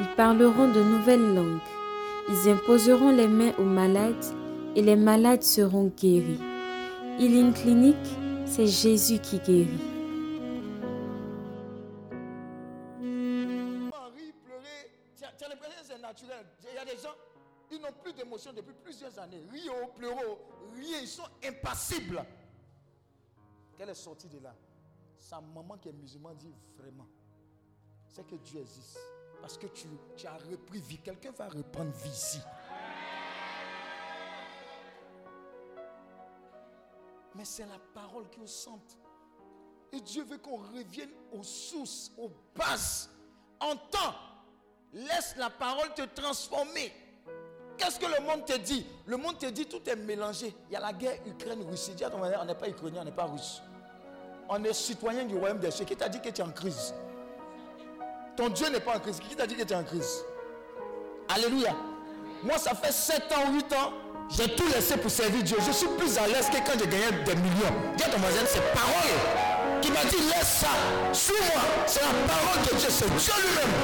Ils parleront de nouvelles langues. Ils imposeront les mains aux malades et les malades seront guéris. Healing Clinic, c'est Jésus qui guérit. Il y a des gens, ils n'ont plus d'émotion depuis plusieurs années. Rio, pleuro, rien, ils sont impassibles. Qu'elle est sortie de là? Sa maman qui est musulmane dit vraiment, c'est que Dieu existe. Parce que tu, as repris vie. Quelqu'un va reprendre vie ici. Mais c'est la parole qui est au centre. Et Dieu veut qu'on revienne aux sources, aux bases. Entends. Laisse la parole te transformer. Qu'est-ce que le monde te dit? Le monde te dit tout est mélangé. Il y a la guerre Ukraine-Russie. Dis à ton on n'est pas ukrainien, on n'est pas russe. On est citoyen du royaume des cieux. Qui t'a dit que tu es en crise? Ton Dieu n'est pas en crise. Qui t'a dit que tu es en crise? Alléluia. Moi, ça fait 7 ans, 8 ans, j'ai tout laissé pour servir Dieu. Je suis plus à l'aise que quand j'ai gagné des millions. Dis à ton voisin, c'est parole qui m'a dit laisse ça. Suis-moi. C'est la parole de Dieu. C'est Dieu lui-même.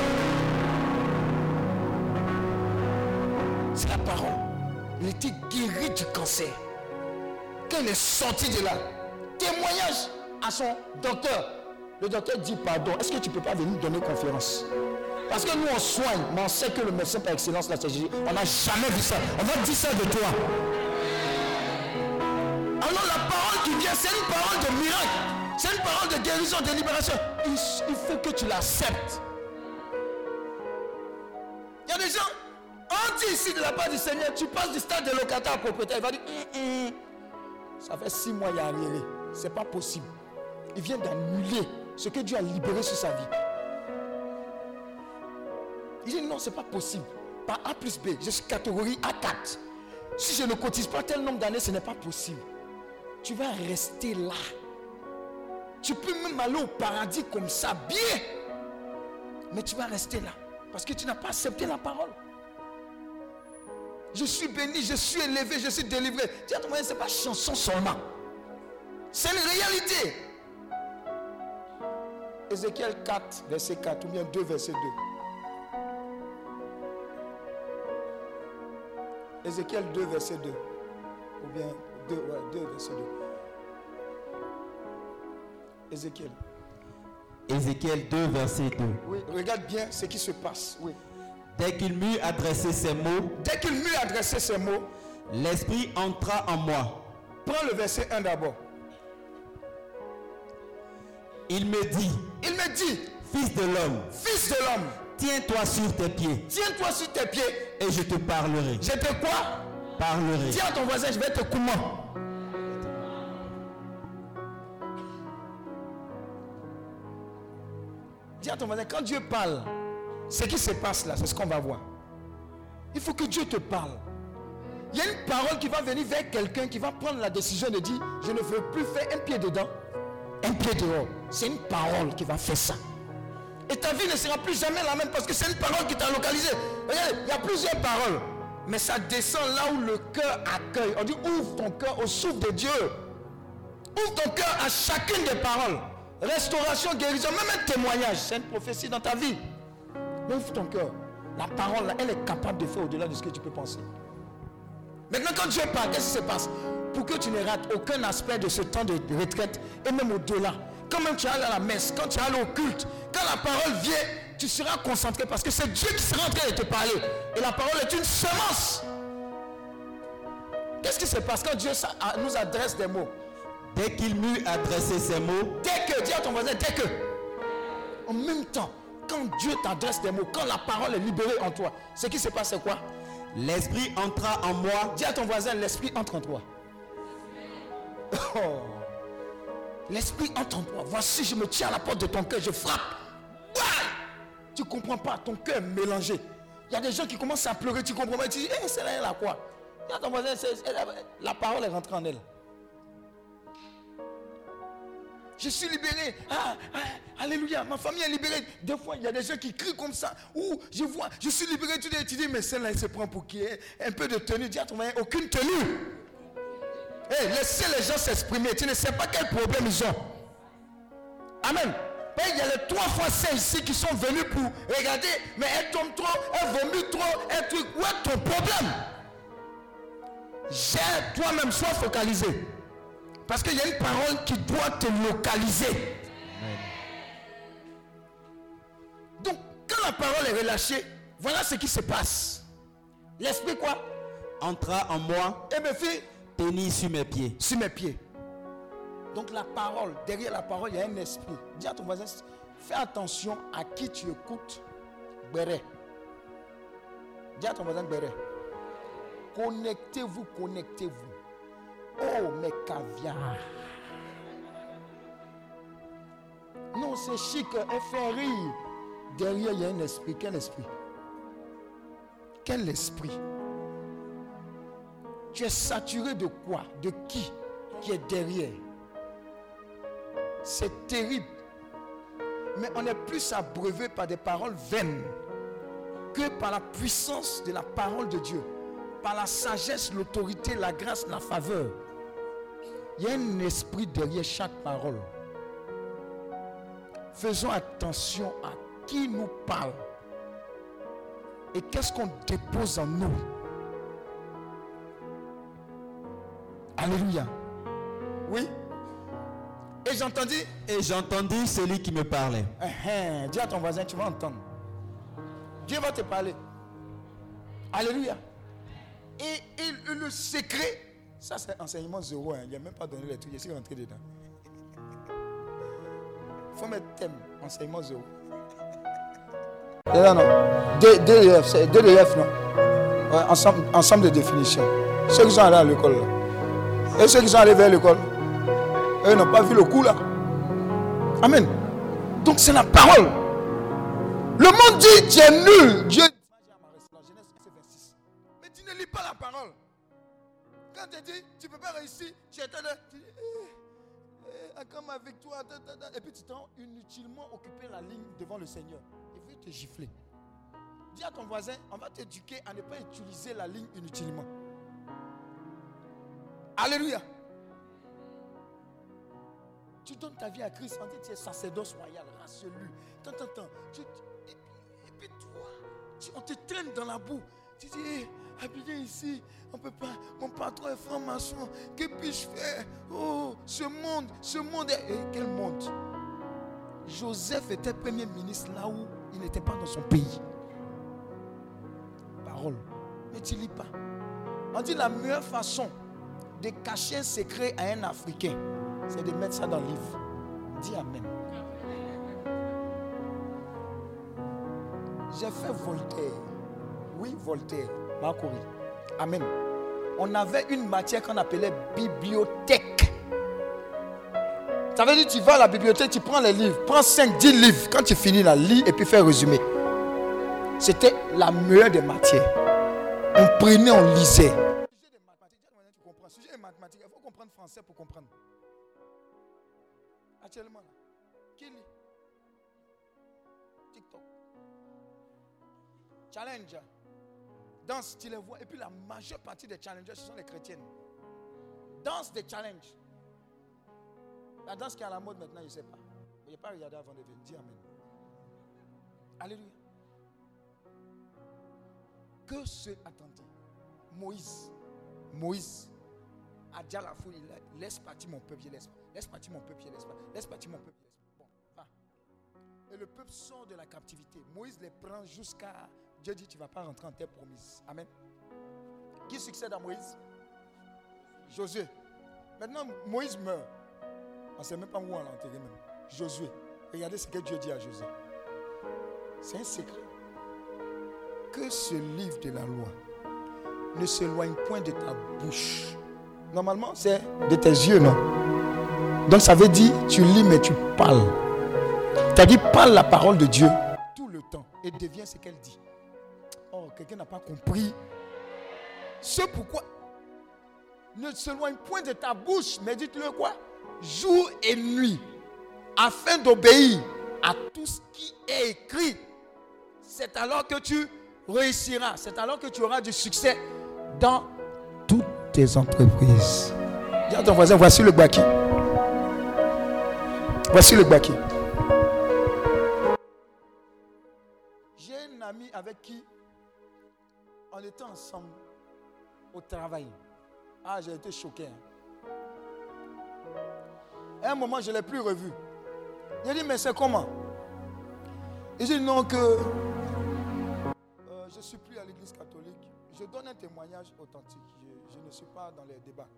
C'est la parole. Il était guéri du cancer. Quand est sorti de là, témoignage à son docteur. Le docteur dit pardon. Est-ce que tu ne peux pas venir donner conférence Parce que nous on soigne, mais on sait que le médecin par excellence, c'est Jésus. On n'a jamais vu ça. On va dire ça de toi. Alors la parole qui vient, c'est une parole de miracle. C'est une parole de guérison, de libération. Il, faut que tu l'acceptes. Il y a des gens, on dit ici de la part du Seigneur, tu passes du stade de locataire à propriétaire. Il va dire, Hum, hum. ça fait six mois, il y a arriéré. C'est pas possible. Il vient d'annuler ce que Dieu a libéré sur sa vie. Il dit non, c'est pas possible. Par A plus B, je suis catégorie A4. Si je ne cotise pas tel nombre d'années, ce n'est pas possible. Tu vas rester là. Tu peux même aller au paradis comme ça, bien. Mais tu vas rester là. Parce que tu n'as pas accepté la parole. Je suis béni, je suis élevé, je suis délivré. Tiens, ce n'est pas chanson seulement. C'est une réalité. Ézéchiel 4, verset 4, ou bien 2, verset 2. Ézéchiel 2, verset 2. Ou bien 2, ouais, 2, verset 2. Ézéchiel. Ézéchiel 2, verset 2. Oui, regarde bien ce qui se passe. Oui. Dès qu'il m'eut adressé ces mots, Dès qu'il m'eut adressé ces mots, l'Esprit entra en moi. prends le verset 1 d'abord. Il me dit, Il me dit, Fils de l'homme, fils de l'homme, tiens-toi sur tes pieds tiens-toi sur tes pieds. et je te parlerai. Je te quoi? Parlerai. Dis à ton voisin, je vais te comment Dis à ton voisin, quand Dieu parle, ce qui se passe là, c'est ce qu'on va voir. Il faut que Dieu te parle. Il y a une parole qui va venir vers quelqu'un qui va prendre la décision de dire, je ne veux plus faire un pied dedans, un pied dehors. C'est une parole qui va faire ça. Et ta vie ne sera plus jamais la même parce que c'est une parole qui t'a localisé. Il y a plusieurs paroles. Mais ça descend là où le cœur accueille. On dit ouvre ton cœur au souffle de Dieu. Ouvre ton cœur à chacune des paroles. Restauration, guérison, même un témoignage. C'est une prophétie dans ta vie. Ouvre ton cœur. La parole, elle est capable de faire au-delà de ce que tu peux penser. Maintenant, quand Dieu parle, qu'est-ce qui se passe? Pour que tu ne rates aucun aspect de ce temps de retraite et même au-delà. Quand même tu es allé à la messe, quand tu es allé au culte, quand la parole vient, tu seras concentré parce que c'est Dieu qui sera en train de te parler. Et la parole est une semence. Qu'est-ce qui se passe quand Dieu nous adresse des mots? Dès qu'il m'eut adressé ces mots, Dès que, dis à ton voisin, dès que, en même temps, quand Dieu t'adresse des mots, quand la parole est libérée en toi, ce qui se passe, c'est quoi? l'Esprit entra en moi Dis à ton voisin, l'esprit entre en toi. Oh. L'esprit entre en toi. Voici, je me tiens à la porte de ton cœur, je frappe. Ouais. Tu ne comprends pas, ton cœur est mélangé. Il y a des gens qui commencent à pleurer, tu comprends pas. Tu dis, hé, c'est là, elle a quoi? La parole est rentrée en elle. Je suis libéré. Ah, ah, alléluia. Ma famille est libérée. Des fois, il y a des gens qui crient comme ça. Ou je vois, je suis libéré. Tu dis, tu mais celle-là, elle se prend pour qui Un peu de tenue. À ton aucune tenue. Hey, laissez les gens s'exprimer. Tu ne sais pas quel problème ils ont. Amen. il y a les trois celles ici qui sont venus pour regarder, mais elle tombe trop, elle vomit trop, un truc. Où est ton problème? J'ai toi-même, sois focalisé. Parce qu'il y a une parole qui doit te localiser. Donc, quand la parole est relâchée, voilà ce qui se passe. L'esprit quoi? Entra en moi. Et me fit tenir sur mes pieds. Sur mes pieds. Donc la parole, derrière la parole, il y a un esprit. Dis à ton voisin, fais attention à qui tu écoutes. Béré. Dis à ton voisin, Béré. Connectez-vous, connectez-vous. Oh, mais caviar. Non, c'est chic, rire. Derrière, il y a un esprit. Quel esprit? Quel esprit? Tu es saturé de quoi? De qui qui est derrière? C'est terrible. Mais on est plus abreuvé par des paroles vaines que par la puissance de la parole de Dieu, par la sagesse, l'autorité, la grâce, la faveur. Il y a un esprit derrière chaque parole. Faisons attention à qui nous parle et qu'est-ce qu'on dépose en nous? Alléluia. Oui. Et j'entendis? Et j'entendis celui qui me parlait. Uh Dis à ton voisin, tu vas entendre. Dieu va te parler. Alléluia. Et, et le secret ça, c'est enseignement zéro. Hein. Il n'y a même pas donné les trucs. Je suis rentré dedans. Il faut mettre thème, enseignement zéro. Non, non. DDF, c'est non. Ensemble, ensemble de définitions. Ceux qui sont allés à l'école, là. Et ceux qui sont allés vers l'école, eux n'ont pas vu le coup, là. Amen. Donc, c'est la parole. Le monde dit, tu es nul. Dieu Mais tu ne lis pas la parole. Tu dis, tu peux pas réussir, tu es là, tu dis, eh, eh, et puis tu t'en inutilement occupé la ligne devant le Seigneur. Il veut te gifler. Dis à ton voisin, on va t'éduquer à ne pas utiliser la ligne inutilement. Alléluia. Tu donnes ta vie à Christ, on dit tu es sacerdoce royal, race Tant, tant, tant. et, puis, toi, on te traîne dans la boue. Tu dis, habiter ici, on ne peut pas. Mon patron est franc-maçon. Que puis-je faire? Oh, ce monde, ce monde est. quel monde? Joseph était premier ministre là où il n'était pas dans son pays. Parole. Mais tu lis pas. On dit la meilleure façon de cacher un secret à un Africain, c'est de mettre ça dans le livre. Dis Amen. J'ai fait Voltaire. Oui, Voltaire. Amen. On avait une matière qu'on appelait bibliothèque. Ça veut dire tu vas à la bibliothèque, tu prends les livres, prends 5, 10 livres. Quand tu finis la lis et puis fais résumé. C'était la meilleure des matières. On prenait, on lisait. Sujet mathématiques, il faut comprendre français pour comprendre. Actuellement, qui TikTok. Challenge danse, tu les vois. Et puis la majeure partie des challengers, ce sont les chrétiennes. Danse des challenges. La danse qui est à la mode maintenant, je ne sais pas. N'y a pas regardé avant de venir. Dis Amen. Alléluia. Que ce. Attendez. Moïse. Moïse a dit à la foule laisse partir mon peuple, laisse, laisse partir mon peuple, laisse, laisse partir mon peuple. Bon, va. Et le peuple sort de la captivité. Moïse les prend jusqu'à Dieu dit, tu ne vas pas rentrer en terre promise. Amen. Qui succède à Moïse? Josué. Maintenant, Moïse meurt. On ne sait même pas où on l'a enterré même. Josué. Regardez ce que Dieu dit à Josué. C'est un secret. Que ce livre de la loi ne s'éloigne point de ta bouche. Normalement, c'est de tes yeux, non? Donc ça veut dire, tu lis mais tu parles. Dit, parle la parole de Dieu tout le temps. et devient ce qu'elle dit. Oh, quelqu'un n'a pas compris. C'est pourquoi ne s'éloigne point de ta bouche, mais dites-le quoi? Jour et nuit, afin d'obéir à tout ce qui est écrit. C'est alors que tu réussiras. C'est alors que tu auras du succès dans toutes tes entreprises. Dis à ton voisin, voici le baki. Voici le baki. J'ai un ami avec qui on était ensemble au travail. Ah, j'ai été choqué. hein. À un moment, je ne l'ai plus revu. A dit, mais c'est comment? Il dit, non, que euh, je ne suis plus à l'église catholique. Je donne un témoignage authentique. Je, ne suis pas dans les débats.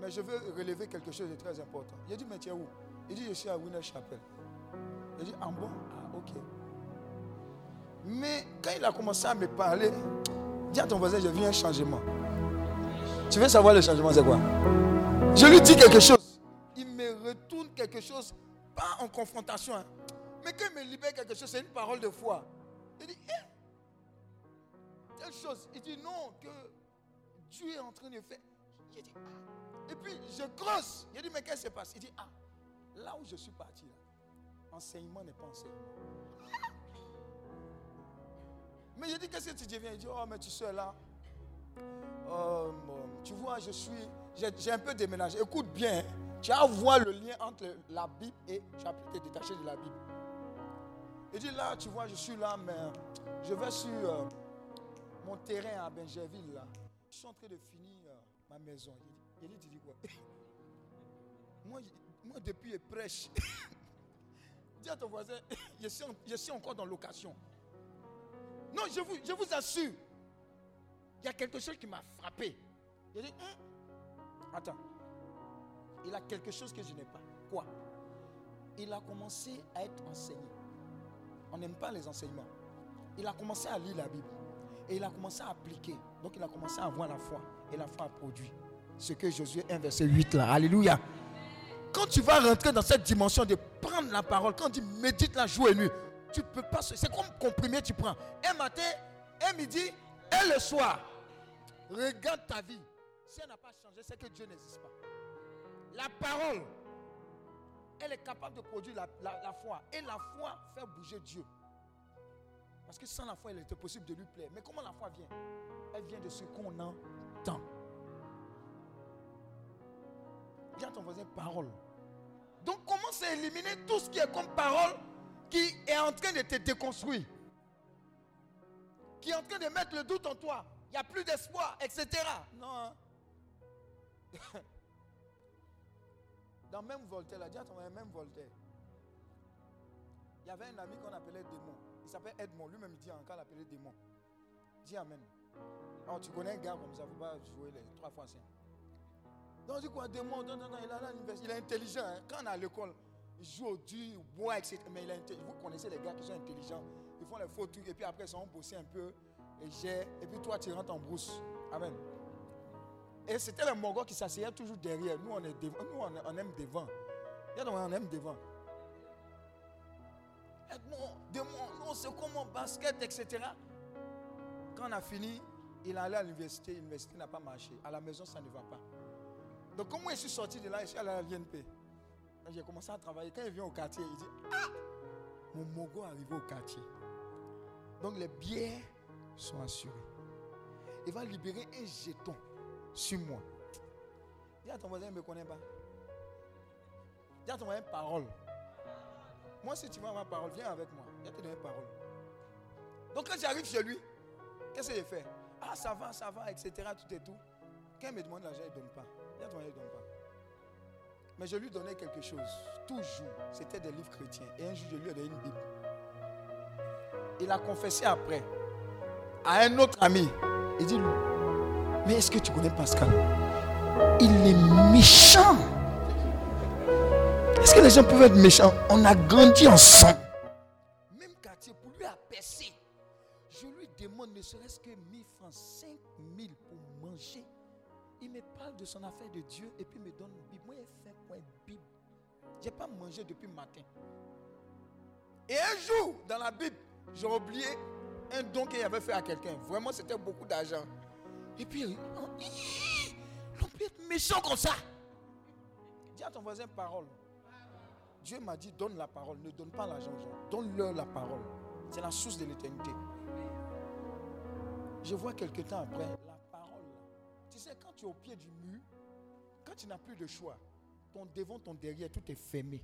Mais je veux relever quelque chose de très important. A dit, mais tu es où? Il dit, je suis à Winner Chapel. Il dit, ah bon? Ah, ok. Mais quand il a commencé à me parler, dis à ton voisin, j'ai vu un changement. Tu veux savoir le changement, c'est quoi? Je lui dis quelque chose. Il me retourne quelque chose, pas en confrontation. hein. Mais quand il me libère quelque chose, c'est une parole de foi. Il dit, eh, telle chose. Il dit non, que Dieu est en train de faire. J'ai dit, ah. Et puis je creuse. Il dit, mais qu'est-ce qui se passe? Il dit, ah, là où je suis parti, enseignement n'est pas enseignement. Mais j'ai dit, qu'est-ce que tu deviens? Il dit, oh, mais tu sais là. euh, tu vois, je suis. J'ai un peu déménagé. Écoute bien. hein. Tu vas voir le lien entre la Bible et tu vas plus te détacher de la Bible. Il dit là, tu vois, je suis là, mais je vais sur euh, mon terrain à Benjerville là. Je suis en train de finir euh, ma maison. Il dit, il dit, quoi? Moi, moi, depuis, je prêche. Dis à ton voisin, je suis, je suis encore dans location. Non, je vous, je vous assure. Il y a quelque chose qui m'a frappé. Il dit, Hum, attends. Il a quelque chose que je n'ai pas. Quoi? Il a commencé à être enseigné. On n'aime pas les enseignements. Il a commencé à lire la Bible. Et il a commencé à appliquer. Donc il a commencé à avoir la foi. Et la foi a produit. Ce que Josué 1, verset 8 là. Alléluia. Quand tu vas rentrer dans cette dimension de prendre la parole, quand tu médites la jour et nuit, tu peux pas. C'est comme comprimé, tu prends. Un matin, un midi et le soir. Regarde ta vie. Si elle n'a pas changé, c'est que Dieu n'existe pas. La parole, elle est capable de produire la, foi. Et la foi fait bouger Dieu. Parce que sans la foi, il était possible de lui plaire. Mais comment la foi vient? Elle vient de ce qu'on entend. À ton voisin parole. Donc commence à éliminer tout ce qui est comme parole? Qui est en train de te déconstruire. Qui est en train de mettre le doute en toi. Il n'y a plus d'espoir, etc. Non. hein. Dans même Voltaire, ton voisin, même Voltaire. Il y avait un ami qu'on appelait démon. Il s'appelle Edmond. Lui-même, il dit encore l'appelait démon. Dis Amen. Alors, tu connais un gars comme ça, il ne pas jouer les trois fois cinq. Donc, on dit quoi, démon, non, non, non, il l'université. Il est intelligent. hein. Quand on est à l'école, joue au dur, boit, etc. Mais il est. Vous connaissez les gars qui sont intelligents. Ils font les faux trucs et puis après, ils sont bossés un peu. Et j'ai. Et puis toi, tu rentres en brousse. Amen. Et c'était le Mongo qui s'asseyait toujours derrière. Nous, on, est devant. Nous, on, on aime devant. On aime devant. Edmond, démon, non, c'est comme mon basket, etc. Quand on a fini, il allé à l'université. L'université n'a pas marché. À la maison, ça ne va pas. Donc, comme moi, je suis sorti de là, je suis allé à. Donc, J'ai commencé à travailler. Quand il vient au quartier, il dit Ah Mon mogo est arrivé au quartier. Donc, les bières sont assurées. Il va libérer un jeton sur moi. Dis à ton voisin, il ne me connaît pas. Dis à ton voisin, parole. Moi, si tu veux ma parole, viens avec moi. Je te donner parole. Donc, quand j'arrive chez lui, qu'est-ce que j'ai fait Ah, ça va, ça va, etc. Tout et tout. Quand il me demande l'argent, il ne donne pas. Il ne donne pas. Mais je lui donnais quelque chose. Toujours. C'était des livres chrétiens. Et un jour, je lui ai donné une Bible. Il a confessé après à un autre ami. Il dit, mais est-ce que tu connais Pascal? Il est méchant. Est-ce que les gens peuvent être méchants? On a grandi ensemble. Même quartier, pour lui apercer. Je lui demande ne serait-ce que 1000 francs, 5000 pour manger. Il me parle de son affaire de Dieu et puis me donne une Bible. Moi, il fait quoi une Bible? Je n'ai pas mangé depuis le matin. Et un jour, dans la Bible, J'ai oublié un don qu'il avait fait à quelqu'un. Vraiment, c'était beaucoup d'argent. Et puis, oh, l'on peut être méchant comme ça. Dis à ton voisin parole. Dieu m'a dit donne la parole. Ne donne pas l'argent aux gens. Donne-leur la parole. C'est la source de l'éternité. Je vois quelque temps après sais, quand tu es au pied du mur, quand tu n'as plus de choix, ton devant, ton derrière, tout est fermé.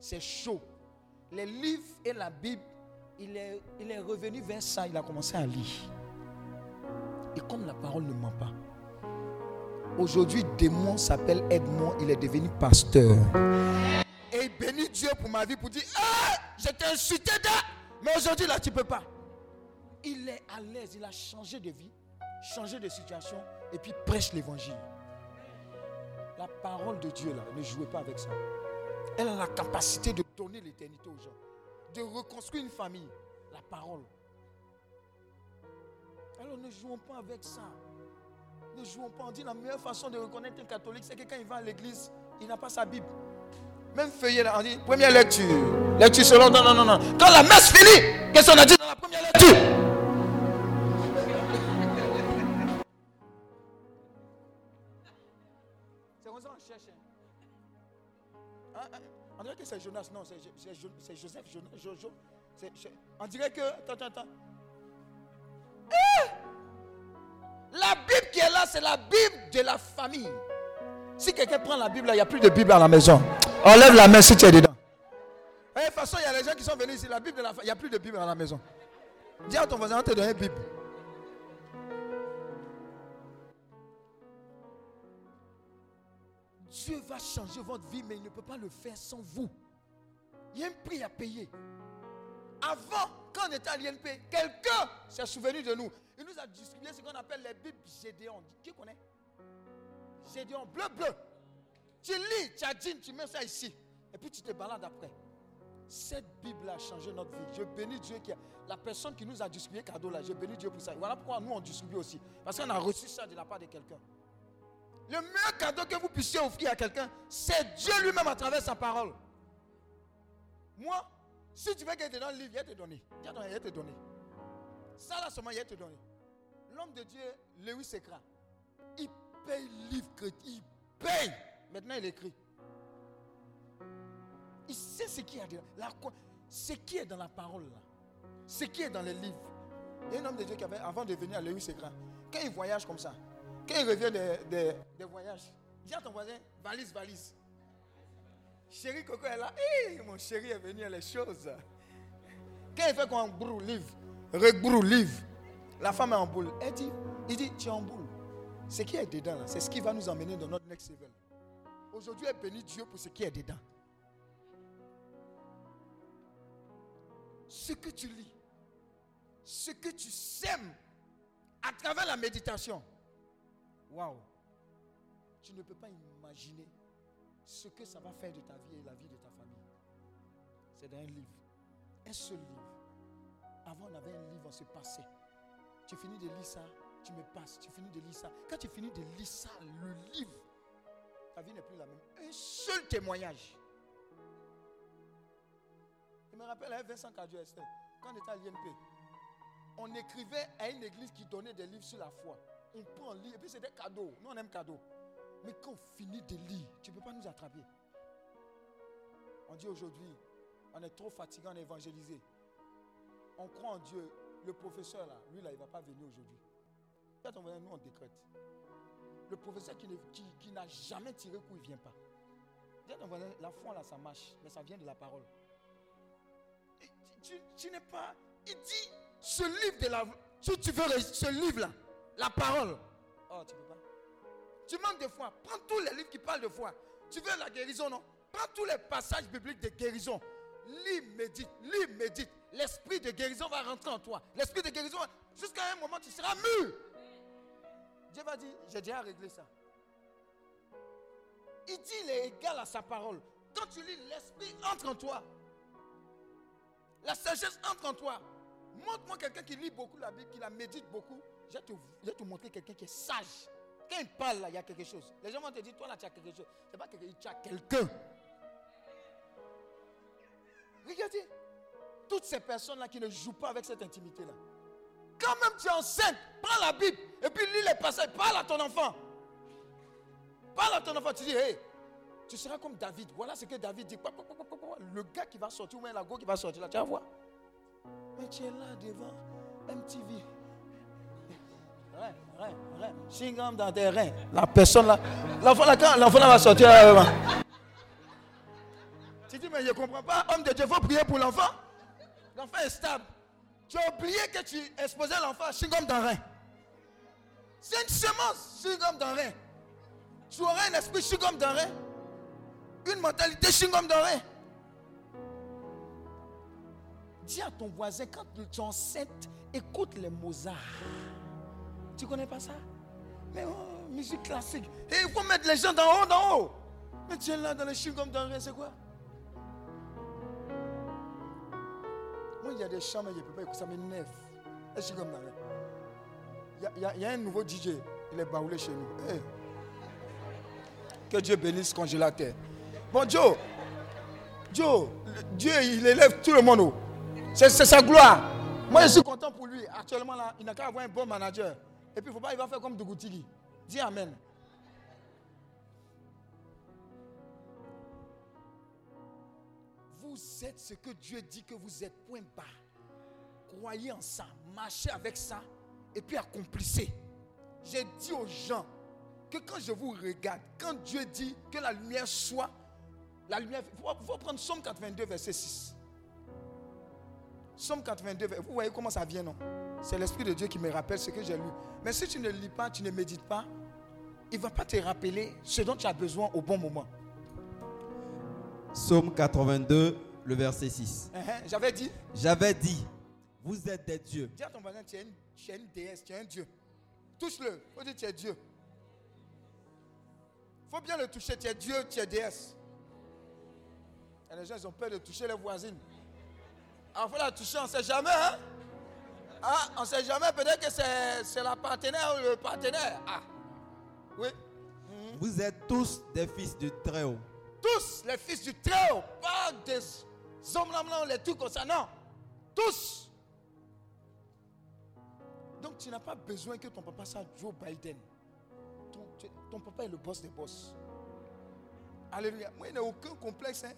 C'est chaud. Les livres et la Bible, il est, il est revenu vers ça, il a commencé à lire. Et comme la parole ne ment pas, aujourd'hui, démon s'appelle Edmond, il est devenu pasteur. Et il bénit Dieu pour ma vie, pour dire, ah, j'étais insulté mais aujourd'hui là, tu ne peux pas. Il est à l'aise, il a changé de vie, changé de situation, et puis prêche l'évangile. La parole de Dieu là, ne jouez pas avec ça. Elle a la capacité de donner l'éternité aux gens, de reconstruire une famille. La parole. Alors ne jouons pas avec ça. Ne jouons pas. On dit la meilleure façon de reconnaître un catholique, c'est que quand il va à l'église, il n'a pas sa Bible. Même feuillet là, on dit première lecture. Lecture selon. Non, non, non, non. Quand la messe finit, qu'est-ce qu'on a dit dans la première lecture? C'est Jonas. Non, c'est Joseph. Jonas, on dirait que. Attends, attends. La Bible qui est là, c'est la Bible de la famille. Si quelqu'un prend la Bible, il n'y a plus de Bible à la maison. Enlève la main si tu es dedans. Eh, de toute façon, il y a les gens qui sont venus ici. La Bible, il n'y a plus de Bible à la maison. Dis à ton voisin, on te donne une Bible. Dieu va changer votre vie, mais il ne peut pas le faire sans vous. Il y a un prix à payer. Avant, quand on était à l'INP, quelqu'un s'est souvenu de nous. Il nous a distribué ce qu'on appelle les Bibles Gédéon. Qui connaît? Gédéon, bleu, bleu. Tu lis, tu as tu mets ça ici. Et puis tu te balades après. Cette Bible a changé notre vie. Je bénis Dieu qui a, la personne qui nous a distribué cadeau là. Je bénis Dieu pour ça. Voilà pourquoi nous on distribue aussi. Parce qu'on a reçu ça de la part de quelqu'un. Le meilleur cadeau que vous puissiez offrir à quelqu'un, c'est Dieu lui-même à travers sa parole. Moi, si tu veux qu'il te donne le livre, il va te donner. Il. Ça là seulement, il va te donner. L'homme de Dieu, Lewis Sekra, il paye le livre il paye. Maintenant, il écrit. Il sait ce qui, ce qui est dans la parole, là. ce qui est dans les livres. Il y a un homme de Dieu qui avait, avant de venir à Lewis Sekra, quand il voyage comme ça, quand il revient des de, voyages, dis à ton voisin, valise, valise. Chérie Coco est là. Hé, mon chéri est venu à les choses. Quand il fait qu'on brûle livre, rebrûle livre, la femme est en boule. Elle dit, il dit, tu es en boule. Ce qui est dedans, c'est ce qui va nous emmener dans notre next level. Aujourd'hui, elle bénit Dieu pour ce qui est dedans. Ce que tu lis, ce que tu sèmes à travers la méditation. Waouh! Tu ne peux pas imaginer ce que ça va faire de ta vie et la vie de ta famille. C'est dans un livre. Un seul livre. Avant, on avait un livre, on se passait. Tu finis de lire ça, tu me passes. Tu finis de lire ça. Quand tu finis de lire ça, le livre, ta vie n'est plus la même. Un seul témoignage. Je me rappelle à Vincent Cadio Esther, quand on était à l'INP, on écrivait à une église qui donnait des livres sur la foi. On prend un livre, et puis c'est des cadeaux. Nous, on aime cadeaux. Mais quand on finit de lire, tu ne peux pas nous attraper. On dit aujourd'hui, on est trop fatigué, on évangélisé. On croit en Dieu. Le professeur, là, lui, là, il ne va pas venir aujourd'hui. On nous, on décrète. Le professeur qui, qui, n'a jamais tiré coup, il ne vient pas. la foi, là, ça marche, mais ça vient de la parole. tu, tu n'es pas. Il dit, ce livre de la. Si tu veux ce livre-là, la parole. Oh, tu peux pas. Tu manques de foi. Prends tous les livres qui parlent de foi. Tu veux la guérison, non? Prends tous les passages bibliques de guérison. Lis, médite, lis, médite. L'esprit de guérison va rentrer en toi. L'esprit de guérison, jusqu'à un moment, tu seras mûr. Dieu va dire, j'ai déjà réglé ça. Il dit, il est égal à sa parole. Quand tu lis, l'esprit entre en toi. La sagesse entre en toi. Montre-moi quelqu'un qui lit beaucoup la Bible, qui la médite beaucoup. Je vais te, montrer quelqu'un qui est sage. Quand il parle, là, il y a quelque chose. Les gens vont te dire, toi là, tu as quelque chose. C'est pas quelqu'un, tu as quelqu'un. Regardez. toutes ces personnes-là qui ne jouent pas avec cette intimité-là. Quand même tu es enceinte, prends la Bible et puis lis les passages, parle à ton enfant. Parle à ton enfant, tu dis, hé, tu seras comme David. Voilà ce que David dit. Le gars qui va sortir, ou même la go qui va sortir là, tu vas voir. Mais tu es là devant MTV. Chingam dans tes reins. La personne là. L'enfant là, quand l'enfant là va sortir. Là, tu dis, mais je ne comprends pas. Homme de Dieu, il faut prier pour l'enfant. L'enfant est stable. Tu as oublié que tu exposais l'enfant à chingom dans rein. C'est une semence, chingom dans rein. Tu auras un esprit chingom dans rein. Une mentalité chingom dans rein. Dis à ton voisin, quand tu es enceinte, écoute les Mozart. Tu connais pas ça? Mais oh, musique classique. Et il faut mettre les gens d'en haut, d'en haut. Mais tu là dans le chingom dans rein, c'est quoi? Moi, il y a des chants, mais je ne peux pas écouter, ça m'énerve. Et chingom dans rein. Il y, a, y, a un nouveau DJ, il est baoulé chez nous. Hey. Que Dieu bénisse congélateur. Bon, Joe, Joe, Dieu, il élève tout le monde. C'est sa gloire. Moi, je suis content pour lui. Actuellement, là, il n'a qu'à avoir un bon manager. Et puis, il faut pas, il va faire comme Dougoutigi. Dis Amen. Vous êtes ce que Dieu dit que vous êtes, point bas. Croyez en ça, marchez avec ça, et puis accomplissez. J'ai dit aux gens que quand je vous regarde, quand Dieu dit que la lumière soit, la lumière, il faut, prendre Somme 82, verset 6. Somme 82, vous voyez comment ça vient, non? C'est l'Esprit de Dieu qui me rappelle ce que j'ai lu. Mais si tu ne lis pas, tu ne médites pas, il ne va pas te rappeler ce dont tu as besoin au bon moment. Somme 82, le verset 6. Uh -huh. J'avais dit J'avais dit, vous êtes des dieux. Dis à ton voisin, tu es une, tu es une déesse, tu es un dieu. Touche-le. Il faut dire, tu es Dieu. Faut bien le toucher. Tu es Dieu, tu es déesse. Et les gens, ils ont peur de toucher les voisines. Alors, il faut la toucher, on ne sait jamais. Hein? Ah, on ne sait jamais. Peut-être que c'est la partenaire ou le partenaire. Ah, oui. Mm -hmm. Vous êtes tous des fils du Très-Haut. Tous les fils du Très-Haut. Pas des hommes là, les trucs comme ça. Non. Tous. Donc, tu n'as pas besoin que ton papa soit Joe Biden. Ton, ton, papa est le boss des boss. Alléluia. Moi, il n'y a aucun complexe. Hein.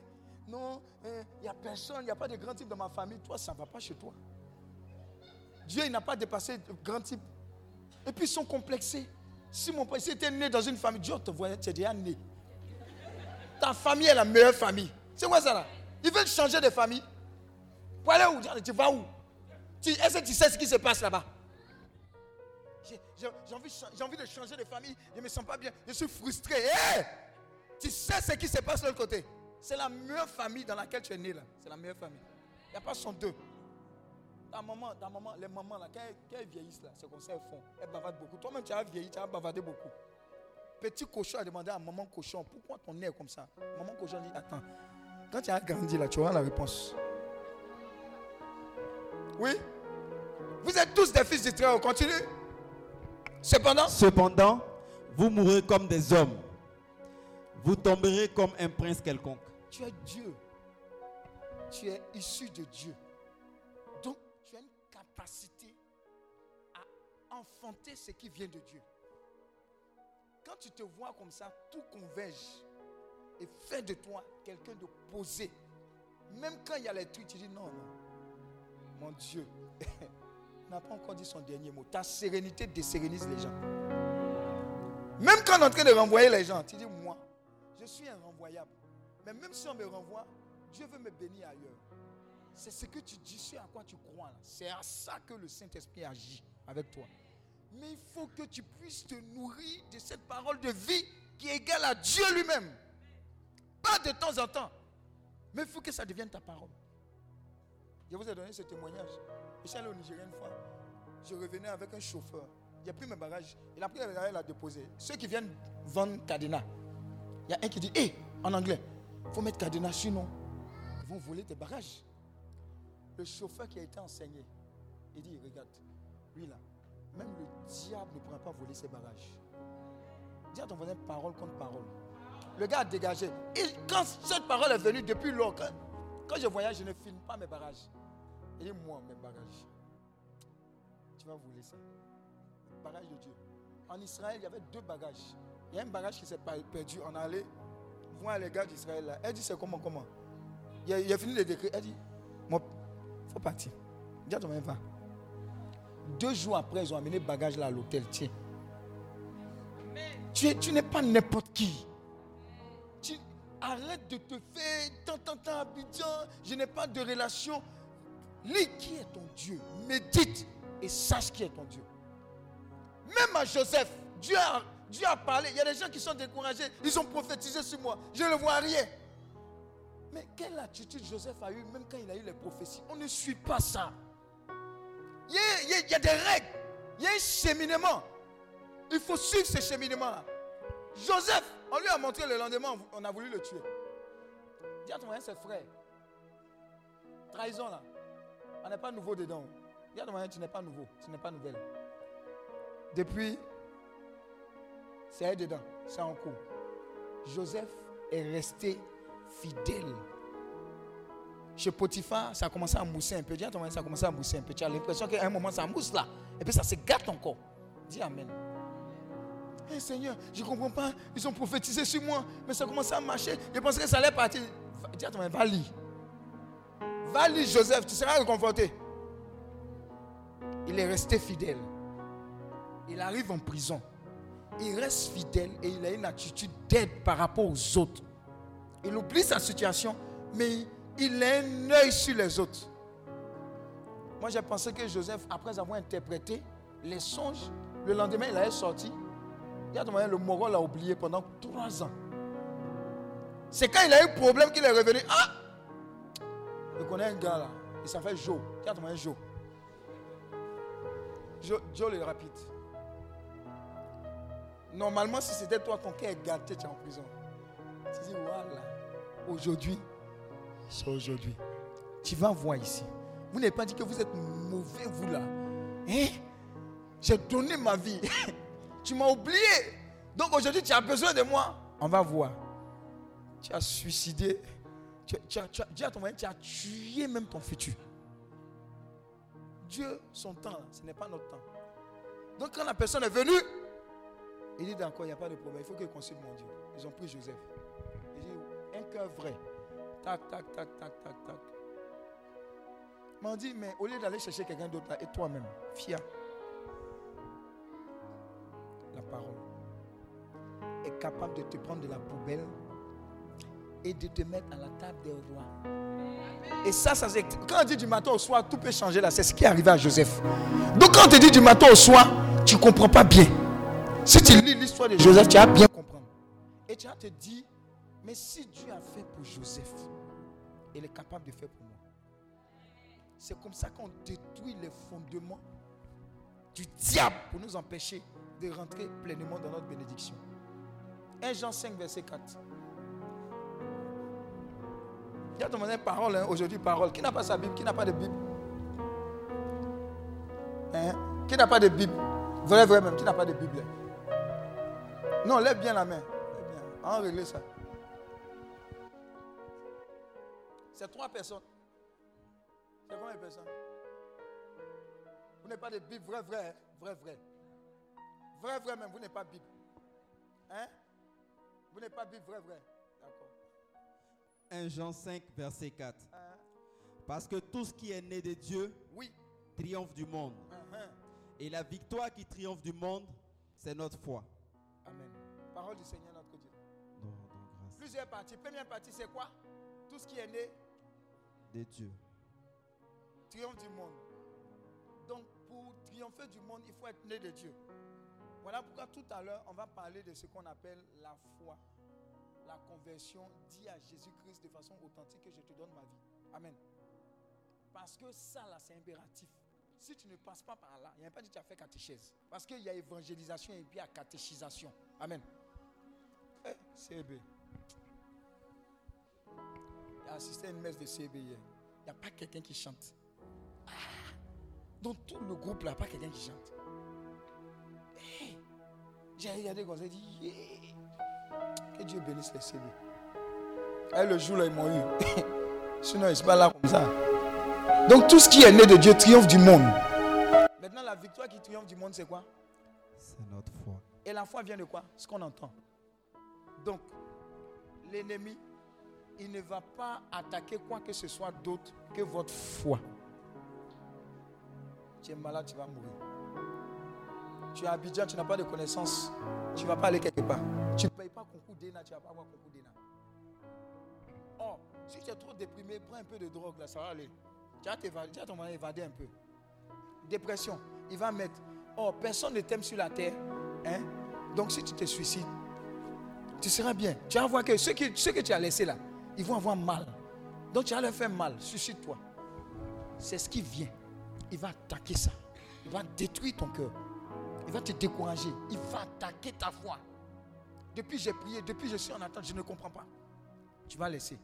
Non, il hein, n'y a personne, il n'y a pas de grand type dans ma famille. Toi, ça ne va pas chez toi. Dieu, il n'a pas dépassé grand type. Et puis, ils sont complexés. Si mon père était né dans une famille, Dieu te voyait, tu es déjà né. Ta famille est la meilleure famille. C'est quoi ça là? Ils veulent changer de famille. Pour aller où? Tu vas où? Est-ce que tu sais ce qui se passe là-bas? J'ai envie, envie, de changer de famille. Je ne me sens pas bien. Je suis frustré. Tu sais ce qui se passe de l'autre côté C'est la meilleure famille dans laquelle tu es né là. C'est la meilleure famille. Il n'y a pas son deux. Ta maman, ta maman, les mamans là, quand elles, quand elles vieillissent là, c'est comme ça elles font. Elles bavardent beaucoup. Toi-même tu as vieilli, tu as bavardé beaucoup. Petit cochon a demandé à maman cochon, pourquoi ton nez est comme ça? Maman cochon dit, attends, quand tu as grandi là, tu auras la réponse. Oui? Vous êtes tous des fils du Très-Haut, continue? Cependant? Cependant, vous mourrez comme des hommes. Vous tomberez comme un prince quelconque. Tu es Dieu. Tu es issu de Dieu. Capacité à enfanter ce qui vient de Dieu. Quand tu te vois comme ça, tout converge et fait de toi quelqu'un de posé. Même quand il y a les trucs, tu dis non, non. Mon Dieu n'a pas encore dit son dernier mot. Ta sérénité désérénise les gens. Même quand on est en train de renvoyer les gens, tu dis moi, je suis un renvoyable. Mais même si on me renvoie, Dieu veut me bénir ailleurs. C'est ce que tu dis, c'est à quoi tu crois. C'est à ça que le Saint-Esprit agit avec toi. Mais il faut que tu puisses te nourrir de cette parole de vie qui est égale à Dieu lui-même. Pas de temps en temps. Mais il faut que ça devienne ta parole. Je vous ai donné ce témoignage. Je suis allé au Nigeria une fois. Je revenais avec un chauffeur. Il a pris mes bagages. Il a pris les bagages et l'a déposé. Ceux qui viennent vendre cadenas. Il y a un qui dit, hé, en anglais, il faut mettre cadenas, sinon ils vont voler tes bagages. Le chauffeur qui a été enseigné, il dit, regarde, lui là, même le diable ne pourra pas voler ses bagages. Dis à ton voisin parole contre parole. Le gars a dégagé. Quand cette parole est venue depuis lors, quand, je voyage, je ne filme pas mes bagages. Il dit, moi, mes bagages. Tu vas voler ça. Bagage de Dieu. En Israël, il y avait deux bagages. Il y a un bagage qui s'est perdu. On allait voir les gars d'Israël là. Elle dit, c'est comment, comment? Il a, a fini le décret. Elle dit, il faut partir. Deux jours après, ils ont amené bagage là à l'hôtel. Tiens. Tu, tu n'es pas n'importe qui. Tu, arrête de te faire tant, tant, tant, Abidjan. Je n'ai pas de relation. Lis qui est ton Dieu. Médite et sache qui est ton Dieu. Même à Joseph, Dieu a, Dieu a parlé. Il y a des gens qui sont découragés. Ils ont prophétisé sur moi. Je ne vois rien. Mais quelle attitude Joseph a eu même quand il a eu les prophéties? On ne suit pas ça. Il y a, des règles. Il y a un cheminement. Il faut suivre ce cheminement-là. Joseph, on lui a montré le lendemain, on a voulu le tuer. Dis à ton moyen, c'est frère. Trahison là. On n'est pas nouveau dedans. Dis à ton moyen, tu n'es pas nouveau. Tu n'es pas nouvelle. Depuis, c'est dedans. C'est en cours. Joseph est resté fidèle. Chez Potiphar, ça a commencé à mousser un peu. Dis à ton ça a commencé à mousser un peu. Tu as l'impression qu'à un moment, ça mousse là. Et puis ça se gâte encore. Dis Amen. Eh, Seigneur, je ne comprends pas. Ils ont prophétisé sur moi. Mais ça a commencé à marcher. Je pensais que ça allait partir. Dis à ton va lire. Va lire Joseph. Tu seras réconforté. Il est resté fidèle. Il arrive en prison. Il reste fidèle et il a une attitude d'aide par rapport aux autres. Il oublie sa situation, mais il a un œil sur les autres. Moi, j'ai pensé que Joseph, après avoir interprété les songes, le lendemain, il allait sorti. le moral l'a oublié pendant trois ans. C'est quand il a eu problème qu'il est revenu. Ah Je connais un gars là. Il s'appelle Joe. Regarde-moi Joe. Joe. Joe le rapide. Normalement, si c'était toi, ton cœur est gâté, tu es en prison. Tu dis, voilà. Aujourd'hui, c'est aujourd'hui. Tu vas voir ici. Vous n'avez pas dit que vous êtes mauvais, vous là. Hein? J'ai donné ma vie. tu m'as oublié. Donc aujourd'hui, tu as besoin de moi. On va voir. Tu as suicidé. Tu, as, ton tu as tué même ton futur. Dieu, son temps, ce n'est pas notre temps. Donc quand la personne est venue, il dit d'accord, il n'y a pas de problème. Il faut qu'il consulte mon Dieu. Ils ont pris Joseph. Un cœur vrai. Tac, tac, tac, tac, tac, tac. M'ont dit, mais au lieu d'aller chercher quelqu'un d'autre et toi-même, fier. La parole est capable de te prendre de la poubelle et de te mettre à la table des rois. Et ça, ça c'est. Quand on dit du matin au soir, tout peut changer là. C'est ce qui est arrivé à Joseph. Donc quand on te dit du matin au soir, tu ne comprends pas bien. Si tu lis l'histoire de Joseph, tu vas bien comprendre. Et tu vas te dire, mais si Dieu a fait pour Joseph, il est capable de faire pour moi. C'est comme ça qu'on détruit les fondements du diable pour nous empêcher de rentrer pleinement dans notre bénédiction. 1 Jean 5, verset 4. Il a demandé parole hein, aujourd'hui, parole. Qui n'a pas sa Bible? Qui n'a pas de Bible? Hein? Qui n'a pas de Bible? Vrai, vrai même, qui n'a pas de Bible? Non, lève bien la main. On va ça. C'est trois personnes. C'est combien de personnes Vous n'êtes pas de Bible vrai, vrai, vrai, vrai. Vrai, vrai même, vous n'êtes pas Bible. Hein? Vous n'êtes pas Bible vrai, vrai. D'accord. 1 Jean 5, verset 4. Hein? Parce que tout ce qui est né de Dieu oui. triomphe du monde. Uh-huh. Et la victoire qui triomphe du monde, c'est notre foi. Amen. Parole du Seigneur notre Dieu. Plusieurs parties. Première partie, c'est quoi? Tout ce qui est né de Dieu. Triomphe du monde. Donc, pour triompher du monde, il faut être né de Dieu. Voilà pourquoi tout à l'heure, on va parler de ce qu'on appelle la foi, la conversion. Dis à Jésus-Christ de façon authentique que je te donne ma vie. Amen. Parce que ça, là, c'est impératif. Si tu ne passes pas par là, il n'y a pas dit que tu as fait catéchèse. Parce qu'il y a évangélisation et puis il y a catéchisation. Amen. Eh, CB assisté à une messe de CB hier. Il n'y a pas quelqu'un qui chante. Ah, dans tout le groupe là, pas quelqu'un qui chante. J'ai regardé comme ça, j'ai dit, que Dieu bénisse les CB. Et le jour là, ils m'ont eu. Sinon, ils ne sont pas là comme ça. Donc tout ce qui est né de Dieu triomphe du monde. Maintenant, la victoire qui triomphe du monde, c'est quoi? C'est notre foi. Et la foi vient de quoi? Ce qu'on entend. Donc, l'ennemi, il ne va pas attaquer quoi que ce soit d'autre que votre foi. Tu es malade, tu vas mourir. Tu es à Abidjan, tu n'as pas de connaissances, tu ne vas pas aller quelque part. Tu ne payes pas concours d'ENA, tu ne vas pas avoir concours d'ENA. Oh, si tu es trop déprimé, prends un peu de drogue, là, ça va aller. Tu vas t'évader, un peu. Dépression, il va mettre. Oh, personne ne t'aime sur la terre. Hein? Donc si tu te suicides, tu seras bien. Tu vas voir que qui, ceux que tu as laissés là, ils vont avoir mal. Donc tu vas leur faire mal. Suicide-toi. C'est ce qui vient. Il va attaquer ça. Il va détruire ton cœur. Il va te décourager. Il va attaquer ta foi. Depuis j'ai prié, depuis je suis en attente, je ne comprends pas. Tu vas laisser.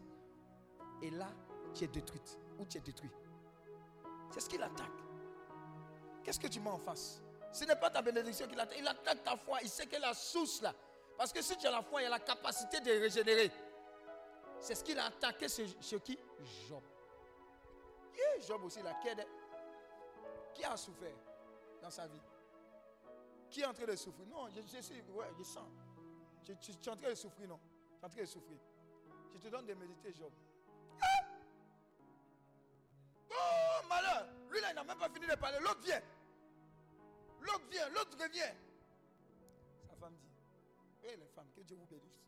Et là, tu es détruite. Ou tu es détruit? C'est ce qu'il attaque. Qu'est-ce que tu mets en face? Ce n'est pas ta bénédiction qu'il attaque. Il attaque ta foi. Il sait est la source là. Parce que si tu as la foi, il y a la capacité de régénérer. C'est ce qu'il a attaqué chez, qui? Job. Yeah, Job aussi, la quête. Qui a souffert dans sa vie? Qui est en train de souffrir? Non, je, je suis, ouais, je sens. Tu, tu, es en train de souffrir, non? Tu es en train de souffrir. Je te donne de méditer, Job. Ah! Oh, malheur Lui, là, il n'a même pas fini de parler. L'autre vient. L'autre vient, l'autre revient. Sa femme dit, hé les femmes, que Dieu vous bénisse.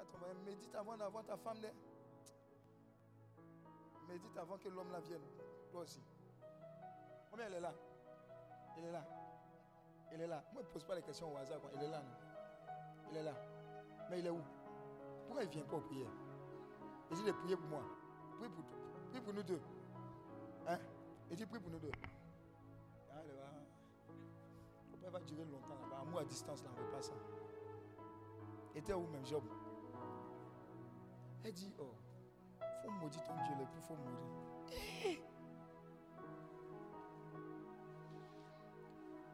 Dis à ton mari, médite avant d'avoir ta femme là. Médite avant que l'homme la vienne. Toi aussi. Combien elle est là? Elle est là. Elle est là. Moi, je ne pose pas les questions au hasard. Quoi. Elle est là. Non? Elle est là. Mais il est où? Pourquoi il ne vient pas au prière Il dit de prier pour moi. Prie pour, prie pour nous deux. Hein? Il dit prie pour nous deux. Ah, elle va. Le va durer longtemps là-bas. Amour à distance, là, on ne veut pas ça. Était où même Job? Elle dit, oh, faut maudire ton Dieu, le plus faut mourir.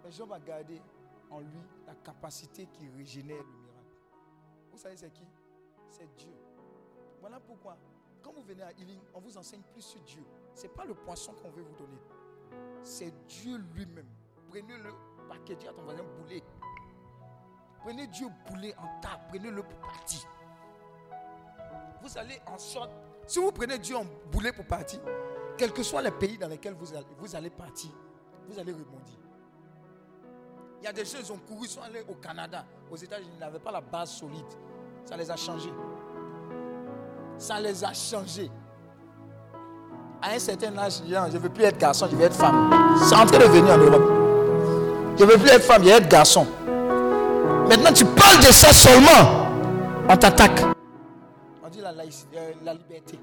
Mais Job a gardé en lui la capacité qui régénère le miracle. Vous savez c'est qui? C'est Dieu. Voilà pourquoi, quand vous venez à Healing, on vous enseigne plus sur Dieu. Ce n'est pas le poisson qu'on veut vous donner. C'est Dieu lui-même. Prenez-le paquet, dis à ton voisin boulet. Prenez Dieu boulet en tas, prenez-le pour partir. Vous allez en sorte. Si vous prenez Dieu en boulet pour partir, quel que soit le pays dans lequel vous allez, vous allez partir, vous allez rebondir. Il y a des gens qui ont couru, ils sont allés au Canada, aux États-Unis, ils n'avaient pas la base solide. Ça les a changés. Ça les a changés. À un certain âge, je ne veux plus être garçon, je veux être femme. C'est en train de venir en Europe. Je ne veux plus être femme, je veux être garçon. Maintenant, tu parles de ça seulement. On t'attaque. On dit la, euh, la liberté.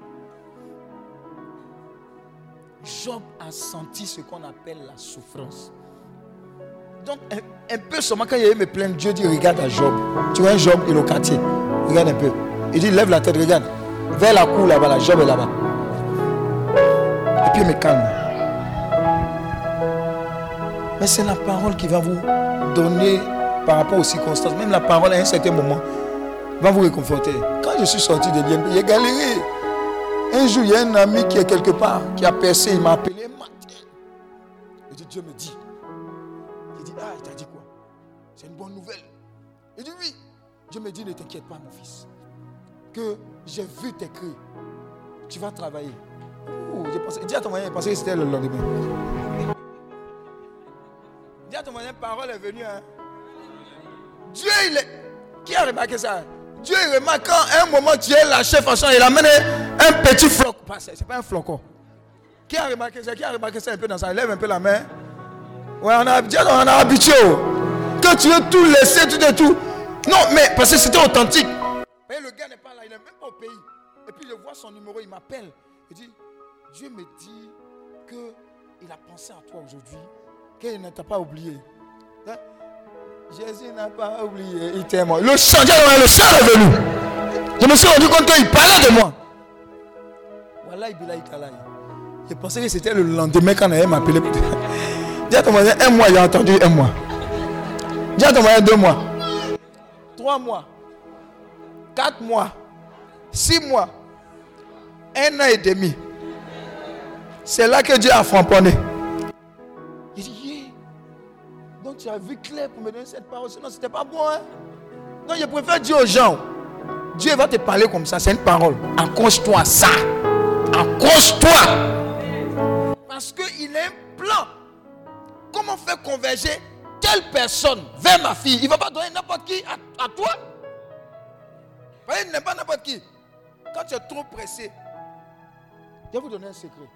Job a senti ce qu'on appelle la souffrance. Donc, un, peu seulement quand il me plaindre, Dieu dit Regarde à Job. Tu vois un Job, il est au quartier. Regarde un peu. Il dit Lève la tête, regarde. Vers la cour là-bas, Job est là-bas. Et puis il me calme. Mais c'est la parole qui va vous donner par rapport aux circonstances. Même la parole à un certain moment va vous réconforter. Quand je suis sorti de l'INP, j'ai galéré. Un jour, il y a un ami qui est quelque part, qui a percé, il m'a appelé matin. Il dit Dieu me dit. Il dit Ah, il t'a dit quoi? C'est une bonne nouvelle. Il dit Oui. Dieu me dit Ne t'inquiète pas, mon fils. Que j'ai vu tes cris. Tu vas travailler. Oh, pensé, dis à ton moyen, pensé que c'était le lendemain. Dis à ton moyen, parole est venue. Hein. Dieu, il est. Qui a remarqué ça? Dieu, il remarque quand un moment tu es lâché, façon, il amène un petit flocon. C'est pas un flocon. Qui a remarqué ça? Qui a remarqué ça un peu dans ça? Lève un peu la main. Ouais, on a, on a habitué. Oh. Que tu veux tout laisser, tout et tout. Non, mais parce que c'était authentique. Mais le gars n'est pas là, il n'est même pas au pays. Et puis je vois son numéro, il m'appelle. Il dit Dieu me dit qu'il a pensé à toi aujourd'hui, qu'il ne t'a pas oublié. Hein? Jésus n'a pas oublié, il t'aime. Le chant, le chant est venu. Je me suis rendu compte qu'il parlait de moi. Je pensais que c'était le lendemain quand. Dis à ton voisin, un mois, j'ai entendu un mois. Ton voisin, deux mois. Trois mois. Quatre mois. Six mois. Un an et demi. C'est là que Dieu a framponné. Tu as vu clair pour me donner cette parole. Sinon, c'était pas bon. Hein? Non, je préfère dire aux gens, Dieu va te parler comme ça. C'est une parole. Accroche-toi à ça. Accroche-toi. Parce qu'il a un plan. Comment faire converger telle personne vers ma fille? Il ne va pas donner n'importe qui à, toi. Il n'est pas n'importe qui. Quand tu es trop pressé, je vais vous donner un secret.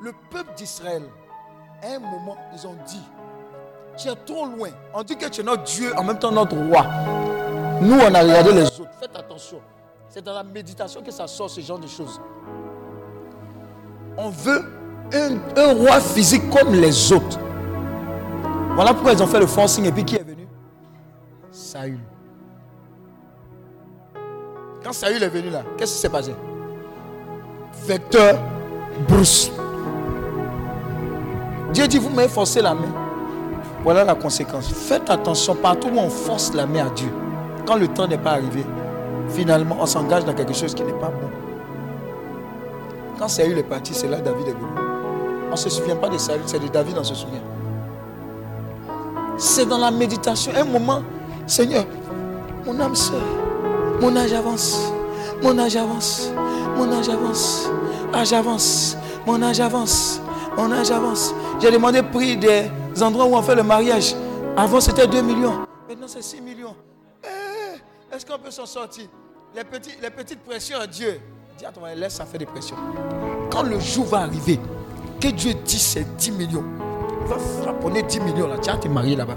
Le peuple d'Israël, à un moment, ils ont dit, tu es trop loin. On dit que tu es notre Dieu, en même temps notre roi. Nous, on a regardé les autres. Faites attention. C'est dans la méditation que ça sort ce genre de choses. On veut un, roi physique comme les autres. Voilà pourquoi ils ont fait le forcing et puis qui est venu? Saül. Quand Saül est venu là, qu'est-ce qui s'est passé? Vecteur Bruce. Dieu dit, vous m'avez forcé la main. Voilà la conséquence. Faites attention, partout où on force la main à Dieu, quand le temps n'est pas arrivé, finalement, on s'engage dans quelque chose qui n'est pas bon. Quand Saül est parti, c'est là David est venu. On ne se souvient pas de Saül, c'est de David, on se souvient. C'est dans la méditation, un moment, Seigneur, mon âme sœur, mon âge avance, mon âge avance, mon âge avance, âge avance, mon âge avance, mon âge avance. J'ai demandé prix des endroits où on fait le mariage. Avant c'était 2 millions, maintenant c'est 6 millions. Eh, est-ce qu'on peut s'en sortir? Les, petits, les petites pressions à Dieu. Dis à ton laisse ça faire des pressions. Quand le jour va arriver, que Dieu dit c'est 10 millions, il va frapponner 10 millions là. Tu vas te marier là-bas.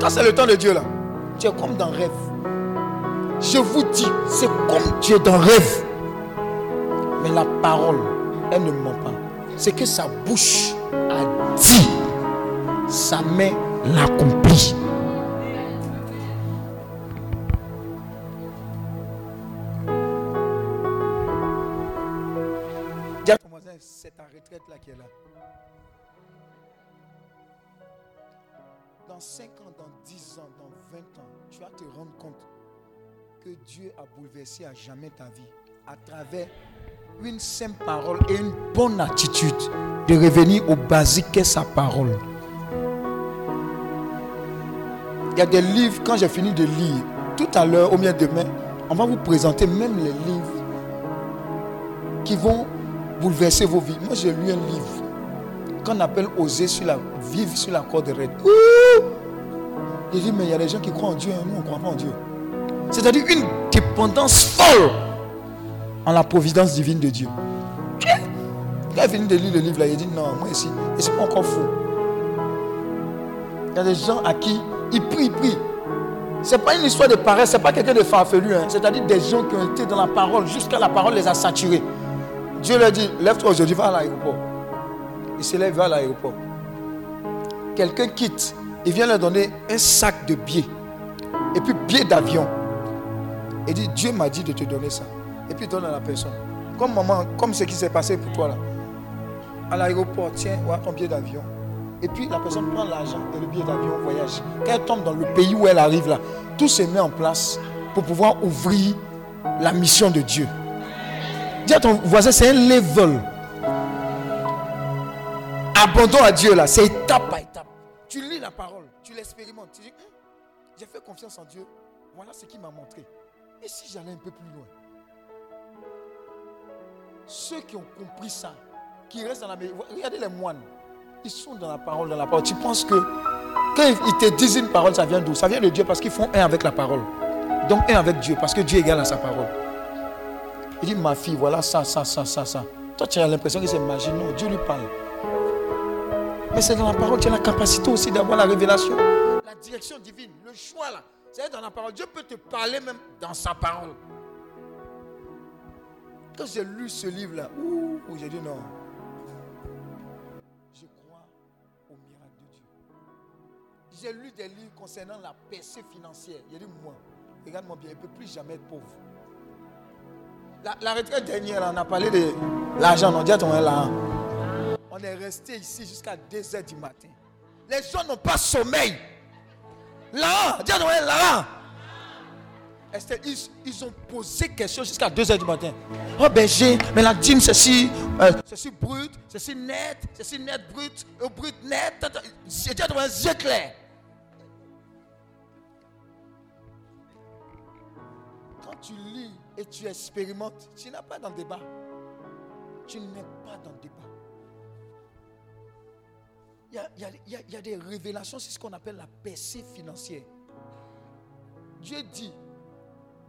Quand c'est le temps de Dieu là, tu es comme dans rêve. Je vous dis, c'est comme tu es dans rêve. Mais la parole, elle ne ment pas. C'est que sa bouche a dit, sa main l'accomplit. C'est ta retraite là qui est là. Dans 5 ans, dans 10 ans, dans 20 ans, tu vas te rendre compte que Dieu a bouleversé à jamais ta vie à travers une simple parole et une bonne attitude de revenir au basique qu'est sa parole. Il y a des livres, quand j'ai fini de lire, tout à l'heure, au milieu demain, on va vous présenter même les livres qui vont bouleverser vos vies. Moi, j'ai lu un livre qu'on appelle Oser sur la, vivre sur la corde raide. Il dit, mais il y a des gens qui croient en Dieu, hein? nous on ne croit pas en Dieu. C'est-à-dire une dépendance folle en la providence divine de Dieu. Il finit de lire le livre, là, il dit non, moi ici, et c'est pas encore faux. Il y a des gens à qui ils prient, ils prient. Ce n'est pas une histoire de paresse, ce n'est pas quelqu'un de farfelu. Hein. C'est-à-dire des gens qui ont été dans la parole jusqu'à la parole les a saturés. Dieu leur dit, lève-toi aujourd'hui, va à l'aéroport. Il se lève, va à l'aéroport. Quelqu'un quitte, il vient leur donner un sac de billets. Et puis billets d'avion. Il dit, Dieu m'a dit de te donner ça et puis donne à la personne. Comme maman, comme ce qui s'est passé pour toi là. À l'aéroport, tiens, voilà ton billet d'avion. Et puis la personne prend l'argent et le billet d'avion, voyage. Quand elle tombe dans le pays où elle arrive là, tout se met en place pour pouvoir ouvrir la mission de Dieu. Dis à ton voisin, c'est un level. Abandon à Dieu là, c'est étape par étape. Tu lis la parole, tu l'expérimentes. Tu dis, hein, j'ai fait confiance en Dieu. Voilà ce qu'il m'a montré. Et si j'allais un peu plus loin? Ceux qui ont compris ça, qui restent dans la maison, regardez les moines, ils sont dans la parole, dans la parole. Tu penses que quand ils te disent une parole, ça vient d'où? Ça vient de Dieu parce qu'ils font un avec la parole. Donc un avec Dieu parce que Dieu est égal à sa parole. Il dit, ma fille, voilà ça, ça, ça, ça, ça. Toi, tu as l'impression que c'est magique. Non, Dieu lui parle. Mais c'est dans la parole, tu as la capacité aussi d'avoir la révélation. La direction divine, le choix là, c'est dans la parole. Dieu peut te parler même dans sa parole. J'ai lu ce livre-là, j'ai dit non. Je crois au miracle de Dieu. J'ai lu des livres concernant la percée financière. J'ai dit, moi, regarde-moi bien, il ne peut plus jamais être pauvre. La, retraite dernière, on a parlé de l'argent. On dit là. On est resté ici jusqu'à 2 h du matin. Les gens n'ont pas sommeil. Là, dis là. Ils, ont posé question jusqu'à 2h du matin? Oh berger, mais la dîme, c'est si, euh, c'est si brut, c'est si net, c'est si net brut, au brut net. tata. C'était devant un yeux clair. Quand tu lis et tu expérimentes, tu n'es pas dans le débat. Tu n'es pas dans le débat. Il y a des révélations, c'est ce qu'on appelle la percée financière. Dieu dit,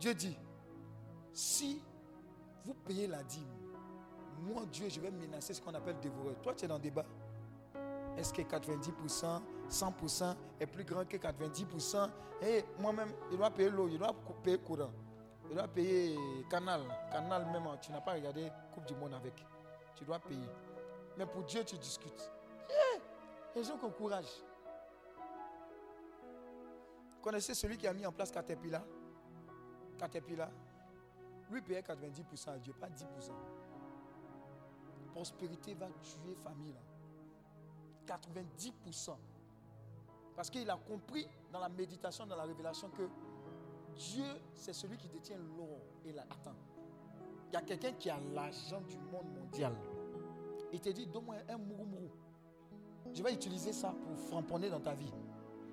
Dieu dit, si vous payez la dîme, moi Dieu, je vais menacer ce qu'on appelle dévoreur. Toi, tu es dans le débat. Est-ce que 90%, 100% est plus grand que 90% Et moi-même, je dois payer l'eau, je dois payer courant, je dois payer canal. Canal même, tu n'as pas regardé Coupe du Monde avec. Tu dois payer. Mais pour Dieu, tu discutes. Yeah. Les gens courage. Connaissez celui qui a mis en place Caterpillar? Caterpillar. Lui payait 90% à Dieu, pas 10%. Prospérité va tuer famille. Là. 90%. Parce qu'il a compris dans la méditation, dans la révélation que Dieu, c'est celui qui détient l'or et la. Il y a quelqu'un qui a l'argent du monde mondial. Il te dit, donne-moi un mouroumou. Je vais utiliser ça pour framponner dans ta vie.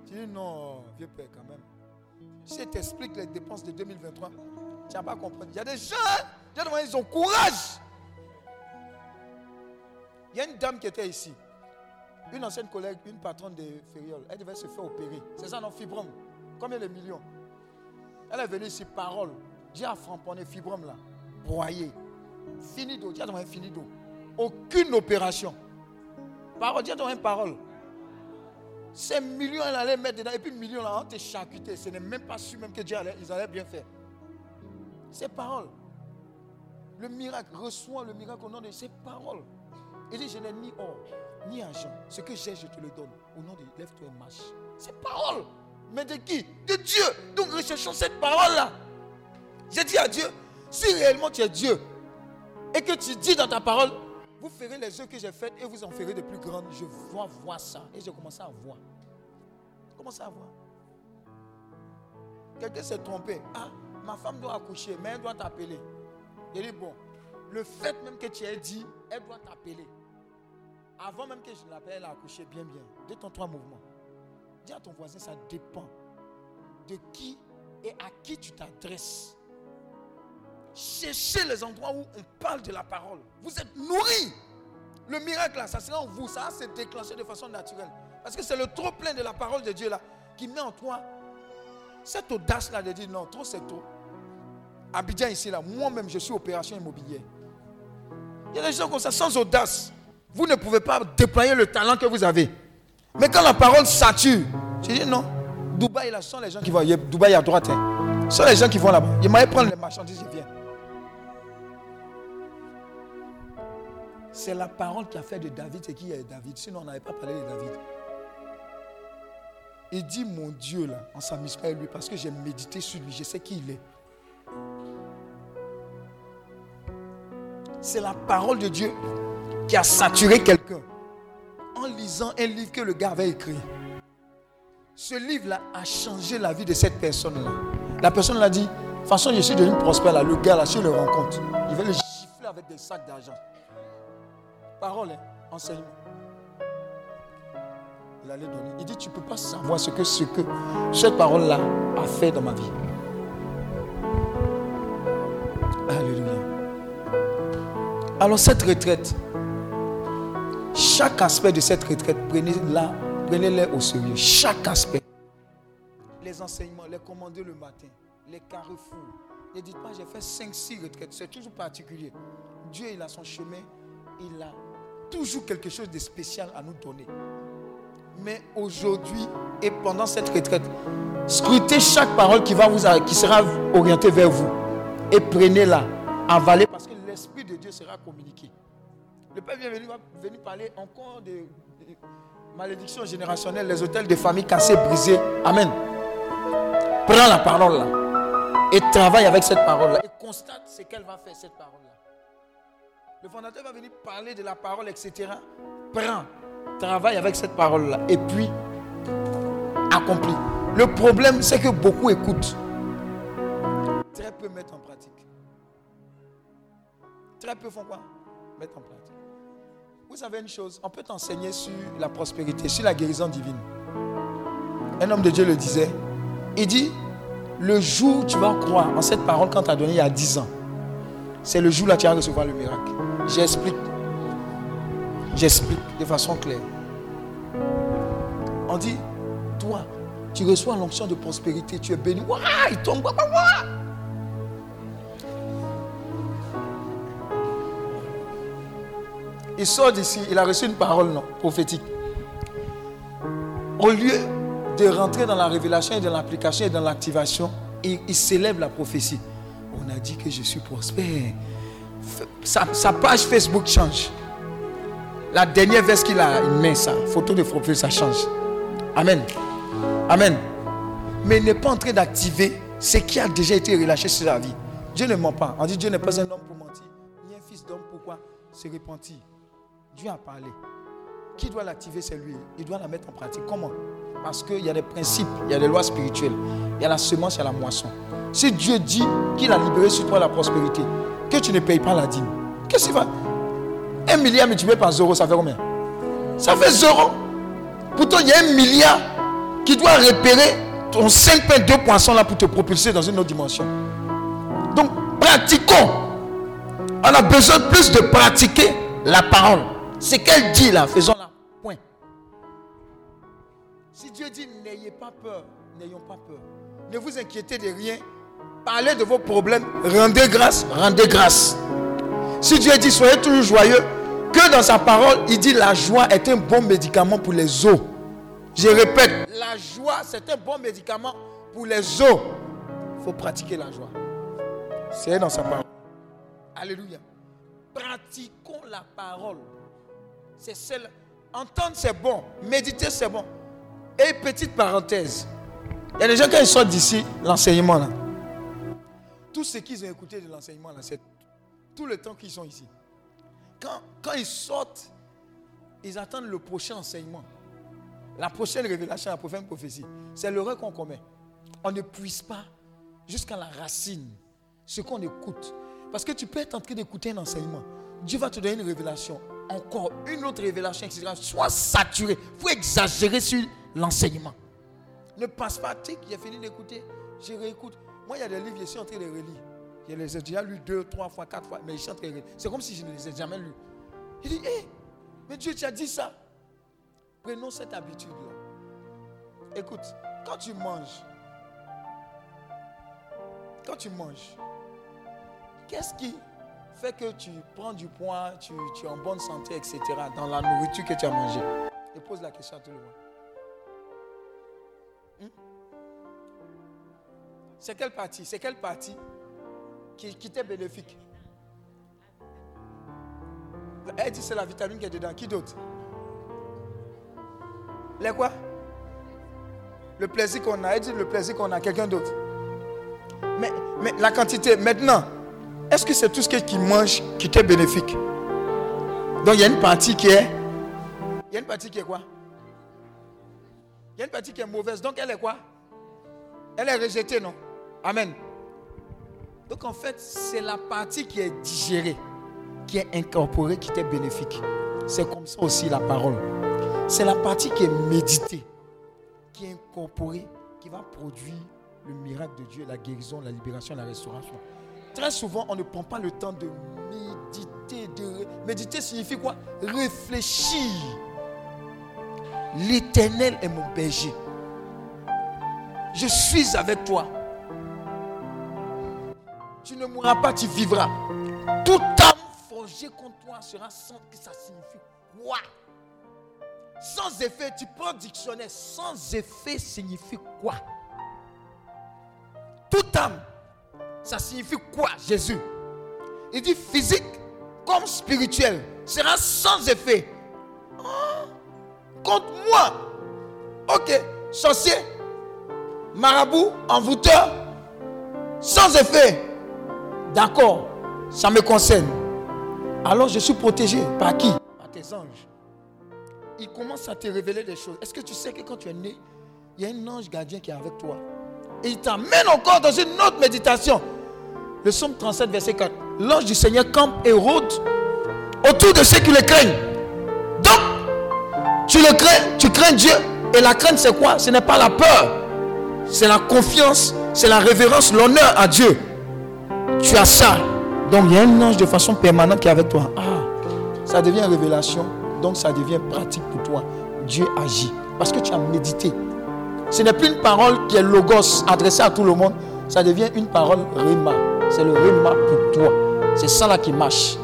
Tu dis, non, vieux père, quand même. Si je t'explique les dépenses de 2023, tu n'as pas compris. Il y a des gens, ils ont courage. Il y a une dame qui était ici. Une ancienne collègue, une patronne de Ferriol. Elle devait se faire opérer. C'est ça, non, fibrome. Combien de millions? Elle est venue ici, parole. Dieu a framponné fibrome là. Broyé. Fini d'eau. Dieu a fini d'eau. Aucune opération. Parole. Dieu a demandé parole. Ces millions, elle allait mettre dedans. Et puis, millions, là, on te charcuté. Ce n'est même pas sûr même que Dieu allait, ils allaient bien faire. Ces paroles. Le miracle, reçois le miracle au nom de ces paroles. Il dit, je n'ai ni or, ni argent. Ce que j'ai, je te le donne. Au nom de lève-toi et marche. Ces paroles. Mais de qui? De Dieu. Donc recherchons cette parole-là. J'ai dit à Dieu, si réellement tu es Dieu, et que tu dis dans ta parole, vous ferez les œuvres que j'ai faites et vous en ferez de plus grandes. Je vois voir ça. Et j'ai commencé à voir. Commencé à voir. Quelqu'un s'est trompé. Ah, ma femme doit accoucher, mais elle doit t'appeler. Il dit, bon, le fait même que tu aies dit, elle doit t'appeler. Avant même que je l'appelle, elle a accouché bien, bien. Deux ton trois mouvements. Dis à ton voisin, ça dépend de qui et à qui tu t'adresses. Cherchez les endroits où on parle de la parole. Vous êtes nourris. Le miracle, là, ça sera en vous. Ça va se déclencher de façon naturelle. Parce que c'est le trop plein de la parole de Dieu là qui met en toi cette audace-là de dire non, trop c'est trop. Abidjan ici, là, moi-même, je suis opération immobilière. Il y a des gens comme ça, sans audace. Vous ne pouvez pas déployer le talent que vous avez. Mais quand la parole sature, je dis non. Dubaï, là, sont les gens qui vont. Dubaï à droite. Hein. Sont les gens qui vont là-bas. Ils m'avaient prendre les marchandises, je viens. C'est la parole qui a fait de David ce qui est David. Sinon, on n'avait pas parlé de David. Il dit Mon Dieu, là, on s'amuse à lui parce que j'ai médité sur lui. Je sais qui il est. C'est la parole de Dieu qui a saturé quelqu'un en lisant un livre que le gars avait écrit. Ce livre-là a changé la vie de cette personne-là. La personne l'a dit, de toute façon, je suis devenu prospère là. Le gars là, si je le rencontre, il va le gifler avec des sacs d'argent. Parole, hein, enseignement. Il allait donner. Il dit, tu ne peux pas savoir ce que, ce que cette parole-là a fait dans ma vie. Alléluia. Alors cette retraite, chaque aspect de cette retraite, prenez-la, prenez-les au sérieux. Chaque aspect. Les enseignements, les commander le matin, les carrefours. Ne dites pas, j'ai fait 5-6 retraites. C'est toujours particulier. Dieu, il a son chemin. Il a toujours quelque chose de spécial à nous donner. Mais aujourd'hui et pendant cette retraite, scrutez chaque parole qui, va vous, qui sera orientée vers vous. Et prenez-la, avalez parce que l'Esprit de Dieu sera communiqué. Le Père bienvenu va venir parler encore de, de malédiction générationnelle, les hôtels de famille cassés, brisés. Amen. Prends la parole là et travaille avec cette parole là et constate ce qu'elle va faire, cette parole là. Le fondateur va venir parler de la parole, etc. Prends, travaille avec cette parole là et puis accomplis. Le problème, c'est que beaucoup écoutent. Très peu mettent en pratique. Très peu font quoi? Mettre en pratique. Vous savez une chose, on peut t'enseigner sur la prospérité, sur la guérison divine. Un homme de Dieu le disait. Il dit, le jour où tu vas croire en cette parole qu'on t'a donnée il y a 10 ans, c'est le jour là où tu vas recevoir le miracle. J'explique. J'explique de façon claire. On dit, toi, tu reçois l'onction de prospérité, tu es béni. Waouh, il tombe. Il sort d'ici, il a reçu une parole non, prophétique. Au lieu de rentrer dans la révélation et dans l'application et dans l'activation, il, il s'élève la prophétie. On a dit que je suis prospère. Sa, page Facebook change. La dernière veste qu'il a, il met ça. Photo de profil, ça change. Amen. Amen. Mais n'est pas en train d'activer ce qui a déjà été relâché sur la vie. Dieu ne ment pas. On dit Dieu n'est pas un homme pour mentir, ni un fils d'homme pourquoi se repentir. Dieu a parlé. Qui doit l'activer, c'est lui. Il doit la mettre en pratique. Comment? Parce qu'il y a des principes, il y a des lois spirituelles. Il y a la semence, il y a la moisson. Si Dieu dit qu'il a libéré sur toi la prospérité, que tu ne payes pas la dîme, qu'est-ce qu'il va? Un milliard multiplié par zéro, ça fait combien? Ça fait zéro. Pourtant, il y a un milliard qui doit repérer ton 5 pains, 2 poissons là pour te propulser dans une autre dimension. Donc, pratiquons. On a besoin plus de pratiquer la parole. Ce qu'elle dit là, faisons-la. Dieu dit n'ayez pas peur, n'ayons pas peur. Ne vous inquiétez de rien. Parlez de vos problèmes. Rendez grâce, rendez grâce. Si Dieu dit soyez toujours joyeux, que dans sa parole, il dit la joie est un bon médicament pour les os. Je répète, la joie, c'est un bon médicament pour les os. Il faut pratiquer la joie. C'est dans sa parole. Alléluia. Pratiquons la parole. C'est celle. Entendre, c'est bon. Méditer, c'est bon. Et petite parenthèse. Il y a des gens, quand ils sortent d'ici, l'enseignement, là. Tout ce qu'ils ont écouté de l'enseignement, là, c'est tout le temps qu'ils sont ici. Quand, quand ils sortent, ils attendent le prochain enseignement. La prochaine révélation, la prochaine prophétie. C'est l'erreur qu'on commet. On ne puisse pas jusqu'à la racine ce qu'on écoute. Parce que tu peux être en train d'écouter un enseignement. Dieu va te donner une révélation. Encore une autre révélation, etc. Sois saturé. Il faut exagérer sur l'enseignement. Ne passe pas, tic, j'ai fini d'écouter, je réécoute. Moi, il y a des livres, je suis en train de relire. Je les ai déjà lus deux, trois fois, quatre fois, mais je suis en train de relire. C'est comme si je ne les ai jamais lus. Il dit, hé, mais Dieu, tu as dit ça. Prenons cette habitude-là. Écoute, quand tu manges, quand tu manges, qu'est-ce qui fait que tu prends du poids, tu, tu, es en bonne santé, etc., dans la nourriture que tu as mangée? Et pose la question à tout le monde. Hmm? C'est quelle partie? C'est quelle partie qui, qui t'est bénéfique? Elle dit c'est la vitamine qui est dedans. Qui d'autre? Les quoi? Le plaisir qu'on a. Elle dit le plaisir qu'on a. Quelqu'un d'autre? Mais, mais la quantité, maintenant, est-ce que c'est tout ce que tu manges qui t'est bénéfique? Donc il y a une partie qui est. Il y a une partie qui est quoi? Il y a une partie qui est mauvaise. Donc elle est quoi? Elle est rejetée, non? Amen. Donc en fait, c'est la partie qui est digérée, qui est incorporée, qui t'est bénéfique. C'est comme ça aussi la parole. C'est la partie qui est méditée, qui est incorporée, qui va produire le miracle de Dieu, la guérison, la libération, la restauration. Très souvent, on ne prend pas le temps de méditer. Méditer signifie quoi? Réfléchir. L'éternel est mon berger. Je suis avec toi. Tu ne mourras pas, tu vivras. Toute âme forgée contre toi sera sans que ça signifie quoi? Sans effet, tu prends dictionnaire. Sans effet signifie quoi? Toute âme ça signifie quoi, Jésus? Il dit physique comme spirituel sera sans effet. Contre moi. Ok, sorcier, marabout, envoûteur, sans effet. D'accord, ça me concerne. Alors je suis protégé. Par qui? Par tes anges. Il commence à te révéler des choses. Est-ce que tu sais que quand tu es né, il y a un ange gardien qui est avec toi? Et il t'amène encore dans une autre méditation. Le psaume 37, verset 4. L'ange du Seigneur campe et rôde autour de ceux qui le craignent. Tu le crains, tu crains Dieu. Et la crainte, c'est quoi? Ce n'est pas la peur. C'est la confiance, c'est la révérence, l'honneur à Dieu. Tu as ça. Donc, il y a un ange de façon permanente qui est avec toi. Ah, ça devient révélation. Donc, ça devient pratique pour toi. Dieu agit. Parce que tu as médité. Ce n'est plus une parole qui est logos, adressée à tout le monde. Ça devient une parole rima. C'est le rima pour toi. C'est ça là qui marche.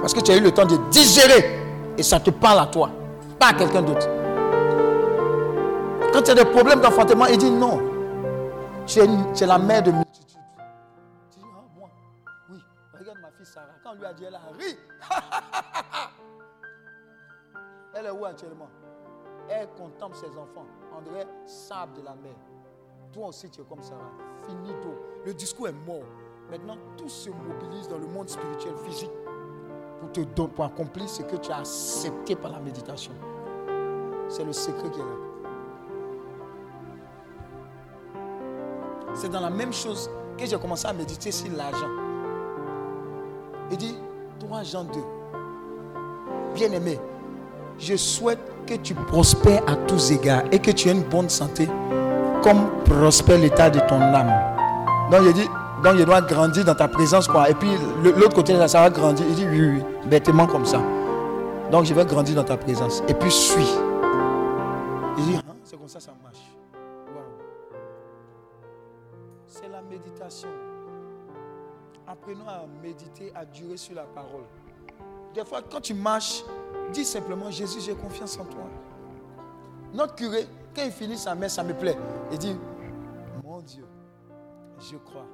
Parce que tu as eu le temps de digérer. Et ça te parle à toi. Pas à quelqu'un d'autre. Quand tu as des problèmes d'enfantement, il dit non. Tu es, la mère de multitude. Tu dis, ah, moi, oui, regarde ma fille Sarah. Quand on lui a dit, elle a ri. elle est où actuellement? Elle contemple ses enfants. André, sable de la mer. Toi aussi, tu es comme Sarah. Finito. Le discours est mort. Maintenant, tout se mobilise dans le monde spirituel, physique, pour te pour accomplir ce que tu as accepté par la méditation. C'est le secret qui est là. C'est dans la même chose que j'ai commencé à méditer sur l'argent. Il dit, 3 Jean 2, bien-aimé, je souhaite que tu prospères à tous égards et que tu aies une bonne santé comme prospère l'état de ton âme. Donc il dit, donc il doit grandir dans ta présence quoi. Et puis l'autre côté ça va grandir. Il dit oui, oui, bêtement comme ça. Donc je vais grandir dans ta présence. Et puis suis. Apprenons à méditer, à durer sur la parole. Des fois, quand tu marches, dis simplement, Jésus, j'ai confiance en toi. Notre curé, quand il finit sa messe, ça me plaît. Il dit, mon Dieu, je crois,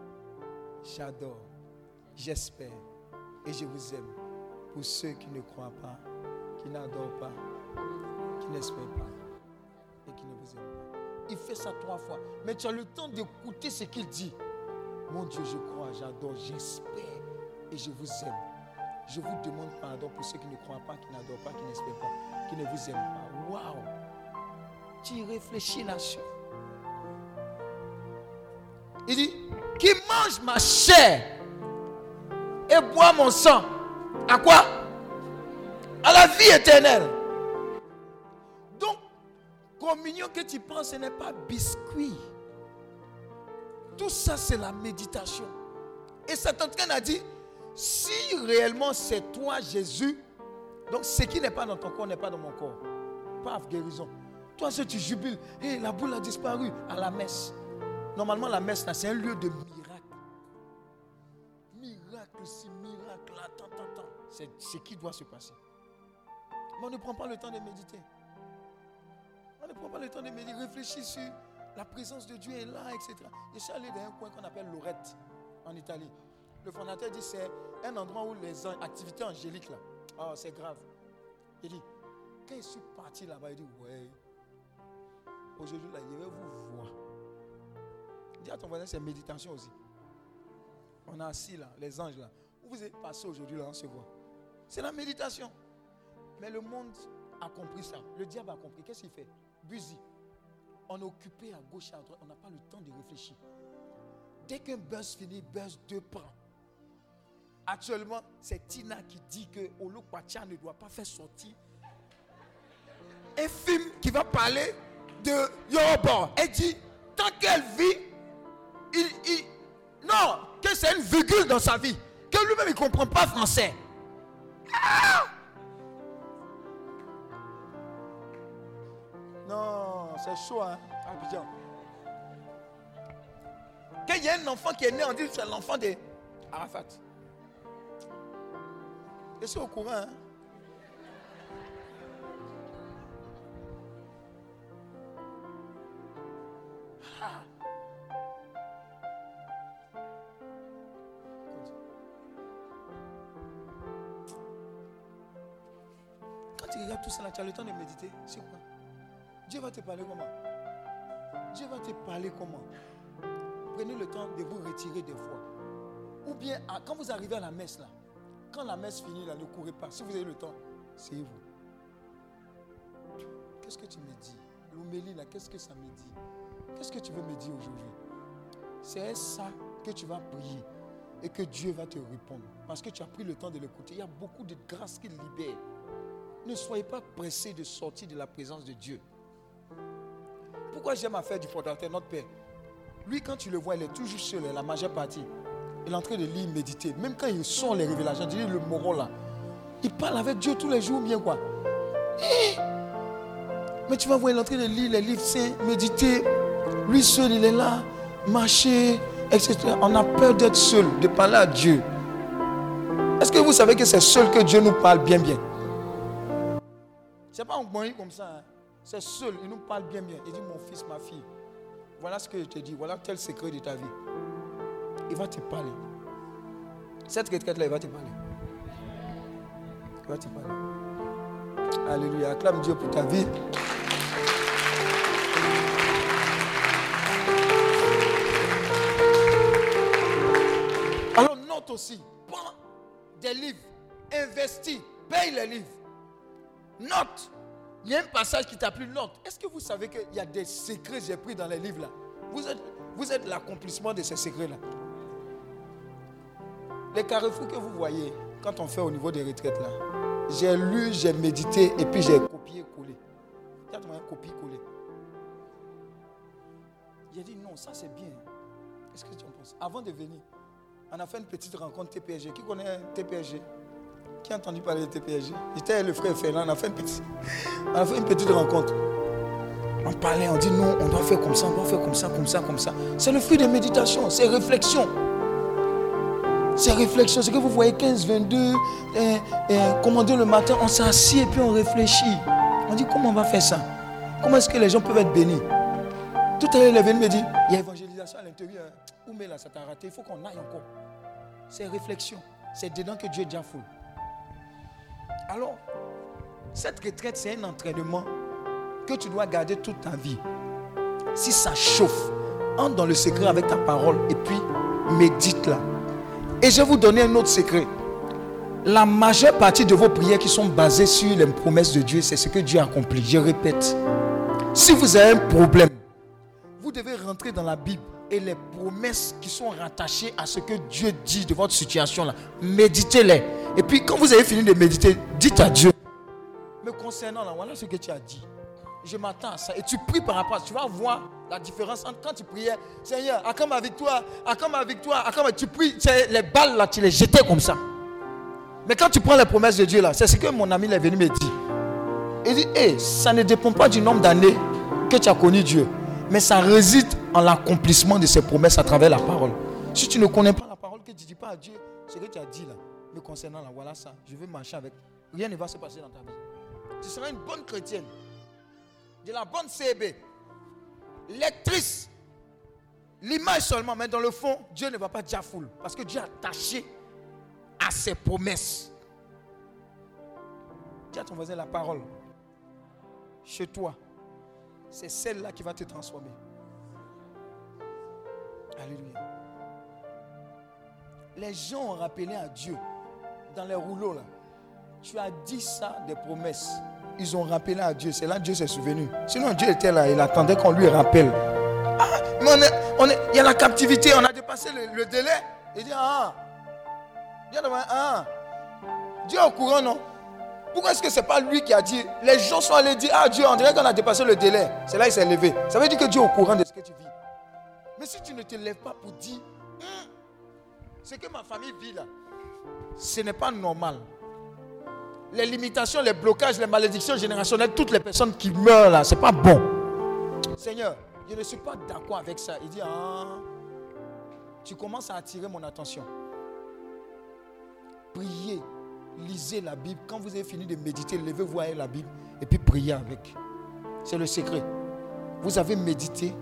j'adore, j'espère et je vous aime. Pour ceux qui ne croient pas, qui n'adorent pas, qui n'espèrent pas et qui ne vous aiment pas. Il fait ça trois fois. Mais tu as le temps d'écouter ce qu'il dit. Mon Dieu, je crois, j'adore, j'espère et je vous aime. Je vous demande pardon pour ceux qui ne croient pas, qui n'adorent pas, qui n'espèrent pas, qui ne vous aiment pas. Waouh! Tu réfléchis là-dessus. Il dit, qui mange ma chair et boit mon sang, à quoi? À la vie éternelle. Donc, communion que tu prends, ce n'est pas biscuit. Tout ça, c'est la méditation. Et Satan a dit, si réellement c'est toi, Jésus, donc ce qui n'est pas dans ton corps n'est pas dans mon corps. Paf, guérison. Toi, si tu jubiles, et la boule a disparu à la messe. Normalement, la messe, c'est un lieu de miracle. Miracle ici, miracle tant, tant. C'est ce qui doit se passer. Mais on ne prend pas le temps de méditer. On ne prend pas le temps de méditer, réfléchir sur la présence de Dieu est là, etc. Je suis allé dans un coin qu'on appelle Lorette, en Italie. Le fondateur dit c'est un endroit où les activités angéliques là. Oh, c'est grave. Il dit, quand je suis parti là-bas, il dit, ouais, aujourd'hui là, je vais vous voir. Dis à ton voisin, c'est méditation aussi. On a assis là, les anges là. Où vous êtes passé aujourd'hui là, on se voit. C'est la méditation. Mais le monde a compris ça. Le diable a compris. Qu'est-ce qu'il fait? Busy. On est occupé à gauche et à droite. On n'a pas le temps de réfléchir. Dès qu'un buzz finit, buzz deux prend. Actuellement, c'est Tina qui dit que Olo ne doit pas faire sortir un film qui va parler de Yoruba. Elle dit, tant qu'elle vit, il, non, que c'est une virgule dans sa vie. Que lui-même, il ne comprend pas français. Ah! C'est chaud, hein, Abidjan. Qu'il y a un enfant qui est né, on dit que c'est l'enfant de Arafat. Je suis au courant. Hein? Quand tu regardes tout ça, tu as le temps de méditer. C'est quoi? Dieu va te parler comment? Dieu va te parler comment? Prenez le temps de vous retirer des fois. Ou bien, quand vous arrivez à la messe, là, quand la messe finit, là, ne courez pas. Si vous avez le temps, c'est vous. Qu'est-ce que tu me dis? L'homélie, là, qu'est-ce que ça me dit? Qu'est-ce que tu veux me dire aujourd'hui? C'est ça que tu vas prier. et que Dieu va te répondre. Parce que tu as pris le temps de l'écouter. Il y a beaucoup de grâce qui libère. Ne soyez pas pressé de sortir de la présence de Dieu. Pourquoi j'aime à faire du fondateur, notre Père? Lui, quand tu le vois, il est toujours seul, la majeure partie. Il est en train de lire, méditer. Même quand il sort les révélations, tu dis le moron là. Il parle avec Dieu tous les jours, bien quoi. Eh! Mais tu vas voir, il est en train de lire les livres saints, méditer. Lui seul, il est là, marcher, etc. On a peur d'être seul, de parler à Dieu. Est-ce que vous savez que c'est seul que Dieu nous parle bien, bien? C'est pas un moyen comme ça. Hein. C'est seul, il nous parle bien, bien. Il dit, mon fils, ma fille, voilà ce que je te dis, voilà tel secret de ta vie. Il va te parler. Cette retraite-là, il va te parler. Il va te parler. Alléluia. Acclame Dieu pour ta vie. Alors note aussi, prends des livres, investis, paye les livres. Note. Il y a un passage qui t'a plu, note. Est-ce que vous savez qu'il y a des secrets que j'ai pris dans les livres là? Vous êtes, vous êtes l'accomplissement de ces secrets là. Les carrefours que vous voyez, quand on fait au niveau des retraites là, j'ai lu, j'ai médité et puis j'ai copié-collé. Tu as copié-collé. J'ai dit non, ça c'est bien. Qu'est-ce que tu en penses? Avant de venir, on a fait une petite rencontre TPG. Qui connaît TPG Qui a entendu parler de TPG J'étais le frère Fernand, on a fait une petite, rencontre. On parlait, on dit non, on doit faire comme ça, on doit faire comme ça, comme ça, comme ça. C'est le fruit de méditation, c'est réflexion. C'est réflexion, c'est que vous voyez 15, 22, eh, eh, commander le matin, on s'assied et puis on réfléchit. On dit comment on va faire ça? Comment est-ce que les gens peuvent être bénis? Tout à l'heure, il est venu me dire, il y a évangélisation à l'intérieur. Où mais là, ça t'a raté, il faut qu'on aille encore. C'est réflexion. C'est dedans que Dieu est déjà fou. Alors, cette retraite, c'est un entraînement que tu dois garder toute ta vie. Si ça chauffe, entre dans le secret avec ta parole et puis médite-la. Et je vais vous donner un autre secret. La majeure partie de vos prières qui sont basées sur les promesses de Dieu, c'est ce que Dieu a accompli. Je répète. Si vous avez un problème, vous devez rentrer dans la Bible et les promesses qui sont rattachées à ce que Dieu dit de votre situation là, méditez-les. Et puis quand vous avez fini de méditer, dites à Dieu, me concernant là, voilà ce que tu as dit. Je m'attends à ça. Et tu pries par rapport à ça. Tu vas voir la différence entre quand tu priais, Seigneur, accorde ma victoire, accorde ma victoire, accorde Tu pries, les balles là, tu les jetais comme ça. Mais quand tu prends les promesses de Dieu là, c'est ce que mon ami est venu me dire. Il dit, hé, ça ne dépend pas du nombre d'années que tu as connu Dieu. Mais ça réside en l'accomplissement de ses promesses à travers la parole. Si tu ne connais pas la parole, que tu dis pas à Dieu, ce que tu as dit là, concernant là, voilà ça, je veux marcher avec. Rien ne va se passer dans ta vie. Tu seras une bonne chrétienne, de la bonne CB, lectrice, l'image seulement, mais dans le fond, Dieu ne va pas dire foule, parce que Dieu est attaché à ses promesses. Dis à ton voisin la parole. Chez toi, c'est celle-là qui va te transformer. Alléluia. Les gens ont rappelé à Dieu dans les rouleaux là. Tu as dit ça des promesses. Ils ont rappelé à Dieu. C'est là que Dieu s'est souvenu. Sinon Dieu était là. Il attendait qu'on lui rappelle. Ah, mais on est, il y a la captivité. On a dépassé le, délai. Il dit ah. Dieu, ah. Dieu est au courant non? Pourquoi est-ce que ce n'est pas lui qui a dit? Les gens sont allés dire Ah Dieu, on dirait qu'on a dépassé le délai. C'est là qu'il s'est levé. Ça veut dire que Dieu est au courant de ce que tu vis. Mais si tu ne te lèves pas pour dire hum, Ce que ma famille vit là, ce n'est pas normal. Les limitations, les blocages, les malédictions générationnelles, toutes les personnes qui meurent là, ce n'est pas bon. Seigneur, je ne suis pas d'accord avec ça. Il dit Ah, tu commences à attirer mon attention. Priez lisez la Bible. Quand vous avez fini de méditer, levez-vous à la Bible et puis priez avec. C'est le secret. Vous avez médité,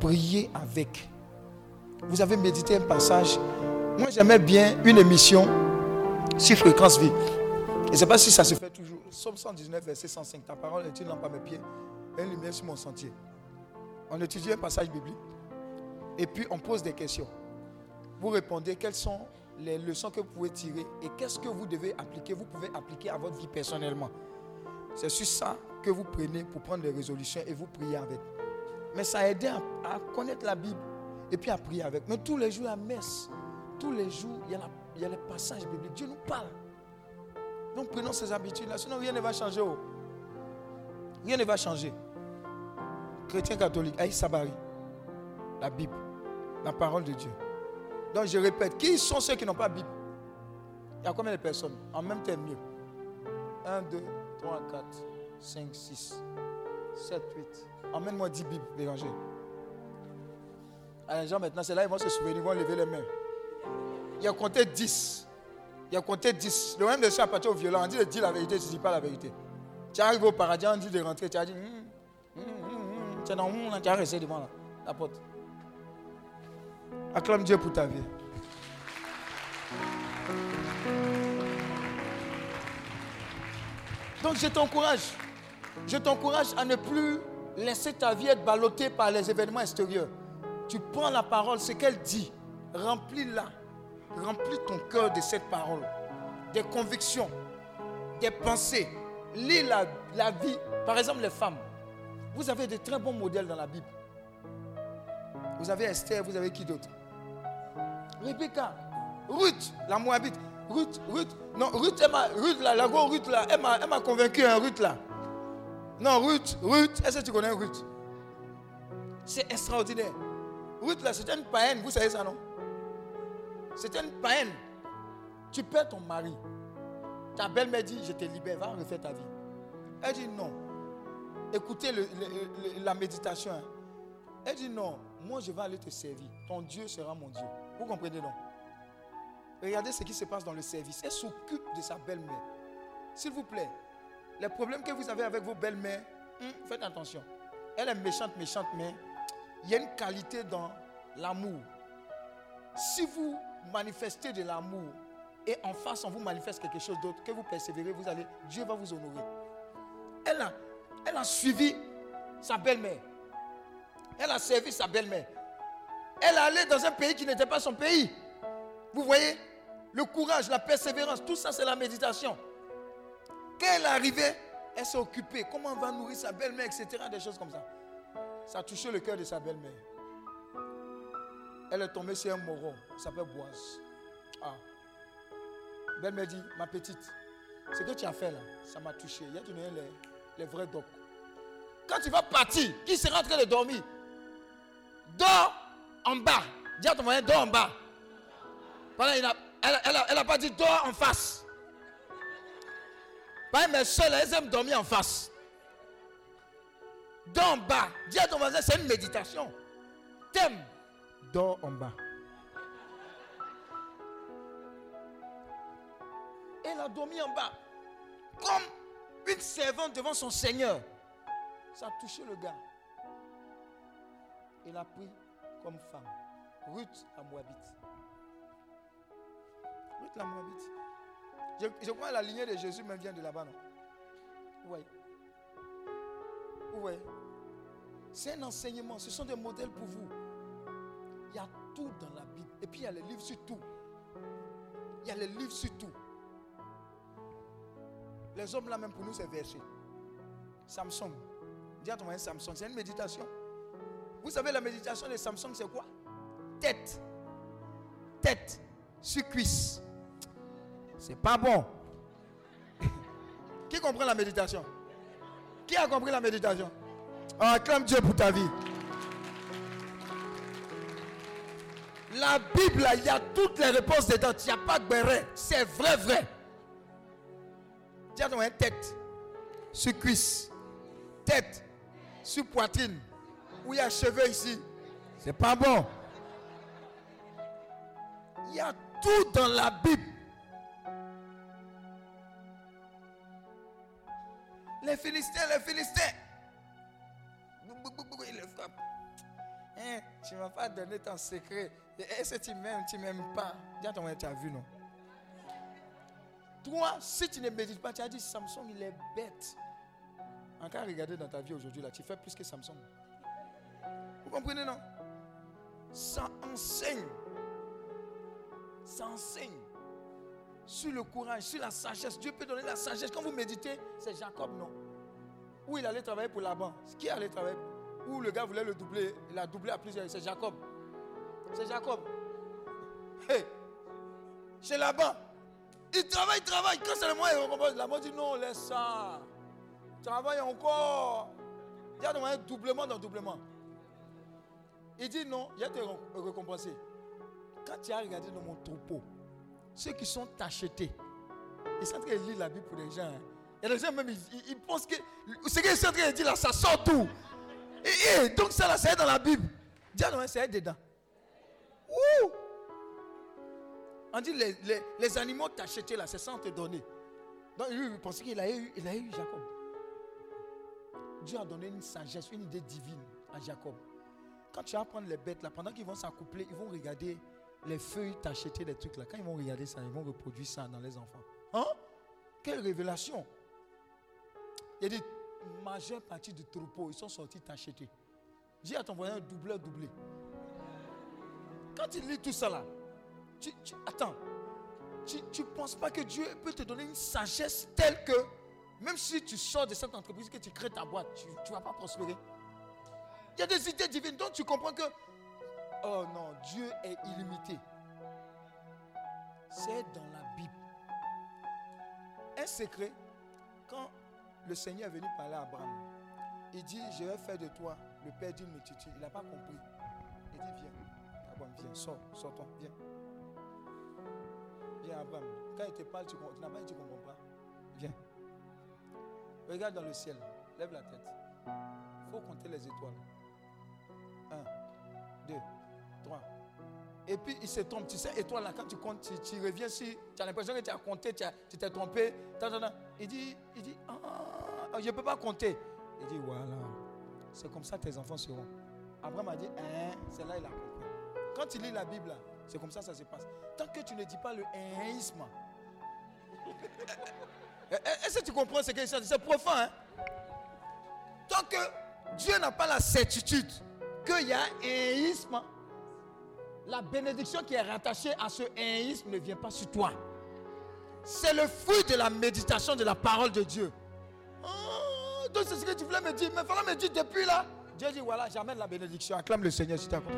priez avec. Vous avez médité un passage. Moi, j'aimais bien une émission sur Fréquence Vie. Je ne sais pas si ça se fait toujours. Somme 119, verset 105. Ta parole est une lampe à mes pieds? Une lumière sur mon sentier. On étudie un passage biblique et puis on pose des questions. Vous répondez quelles sont les leçons que vous pouvez tirer et qu'est-ce que vous devez appliquer, vous pouvez appliquer à votre vie personnellement? C'est sur ça que vous prenez pour prendre des résolutions et vous priez avec. Mais ça a aidé à, connaître la Bible et puis à prier avec. Mais tous les jours à messe, Tous les jours, il y, a il y a les passages bibliques. Dieu nous parle. Donc prenons ces habitudes-là, sinon rien ne va changer. Oh. Rien ne va changer. Chrétien catholique, Aïe Sabari, la Bible, la parole de Dieu. Donc je répète, qui sont ceux qui n'ont pas Bible? Il y a combien de personnes? En même temps, mieux. 1, 2, 3, 4, 5, 6, 7, 8. Emmène-moi 10 Bibles, Béranger. Alors, les gens maintenant, c'est là, ils vont se souvenir, ils vont lever les mains. Il a compté 10. Il a compté 10. Le même de ça, à partir au violent, on dit de dire la vérité, tu ne dis pas la vérité. Tu arrives au paradis, on dit de rentrer, tu as dit, hum, hum, hum, tu es dans hum, tu as resté devant la porte. Acclame Dieu pour ta vie. Donc je t'encourage. Je t'encourage à ne plus laisser ta vie être ballottée par les événements extérieurs. Tu prends la parole, ce qu'elle dit, remplis-la. Remplis ton cœur de cette parole, des convictions, des pensées. Lis la, vie. Par exemple, les femmes. Vous avez de très bons modèles dans la Bible. Vous avez Esther, vous avez qui d'autre? Rebecca, Ruth, la Moabite. Ruth, Ruth, non, Ruth, Ruth là, la go Ruth là, elle m'a convaincu, hein, Ruth là. Non, Ruth, Ruth, est-ce que tu connais Ruth? C'est extraordinaire. Ruth là, c'était une païenne, vous savez ça, non? C'était une païenne. Tu perds ton mari. Ta belle-mère dit, je te libère, va refaire ta vie. Elle dit non. Écoutez la méditation. Hein. Elle dit non, moi je vais aller te servir. Ton Dieu sera mon Dieu. Vous comprenez non? Regardez ce qui se passe dans le service. Elle s'occupe de sa belle-mère. S'il vous plaît, les problèmes que vous avez avec vos belles-mères, hum, faites attention. Elle est méchante, méchante, mais il y a une qualité dans l'amour. Si vous manifestez de l'amour et en face on vous manifeste quelque chose d'autre, que vous persévérez, vous allez, Dieu va vous honorer. Elle a, elle a suivi sa belle-mère. Elle a servi sa belle-mère. Elle allait dans un pays qui n'était pas son pays. Vous voyez Le courage, la persévérance, tout ça c'est la méditation. Quand elle est arrivée, elle s'est occupée. Comment on va nourrir sa belle-mère, etc. Des choses comme ça. Ça a touché le cœur de sa belle-mère. Elle est tombée sur un moron. Il s'appelle Boise. Ah. Belle-mère dit, ma petite, ce que tu as fait là, ça m'a touché. Il y a donné les, les vrais docs. Quand tu vas partir, qui sera en train de dormir? Dors en bas. Dis à ton moyen, dors en bas. elle n'a pas dit dors en face. Pas mes soeurs, elles aiment dormir en face. Dors en bas. Dis à ton voisin, c'est une méditation. T'aimes. Dors en bas. Elle a dormi en bas. Comme une servante devant son Seigneur. Ça a touché le gars. Il a pris comme femme Ruth la Moabite. Ruth la Moabite. Je, crois que la lignée de Jésus même vient de là-bas, non? Oui. Oui. C'est un enseignement, ce sont des modèles pour vous. Il y a tout dans la Bible. Et puis il y a les livres sur tout. Il y a les livres sur tout. Les hommes là même pour nous c'est versé. Samson. Dis à ton Samson, c'est une méditation. Vous savez, la méditation de Samson, c'est quoi? Tête. Tête sur cuisse. C'est pas bon. Qui comprend la méditation? Qui a compris la méditation? Acclame Dieu pour ta vie. La Bible, il y a toutes les réponses dedans. Il n'y a pas de béret. C'est vrai, vrai. Tiens, tête sur cuisse. Tête sur poitrine où il y a cheveux ici. C'est pas bon. Il y a tout dans la Bible. Les Philistins, les Philistins. Il le frappe. Hein, tu ne m'as pas donné ton secret. Est-ce que tu m'aimes, tu ne m'aimes pas? Dis tu as vu, non? Toi, si tu ne médites pas, tu as dit Samson, il est bête. Encore regarder dans ta vie aujourd'hui, là, tu fais plus que Samson. Vous comprenez, non? Ça enseigne. Ça enseigne. Sur le courage, sur la sagesse. Dieu peut donner la sagesse. Quand vous méditez, c'est Jacob, non? Où il allait travailler pour Laban. Qui allait travailler Où le gars voulait le doubler. Il a doublé à plusieurs. C'est Jacob. C'est Jacob. C'est là-bas. Il travaille, il travaille. Quand c'est le mois, il recompose. La mort dit non, laisse ça. Travaille encore. Il y a un doublement dans doublement. Il dit non, il a te récompenser. Quand tu as regardé dans mon troupeau, ceux qui sont achetés, ils sont en train de lire la Bible pour les gens. Hein. Y a des gens même, ils, pensent que ce qu'ils sont en train de dire là, ça sort tout. Donc ça là, ça est dans la Bible. Dis non, ça est dedans. Ouh! On dit les, les, animaux t'achetés là, c'est sans te donner. Donc lui, il pensait qu'il a eu, il a eu Jacob. Dieu a donné une sagesse, une idée divine à Jacob. Quand tu vas prendre les bêtes là, pendant qu'ils vont s'accoupler, ils vont regarder les feuilles t'acheter des trucs là. Quand ils vont regarder ça, ils vont reproduire ça dans les enfants. Hein? Quelle révélation! Il dit, majeure partie du troupeau, ils sont sortis t'acheter. Dis à ton voisin, doubleur, doublé. Quand il lit tout ça là, tu, attends, tu ne penses pas que Dieu peut te donner une sagesse telle que même si tu sors de cette entreprise, que tu crées ta boîte, tu ne vas pas prospérer. Il y a des idées divines dont tu comprends que, oh non, Dieu est illimité. C'est dans la Bible. Un secret, quand le Seigneur est venu parler à Abraham, il dit, je vais faire de toi le père d'une multitude. Il n'a pas compris. Il dit, viens. Abraham, viens, sors, sors-toi, viens. Viens, Abraham. Quand il te parle, tu, n'as pas dit, tu ne comprends pas. Viens. Regarde dans le ciel. Lève la tête. Il faut compter les étoiles. Un, deux, trois. Et puis il se trompe. Tu sais, étoile là, quand tu comptes, tu, reviens si tu as l'impression que tu as compté, tu t'es trompé. Il dit, il dit, ah, je ne peux pas compter. Il dit, voilà. C'est comme ça que tes enfants seront. Abraham a dit, hein, c'est là il a compris. Quand tu lis la Bible, c'est comme ça ça se passe. Tant que tu ne dis pas le haïsme, est-ce que tu comprends ce que c'est C'est profond, hein? Tant que Dieu n'a pas la certitude qu'il y a un haïsme, la bénédiction qui est rattachée à ce haïsme ne vient pas sur toi. C'est le fruit de la méditation de la parole de Dieu. Oh, donc c'est ce que tu voulais me dire. Mais il me dire depuis là. Dieu dit voilà, j'amène la bénédiction. Acclame le Seigneur si tu as compris.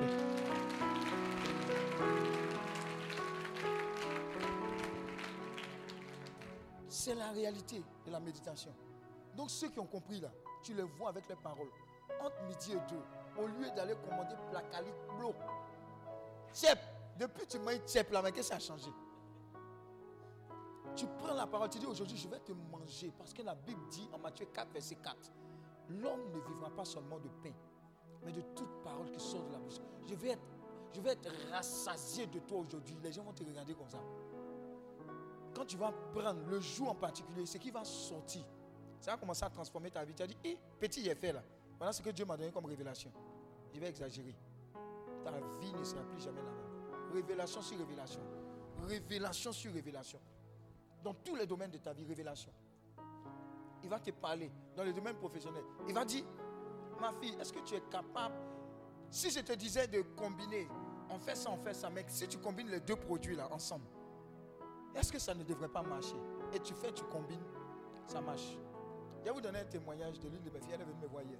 C'est la réalité de la méditation. Donc ceux qui ont compris là, tu les vois avec les paroles. Entre midi et deux, au lieu d'aller commander placalique, bleu, tchèp, depuis tu dit tchèp là, mais qu'est-ce qui a changé? Tu prends la parole, tu dis aujourd'hui je vais te manger. Parce que la Bible dit en Matthieu 4, verset 4, l'homme ne vivra pas seulement de pain, mais de toute parole qui sort de la bouche. Je vais être, je vais être rassasié de toi aujourd'hui. Les gens vont te regarder comme ça quand tu vas prendre le jour en particulier, ce qui va sortir, ça va commencer à transformer ta vie. Tu as dit, hé, petit, j'ai fait là. Voilà ce que Dieu m'a donné comme révélation. Je vais exagérer. Ta vie ne sera plus jamais la même. Révélation sur révélation. Révélation sur révélation. Dans tous les domaines de ta vie, révélation. Il va te parler dans le domaine professionnel. Il va dire, ma fille, est-ce que tu es capable, si je te disais de combiner, on fait ça, on fait ça, mais si tu combines les deux produits là ensemble, est-ce que ça ne devrait pas marcher? Et tu fais, tu combines, ça marche. Je vais vous donner un témoignage de l'une de mes filles. Elle est venue me voir hier.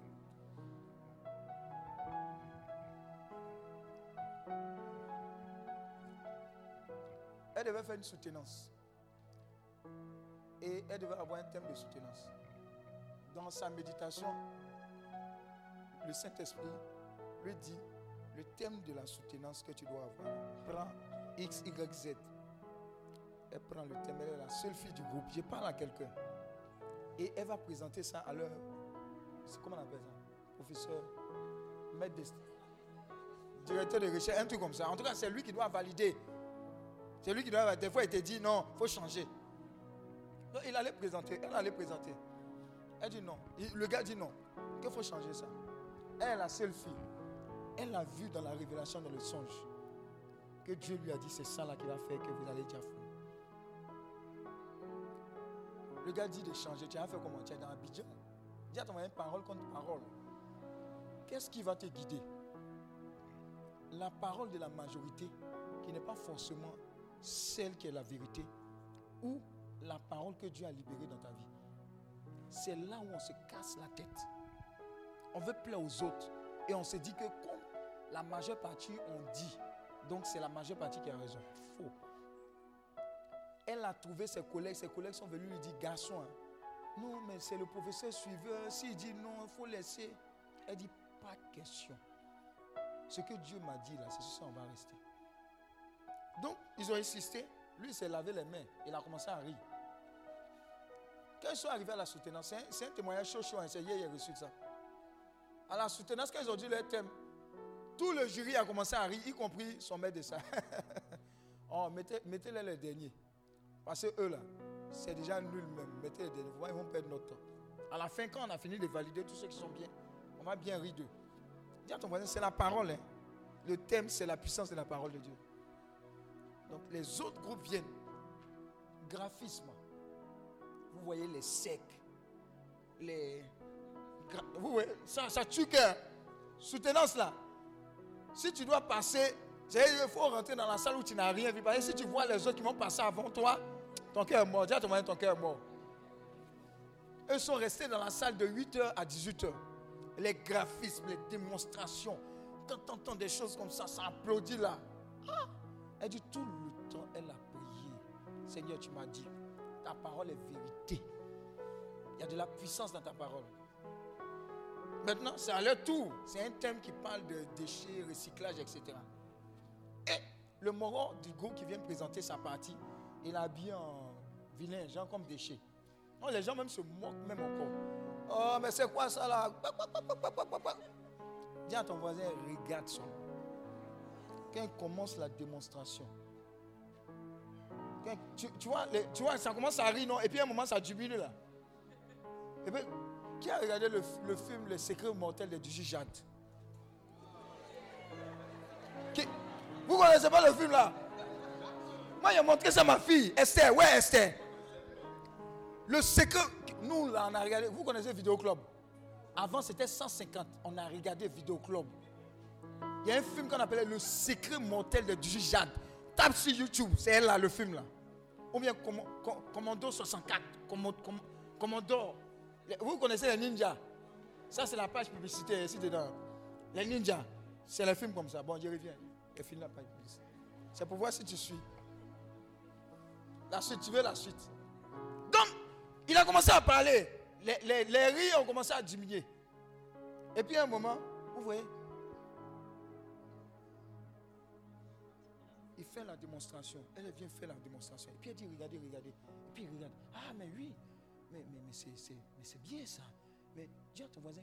Elle devait faire une soutenance. Et elle devait avoir un thème de soutenance. Dans sa méditation, le Saint-Esprit lui dit le thème de la soutenance que tu dois avoir. Prends X, Y, Z. Elle prend le thème, elle est la seule fille du groupe. Je parle à quelqu'un. Et elle va présenter ça à leur. Comment on appelle ça Professeur, maître de, directeur de recherche, un truc comme ça. En tout cas, c'est lui qui doit valider. C'est lui qui doit. Des fois, il te dit non, il faut changer. Il allait présenter. Elle allait présenter. Elle dit non. Le gars dit non. Qu'il faut changer ça. Elle la seule fille. Elle a vu dans la révélation, dans le songe, que Dieu lui a dit c'est ça là qui va faire que vous allez dire Le gars dit de changer. Tu as fait comment? Tu es dans Abidjan? Dis à ton une parole contre parole. Qu'est-ce qui va te guider? La parole de la majorité, qui n'est pas forcément celle qui est la vérité, ou la parole que Dieu a libérée dans ta vie. C'est là où on se casse la tête. On veut plaire aux autres. Et on se dit que comme la majeure partie on dit, donc c'est la majeure partie qui a raison. Faux. elle a trouvé ses collègues. Ses collègues sont venus lui dire Garçon, hein, non, mais c'est le professeur suiveur. S'il dit non, il faut laisser. Elle dit Pas question. Ce que Dieu m'a dit là, c'est ça, on va rester. Donc, ils ont insisté. Lui, il s'est lavé les mains. Il a commencé à rire. Quand ils sont arrivés à la soutenance, c'est un, témoignage chaud, chaud. Hein, c'est hier, il a reçu ça. À la soutenance, quand ils ont dit leur thème, tout le jury a commencé à rire, y compris son maître de ça. oh, mettez-les mettez les derniers. Parce que eux là, c'est déjà nul même. Mettez les derniers. Ils vont perdre notre temps. À la fin, quand on a fini de valider tous ceux qui sont bien, on va bien rire d'eux. À ton c'est la parole. Hein. Le thème, c'est la puissance de la parole de Dieu. Donc les autres groupes viennent. Graphisme. Vous voyez les secs. Les. Vous voyez, ça, tue cœur. Soutenance là. Si tu dois passer, il faut rentrer dans la salle où tu n'as rien vu. Que si tu vois les autres qui vont passer avant toi, ton cœur est mort. Dis à ton voisin, ton cœur est mort. Eux sont restés dans la salle de 8h à 18h. Les graphismes, les démonstrations. Quand tu entends des choses comme ça, ça applaudit là. Ah! Elle dit tout le temps, elle a prié. Seigneur, tu m'as dit, ta parole est vérité. Il y a de la puissance dans ta parole. Maintenant, c'est à leur tour. C'est un thème qui parle de déchets, recyclage, etc. Et le moron du groupe qui vient présenter sa partie, il a habillé en vilain, genre comme déchets. les gens même se moquent même encore. Oh, mais c'est quoi ça là? Dis à ton voisin, regarde ça. Quand il commence la démonstration, tu, vois, tu vois, ça commence à rire, non? Et puis à un moment, ça jubile là. Et puis, qui a regardé le, film Le secret mortel de Jade? Vous ne connaissez pas le film là? Moi, j'ai montré ça à ma fille, Esther. Ouais, Esther. Le secret, nous là, on a regardé. Vous connaissez Vidéo Club? Avant, c'était 150. On a regardé Vidéo Club. Il y a un film qu'on appelait Le secret mortel de Duji Jade. Tape sur YouTube, c'est elle là, le film là. Ou bien Commando 64, Commando vous connaissez les ninjas? Ça, c'est la page publicité ici dedans. Les ninjas, c'est le film comme ça. Bon, je reviens. Je finis la page publicité. C'est pour voir si tu suis. La suite, tu veux la suite. Il a commencé à parler. Les, les, les rires ont commencé à diminuer. Et puis, à un moment, vous voyez, il fait la démonstration. Elle vient faire la démonstration. Et puis elle dit, regardez, regardez. Et puis il regarde. Ah, mais oui, mais, mais, mais c'est bien ça. Mais dis à ton voisin,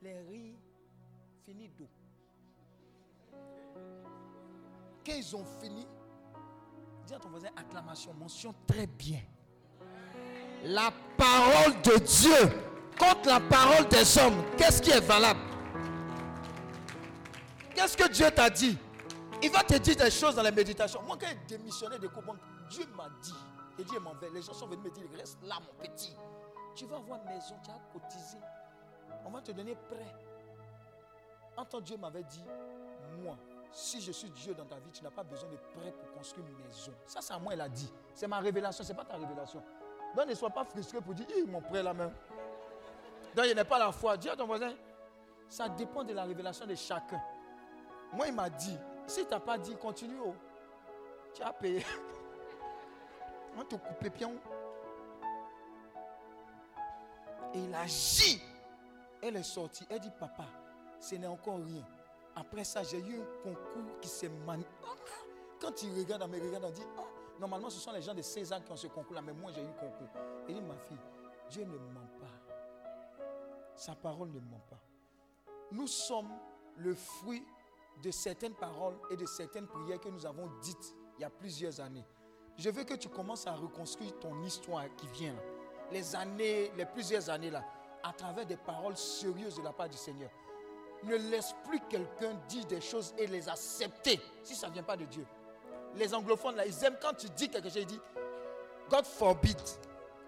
les riz finissent d'eau. Quand ils ont fini, dis à ton voisin, acclamation, mention très bien. La parole de Dieu contre la parole des hommes, qu'est-ce qui est valable? Qu'est-ce que Dieu t'a dit? Il va te dire des choses dans les méditations. Moi, quand j'ai démissionné de Cobanque, Dieu m'a dit et Dieu m'en Les gens sont venus me dire, reste là, mon petit. Tu vas avoir maison, tu as cotisé. On va te donner prêt. Entends, Dieu m'avait dit, moi, si je suis Dieu dans ta vie, tu n'as pas besoin de prêt pour construire une maison. Ça, c'est à moi, il a dit. C'est ma révélation, ce n'est pas ta révélation. Donc, ne sois pas frustré pour dire, mon prêt la main. Donc, il n'est pas la foi. Dis à ton voisin, ça dépend de la révélation de chacun. Moi, il m'a dit, si tu n'as pas dit, continue. Oh. Tu as payé. On te couper pion. Et il agit. Elle est sortie. Elle dit, papa, ce n'est encore rien. Après ça, j'ai eu un concours qui s'est mani... Quand il regarde, elle me regarde, elle dit, ah, normalement, ce sont les gens de 16 ans qui ont ce concours-là, mais moi, j'ai eu concours. Elle dit, ma fille, Dieu ne ment pas. Sa parole ne ment pas. Nous sommes le fruit de certaines paroles et de certaines prières que nous avons dites il y a plusieurs années. Je veux que tu commences à reconstruire ton histoire qui vient. Les années, les plusieurs années là, à travers des paroles sérieuses de la part du Seigneur. Ne laisse plus quelqu'un dire des choses et les accepter si ça ne vient pas de Dieu. Les anglophones là, ils aiment quand tu dis quelque chose, ils disent God forbid.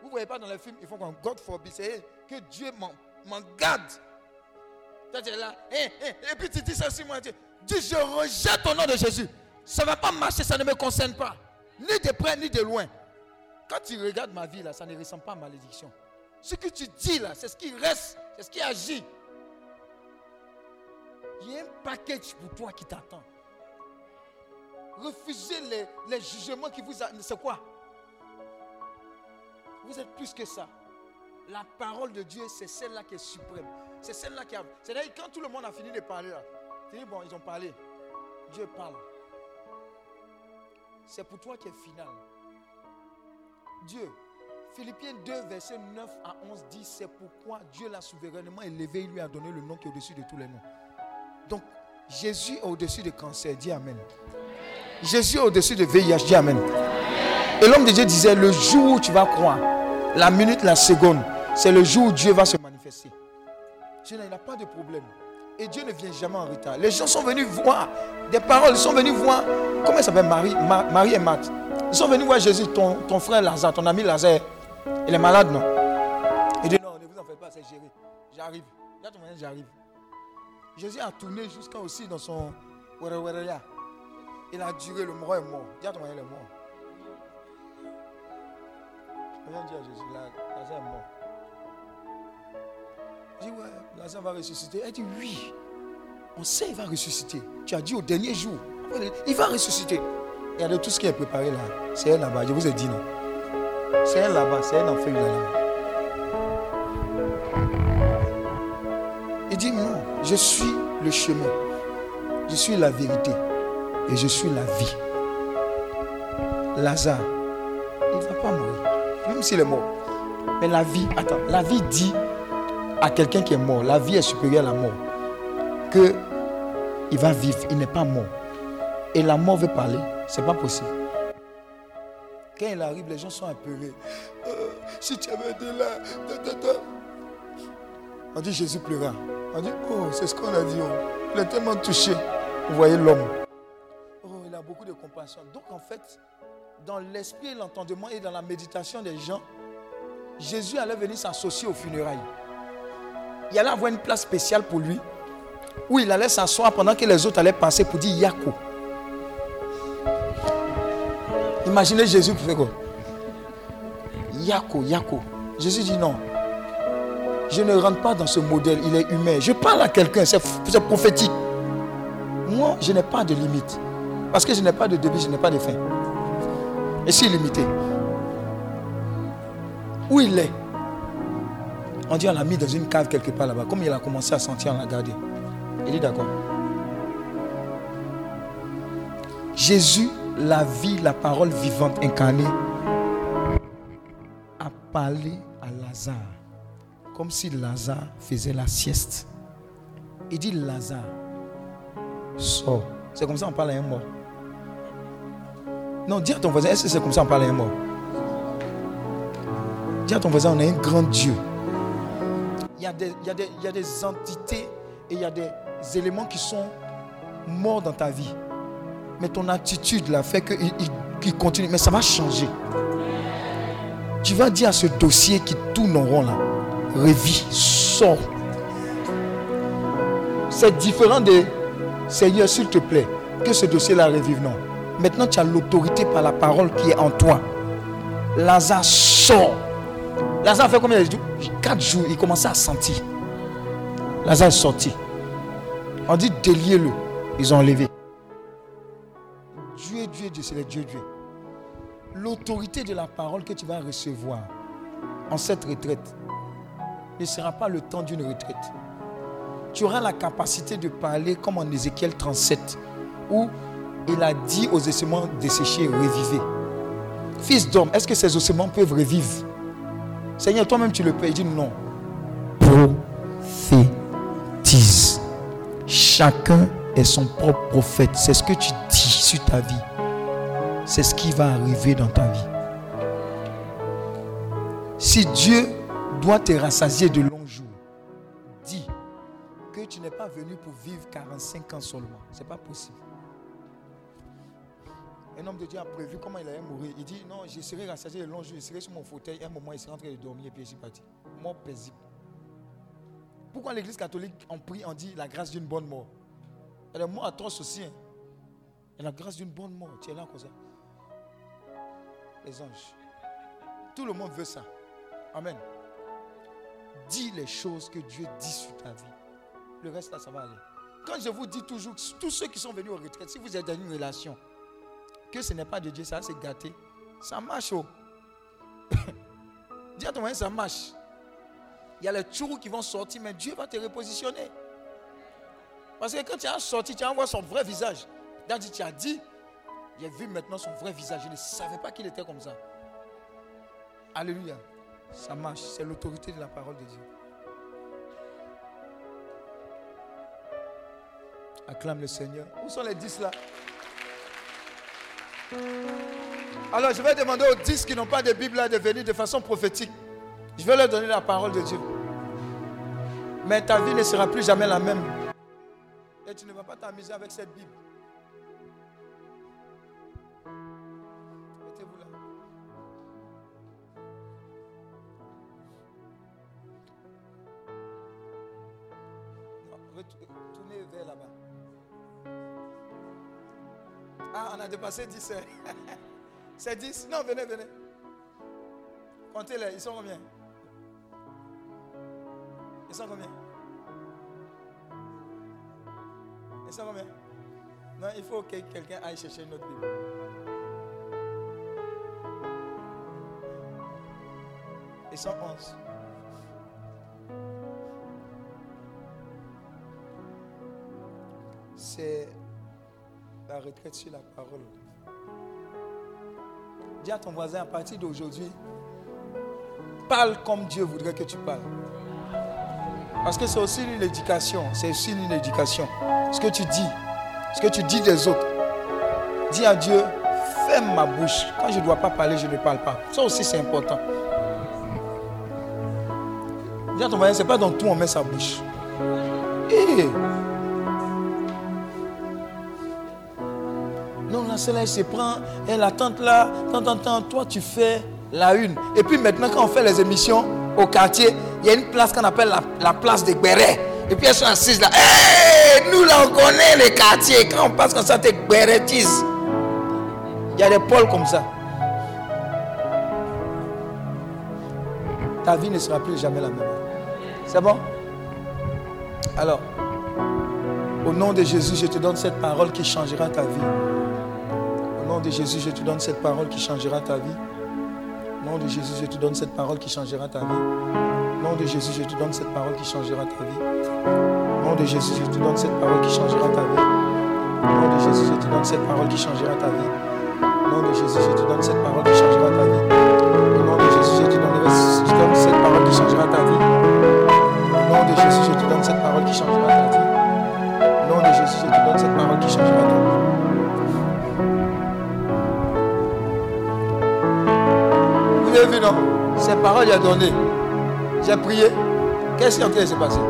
Vous ne voyez pas dans les films, ils font comme God forbid. C'est que Dieu m'en garde. Là. Eh, eh, et puis tu dis ça aussi, moi. Tu dis, je rejette au nom de Jésus. Ça ne va pas marcher, ça ne me concerne pas ni de près ni de loin. Quand tu regardes ma vie là, ça ne ressemble pas à malédiction. Ce que tu dis là, c'est ce qui reste, c'est ce qui agit. Il y a un package pour toi qui t'attend. Refusez les, jugements qui vous... C'est quoi? Vous êtes plus que ça. La parole de Dieu, c'est celle-là qui est suprême. C'est celle-là qui a. C'est-à-dire, quand tout le monde a fini de parler, là, dis, bon, ils ont parlé. Dieu parle. C'est pour toi qui est final. Dieu, Philippiens 2, verset 9 à 11 dit, c'est pourquoi Dieu l'a souverainement élevé, il lui a donné le nom qui est au-dessus de tous les noms. Donc, Jésus au-dessus du cancer, dis Amen. Jésus au-dessus de VIH, dis Amen. Et l'homme de Dieu disait, le jour où tu vas croire, la minute, la seconde, c'est le jour où Dieu va se manifester. il n'a pas de problème. Et Dieu ne vient jamais en retard. Les gens sont venus voir des paroles, ils sont venus voir, comment s'appelle? Marie, Marie et Marthe. Ils sont venus voir Jésus, ton, ton frère Lazare, ton ami Lazare. Il est malade, non? Il dit non, ne vous en faites pas, c'est géré. J'arrive. J'arrive. Jésus a tourné jusqu'à aussi dans son Il a duré, le mort est mort. Dis à ton il est mort. Viens dire à Jésus, Lazare est mort. Il dit, ouais, Lazare va ressusciter. Elle dit, oui. On sait qu'il va ressusciter. Tu as dit au dernier jour. Il va ressusciter. Regardez tout ce qui est préparé là. C'est elle là-bas. Je vous ai dit non. C'est elle là-bas. C'est elle en feuille là-bas. Il dit non. Je suis le chemin. Je suis la vérité. Et je suis la vie. Lazare, il ne va pas mourir. Même s'il est mort. Mais la vie, attends, la vie dit à quelqu'un qui est mort, la vie est supérieure à la mort, que il va vivre, il n'est pas mort. Et la mort veut parler. C'est pas possible. Quand il arrive, les gens sont apeurés. Euh, si tu avais été là, on dit Jésus pleura. On dit, oh, c'est ce qu'on a dit. Oh. Il est tellement touché. Vous voyez l'homme. Beaucoup de compassion. Donc en fait, dans l'esprit, l'entendement et dans la méditation des gens, Jésus allait venir s'associer aux funérailles. Il allait avoir une place spéciale pour lui, où il allait s'asseoir pendant que les autres allaient passer pour dire Yako. Imaginez Jésus pour faire quoi? Yako, Yako. Jésus dit non. Je ne rentre pas dans ce modèle, il est humain. Je parle à quelqu'un, c'est prophétique. Moi, je n'ai pas de limite. Parce que je n'ai pas de début, je n'ai pas de fin. Et c'est limité. Où il est? On dit on l'a mis dans une cave quelque part là-bas. Comme il a commencé à sentir, on l'a gardé. Il est d'accord. Jésus la vie, la parole vivante incarnée, a parlé à Lazare comme si Lazare faisait la sieste. Il dit Lazare, sors. C'est comme ça qu'on parle à un mort. Non, dis à ton voisin, est-ce que c'est comme ça qu'on parle à un mort? Dis à ton voisin, on a un grand Dieu. Il y a des entités et il y a des éléments qui sont morts dans ta vie. Mais ton attitude là fait qu'il continue. Mais ça va changer. Tu vas dire à ce dossier qui tourne en rond là, revis, sors. C'est différent de Seigneur, s'il te plaît, que ce dossier-là revive. Non. Maintenant, tu as l'autorité par la parole qui est en toi. Lazare sort. Lazare fait combien de jours Quatre jours, il commençait à sentir. Lazare est sorti. On dit déliez-le. Ils ont enlevé. Dieu, Dieu, Dieu, c'est le Dieu, Dieu. L'autorité de la parole que tu vas recevoir en cette retraite ne sera pas le temps d'une retraite. Tu auras la capacité de parler comme en Ézéchiel 37, où il a dit aux ossements desséchés, revivez. Fils d'homme, est-ce que ces ossements peuvent revivre? Seigneur, toi-même tu le peux. Il dit non. Prophétise. Chacun est son propre prophète. C'est ce que tu dis sur ta vie, c'est ce qui va arriver dans ta vie. Si Dieu doit te rassasier de longs jours, dis que tu n'es pas venu pour vivre 45 ans seulement. Ce n'est pas possible. Un homme de Dieu a prévu comment il allait mourir. Il dit Non, je serai rassasié de longs jours, je serai sur mon fauteuil. Un moment, il sera en train de dormir et puis il est parti. Mort paisible. Pourquoi l'église catholique, on prie, on dit la grâce d'une bonne mort? Elle est mort atroce aussi. Hein. Et la grâce d'une bonne mort, tu es là comme ça. Les anges. Tout le monde veut ça. Amen. Dis les choses que Dieu dit sur ta vie. Le reste là, ça va aller. Quand je vous dis toujours, tous ceux qui sont venus au retraite, si vous êtes dans une relation, que ce n'est pas de Dieu, ça c'est gâté, ça marche. Oh. Dis à ton ça marche. Il y a les chourous qui vont sortir, mais Dieu va te repositionner. Parce que quand tu as sorti, tu as voir son vrai visage. Dans tu as dit, j'ai vu maintenant son vrai visage. Je ne savais pas qu'il était comme ça. Alléluia. Ça marche. C'est l'autorité de la parole de Dieu. Acclame le Seigneur. Où sont les dix là? Alors je vais demander aux dix qui n'ont pas de Bible là de venir de façon prophétique. Je vais leur donner la parole de Dieu. Mais ta vie ne sera plus jamais la même. Et tu ne vas pas t'amuser avec cette Bible. Mettez-vous là. Ah, on a dépassé 10. C'est 10 Non, venez, venez. Comptez-les, ils sont combien? Ils sont combien? Ils sont combien? Non, il faut que quelqu'un aille chercher notre Bible. Ils sont 11. C'est la retraite sur la parole. Dis à ton voisin à partir d'aujourd'hui, parle comme Dieu voudrait que tu parles. Parce que c'est aussi une éducation. C'est aussi une éducation. Ce que tu dis, ce que tu dis des autres. Dis à Dieu, ferme ma bouche. Quand je ne dois pas parler, je ne parle pas. Ça aussi, c'est important. Dis à ton voisin, ce n'est pas dans tout on met sa bouche. Eh. Celle-là, elle se prend. Elle attend là, tant, tant, tant. Toi, tu fais la une. Et puis maintenant, quand on fait les émissions au quartier, il y a une place qu'on appelle la, place des Béret. Et puis elles sont assises là. Hey, nous là, on connaît les quartiers. Quand on passe comme ça, t'es bérétise. Il y a des pôles comme ça. Ta vie ne sera plus jamais la même. C'est bon? Alors, au nom de Jésus, je te donne cette parole qui changera ta vie. Nom de Jésus, je te donne cette parole qui changera ta vie. Nom de Jésus, je te donne cette parole qui changera ta vie. Nom de Jésus, je te donne cette parole qui changera ta vie. Nom de Jésus, je te donne cette parole qui changera ta vie. Nom de Jésus, je te donne cette parole qui changera ta vie. Nom de Jésus, je te donne cette parole qui changera ta vie. Au nom de Jésus, je te donne cette parole qui changera ta vie. Au nom de Jésus, je te donne cette parole qui changera ta vie. Nom de Jésus, je te donne cette parole qui changera ta vie. Ces paroles, il a donné. J'ai prié. Qu'est-ce qui est en train de se passer?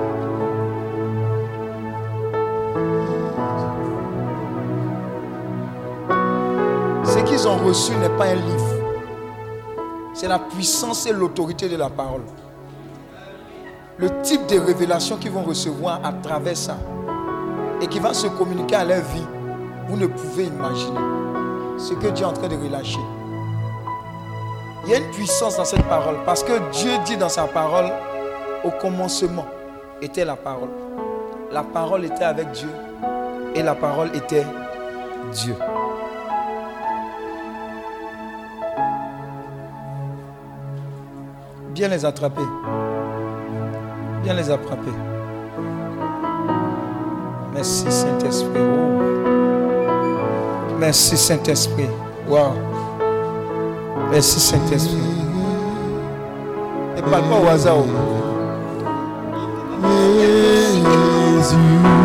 Ce qu'ils ont reçu n'est pas un livre. C'est la puissance et l'autorité de la parole. Le type de révélation qu'ils vont recevoir à travers ça et qui va se communiquer à leur vie, vous ne pouvez imaginer ce que Dieu est en train de relâcher. Il y a une puissance dans cette parole parce que Dieu dit dans sa parole, au commencement était la parole. La parole était avec Dieu et la parole était Dieu. Bien les attraper. Bien les attraper. Merci Saint-Esprit. Merci Saint-Esprit. Wow. Merci Saint-Esprit. Et parle pas au. Jésus.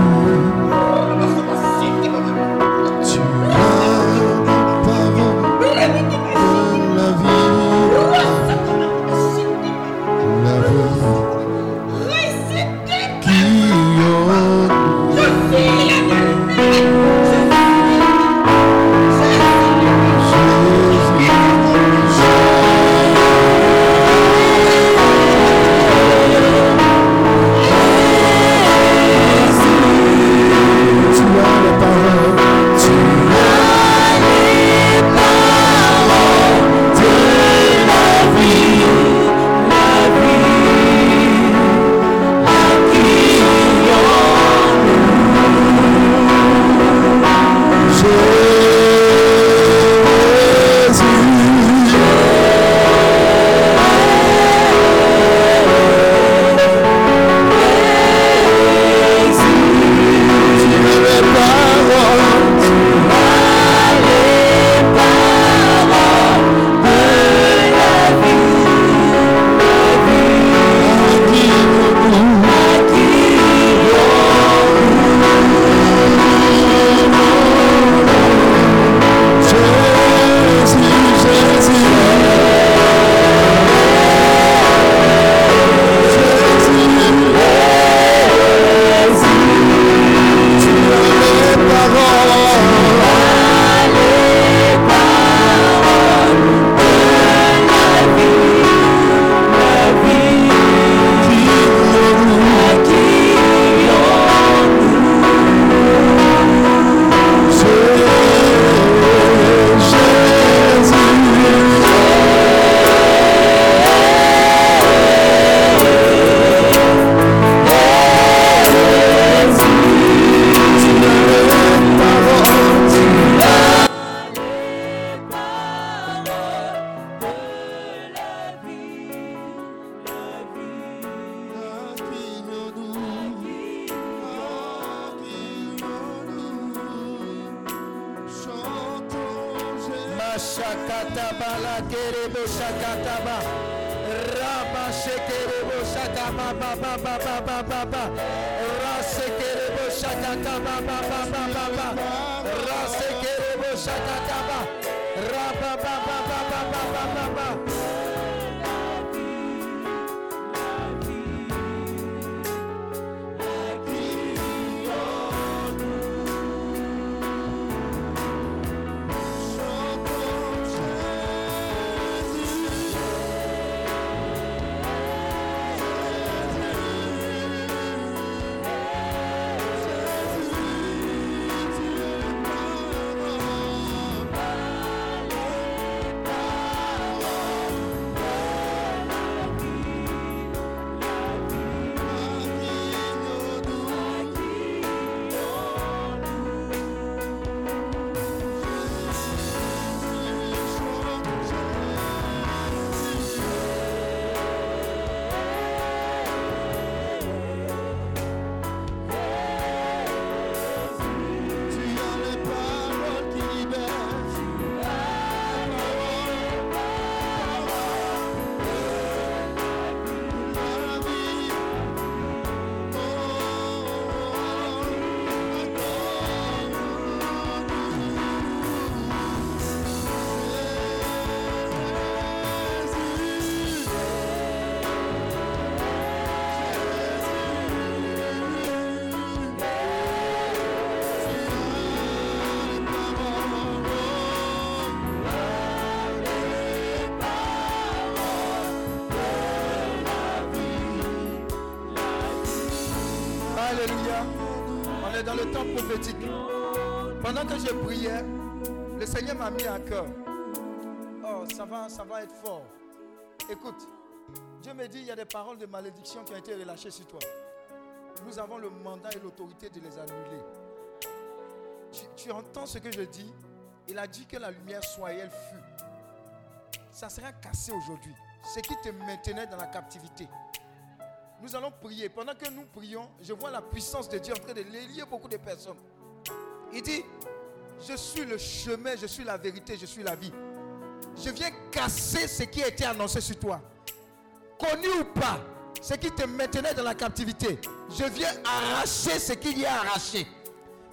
Shakataba la kerebo shakataba. Raba shekerebo shakaba ba ba ba ba ba ba ba. Rasekerebo shakataba ba ba ba ba ba. Rasekerebo shakataba. Raba ba ba ba ba ba ba ba ba. M'a mis à cœur. Oh, ça va, ça va être fort. Écoute, Dieu me dit il y a des paroles de malédiction qui ont été relâchées sur toi. Nous avons le mandat et l'autorité de les annuler. Tu, entends ce que je dis? Il a dit que la lumière soit elle fut. Ça sera cassé aujourd'hui. Ce qui te maintenait dans la captivité. Nous allons prier. Pendant que nous prions, je vois la puissance de Dieu en train de lier beaucoup de personnes. Il dit, je suis le chemin, je suis la vérité, je suis la vie. Je viens casser ce qui a été annoncé sur toi. Connu ou pas, ce qui te maintenait dans la captivité. Je viens arracher ce qu'il y a arraché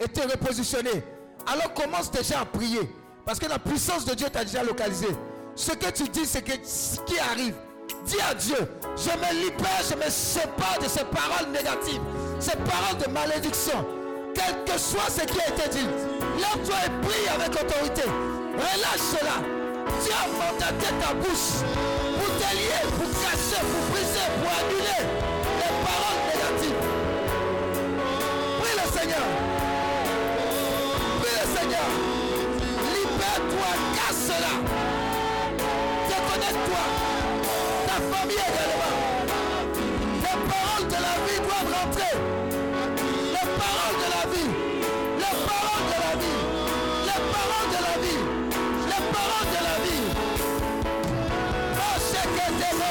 et te repositionner. Alors commence déjà à prier. Parce que la puissance de Dieu t'a déjà localisé. Ce que tu dis, c'est ce qui arrive. Dis à Dieu, je me libère, je me sépare de ces paroles négatives, ces paroles de malédiction. Quel que soit ce qui a été dit, lève-toi et prie avec autorité. Relâche cela. Dieu a mandaté ta bouche pour te lier, pour casser, pour briser, pour annuler les paroles négatives. Prie le Seigneur. Prie le Seigneur. Libère-toi, casse cela. Déconnecte-toi. Ta famille également. Les paroles de la vie doivent rentrer. Les paroles de la vie. Les paroles de la vie. Les paroles de la vie. Oh, Sheketebo.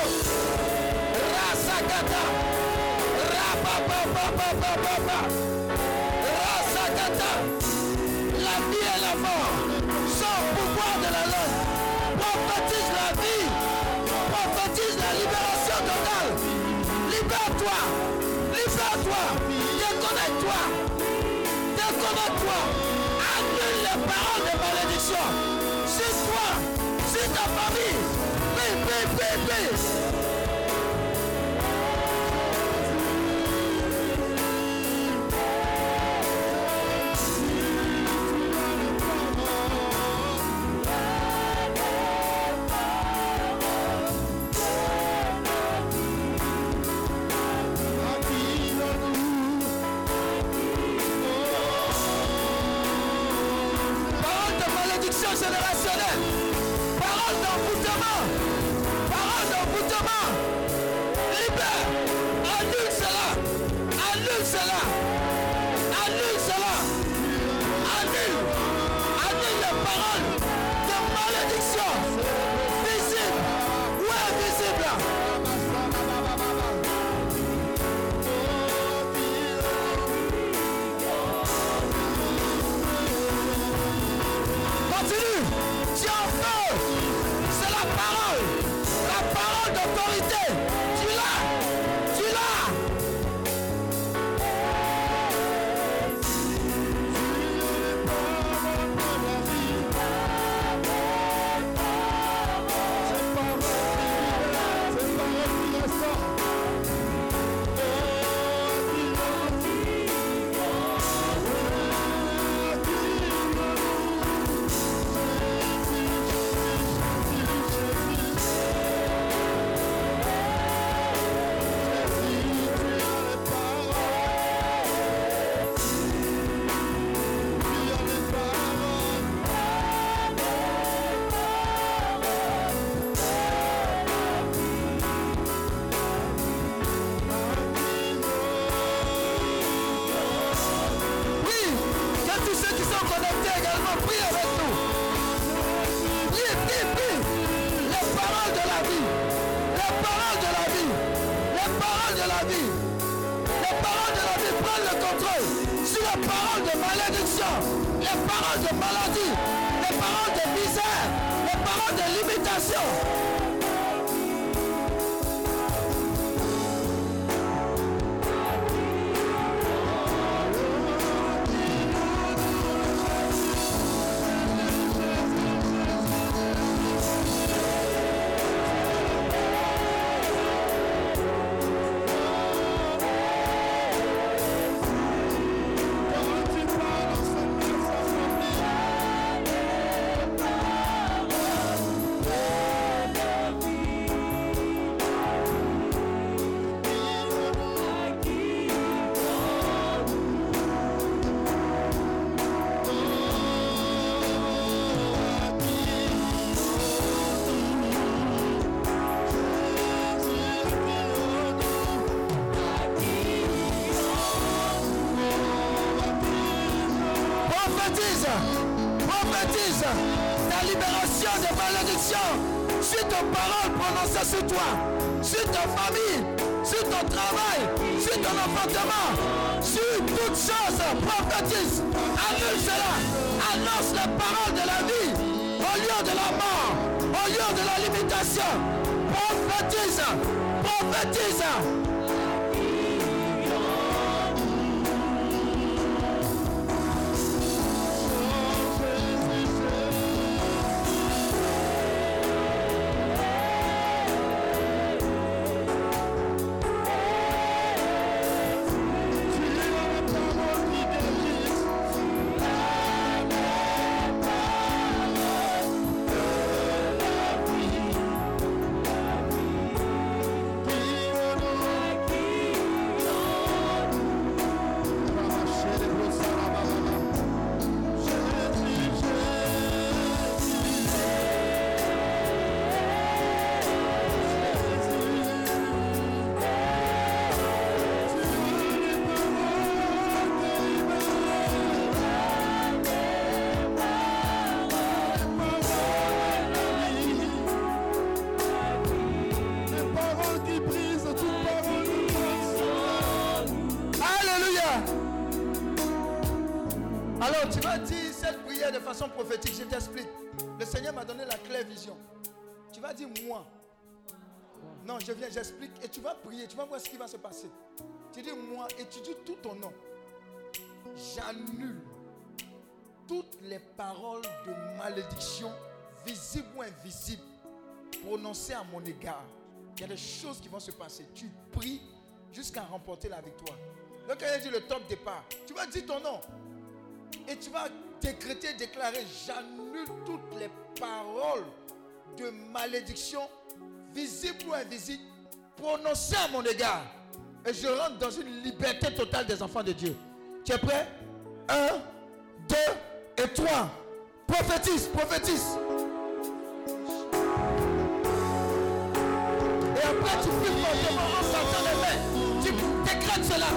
Rasakata. Rapapapapapapapa. Rasakata. La vie et la mort au pouvoir de la langue. Prophétise la vie. Prophétise la libération totale. Libère-toi. Libère-toi. Déconnecte-toi. Déconnecte-toi. Annule les paroles de malédiction. Sur toi. Sur ta famille. Prie, prie. Prononcées sur toi, sur ta famille, sur ton travail, sur ton appartement, sur toutes choses. Prophétise, annule cela, annonce les paroles de la vie au lieu de la mort, au lieu de la limitation. Prophétise, prophétise. Tu vas voir ce qui va se passer. Tu dis moi et tu dis tout ton nom. J'annule toutes les paroles de malédiction, visibles ou invisibles, prononcées à mon égard. Il y a des choses qui vont se passer. Tu pries jusqu'à remporter la victoire. Donc quand il dit le top départ, tu vas dire ton nom. Et tu vas décréter, déclarer, j'annule toutes les paroles de malédiction, visibles ou invisibles, prononcées à mon égard. Et je rentre dans une liberté totale des enfants de Dieu. Tu es prêt? Un, deux et trois. Prophétise, prophétise. Et après, tu pries fortement en battant les mains. Tu décrètes cela.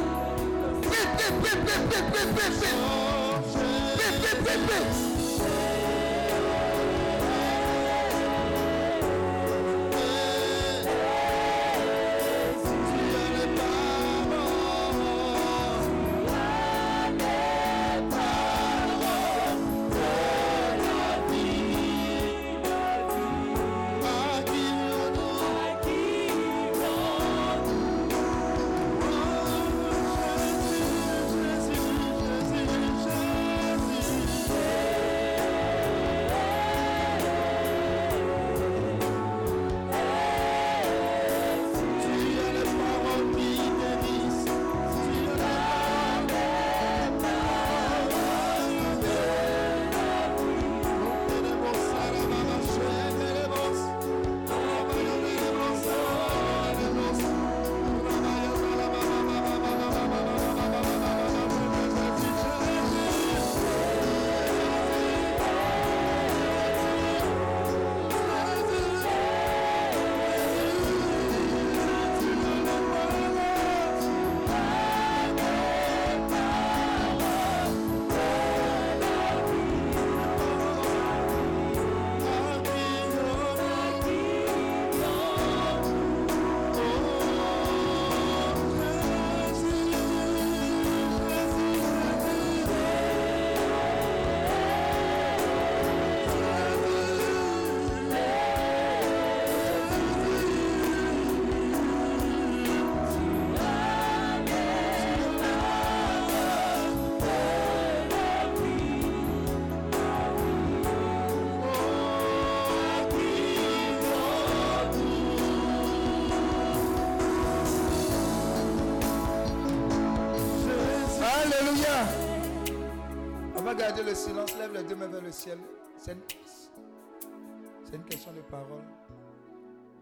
C'est une, question de parole.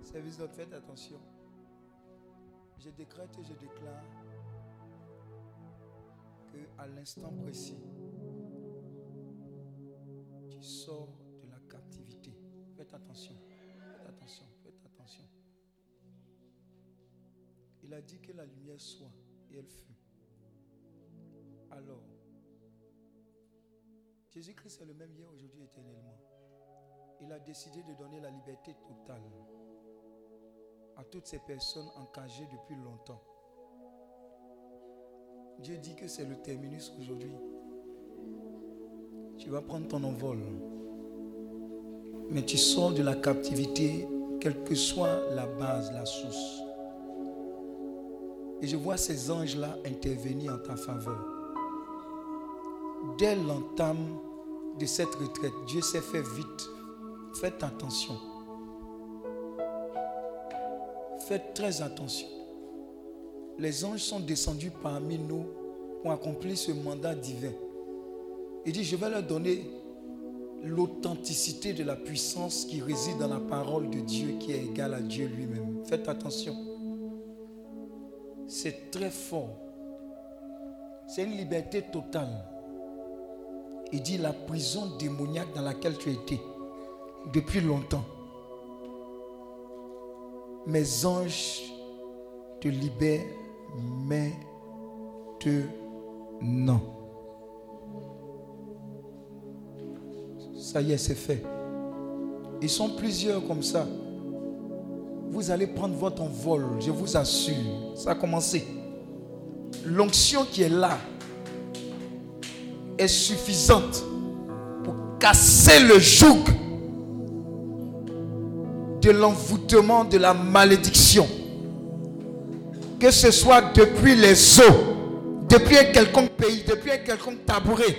Service d'autre, faites attention. Je décrète et je déclare que à l'instant précis, tu sors de la captivité. Faites attention. Faites attention. Faites attention. Il a dit que la lumière soit et elle fut. Alors, Jésus-Christ est le même hier, aujourd'hui. Il a décidé de donner la liberté totale à toutes ces personnes engagées depuis longtemps. Dieu dit que c'est le terminus aujourd'hui. Tu vas prendre ton envol. Mais tu sors de la captivité, quelle que soit la base, la source. Et je vois ces anges-là intervenir en ta faveur. Dès l'entame de cette retraite, Dieu s'est fait vite. Faites attention. Faites très attention. Les anges sont descendus parmi nous pour accomplir ce mandat divin. Il dit, je vais leur donner l'authenticité de la puissance qui réside dans la parole de Dieu qui est égale à Dieu lui-même. Faites attention. C'est très fort. C'est une liberté totale. Il dit la prison démoniaque dans laquelle tu étais depuis longtemps. Mes anges te libèrent maintenant. Ça y est, c'est fait. Ils sont plusieurs comme ça. Vous allez prendre votre vol, je vous assure. Ça a commencé. L'onction qui est là est suffisante pour casser le joug de l'envoûtement de la malédiction. Que ce soit depuis les eaux, depuis un quelconque pays, depuis un quelconque tabouret,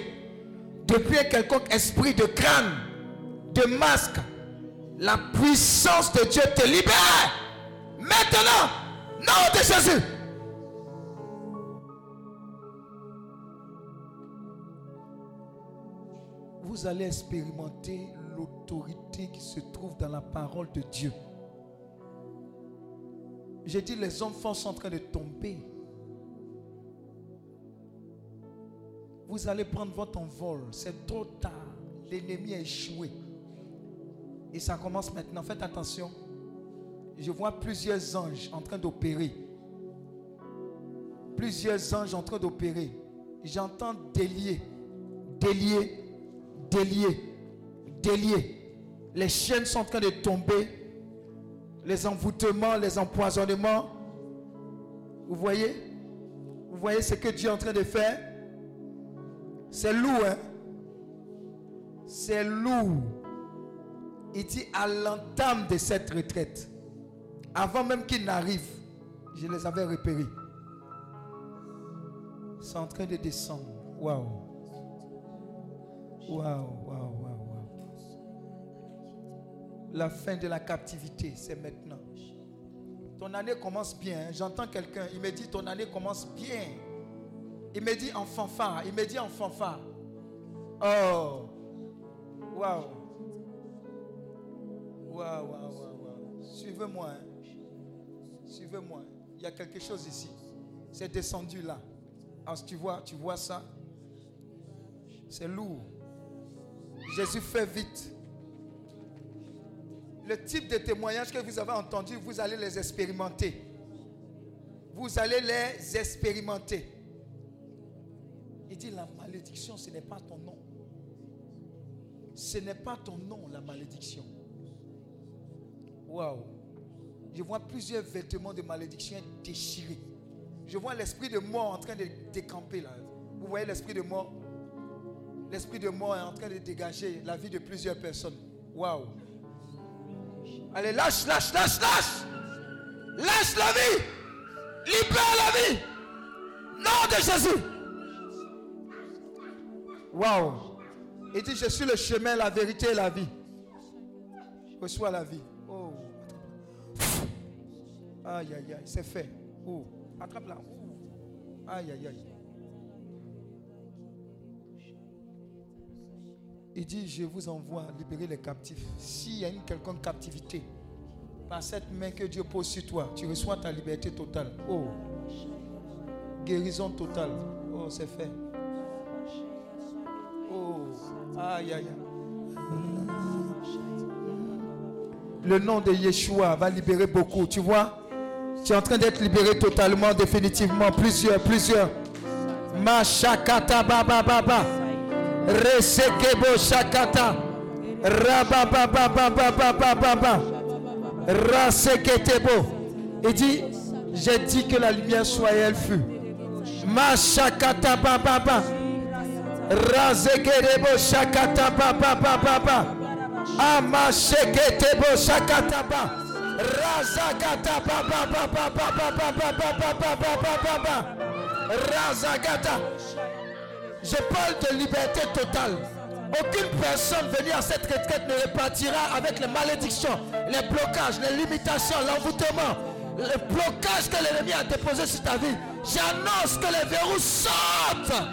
depuis un quelconque esprit de crâne, de masque, la puissance de Dieu te libère. Maintenant, nom de Jésus. Vous allez expérimenter qui se trouve dans la parole de Dieu. J'ai dit, les enfants sont en train de tomber. Vous allez prendre votre envol. C'est trop tard. L'ennemi a échoué. Et ça commence maintenant. Faites attention. Je vois plusieurs anges en train d'opérer. Plusieurs anges en train d'opérer. J'entends délier, délier, délier, délier. Les chaînes sont en train de tomber. Les envoûtements, les empoisonnements. Vous voyez? Vous voyez ce que Dieu est en train de faire? C'est lourd, hein? C'est lourd. Il dit à l'entame de cette retraite, avant même qu'il n'arrive, je les avais repérés. C'est en train de descendre. Waouh, waouh, La fin de la captivité, c'est maintenant. Ton année commence bien. hein. J'entends quelqu'un, il me dit ton année commence bien. Il me dit en fanfare. Il me dit en fanfare. Oh. Waouh. Waouh, waouh, waouh, waouh. Suivez-moi. hein. Suivez-moi. Il y a quelque chose ici. C'est descendu là. Alors, tu vois, tu vois ça? C'est lourd. Jésus fait vite. Le type de témoignage que vous avez entendu, vous allez les expérimenter. Vous allez les expérimenter. Il dit la malédiction, ce n'est pas ton nom. Ce n'est pas ton nom, la malédiction. Waouh. Je vois plusieurs vêtements de malédiction déchirés. Je vois l'esprit de mort en train de décamper là. Vous voyez l'esprit de mort? L'esprit de mort est en train de dégager la vie de plusieurs personnes. Waouh. Allez, lâche, lâche, lâche, lâche. Lâche la vie. Libère la vie. Nom de Jésus. Waouh. Il dit, je suis le chemin, la vérité et la vie. Reçois la vie. Oh. Aïe, aïe, aïe, c'est fait. Oh. Attrape là. Oh. Aïe, aïe, aïe. Il dit, je vous envoie libérer les captifs. S'il y a une quelconque captivité, par cette main que Dieu pose sur toi, tu reçois ta liberté totale. Oh, guérison totale. Oh, c'est fait. Oh, aïe, aïe. Le nom de Yeshua va libérer beaucoup. Tu vois, tu es en train d'être libéré totalement, définitivement. Plusieurs, plusieurs. Mashakata baba baba. Resekebo shakata. Rababa baba baba baba. Raseketebo. Il dit, j'ai dit que la lumière soit elle fut. Mashakata baba baba. Razekerebo shakata baba baba baba. Amasheketebo shakataba. Razagata baba baba baba baba baba baba baba. Razagata. Je parle de liberté totale. Aucune personne venue à cette retraite ne repartira avec les malédictions, les blocages, les limitations, l'envoûtement, le blocage que l'ennemi a déposé sur ta vie. J'annonce que les verrous sortent.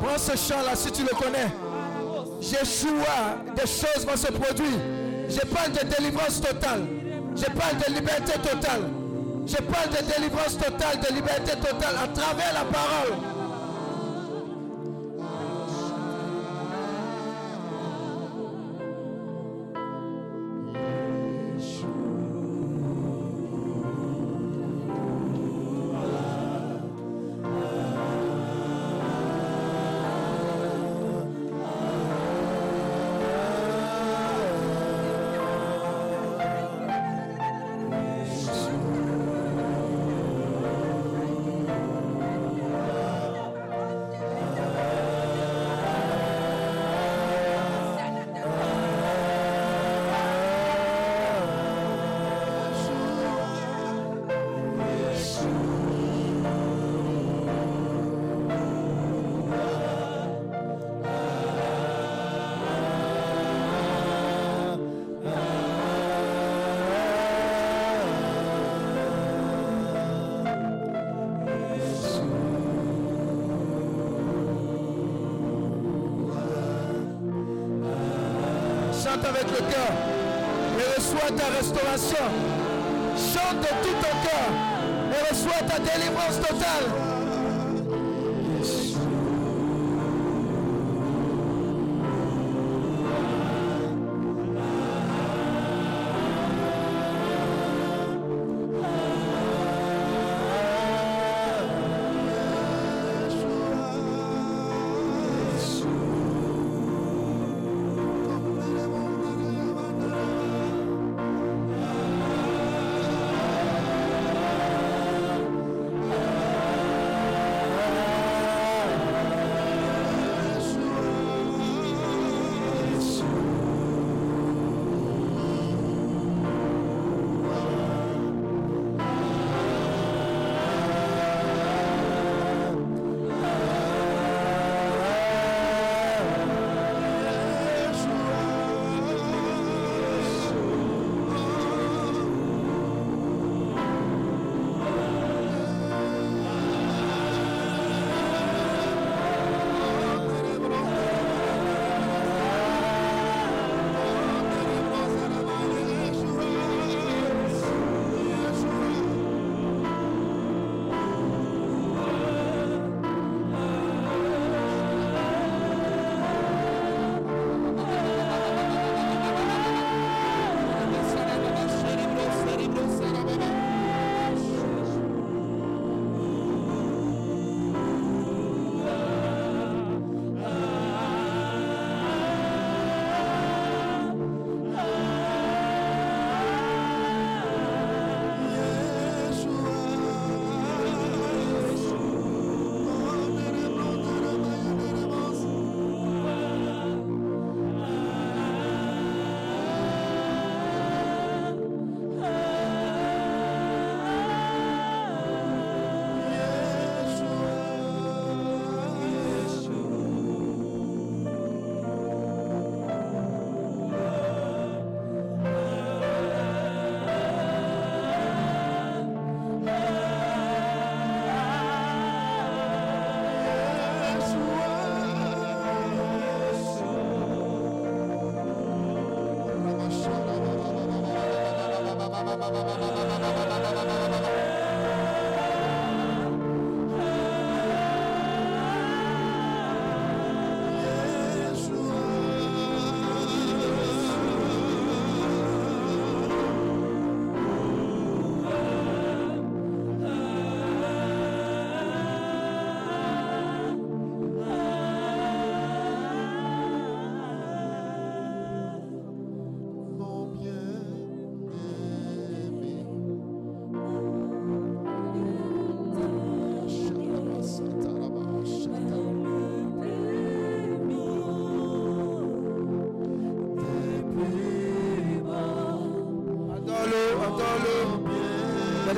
Prends ce chant-là si tu le connais. Yeshua, des choses vont se produire. Je parle de délivrance totale. Je parle de liberté totale. Je parle de délivrance totale, de liberté totale à travers la parole. Avec le cœur et reçois ta restauration. Chante de tout ton cœur et reçois ta délivrance totale. Thank you.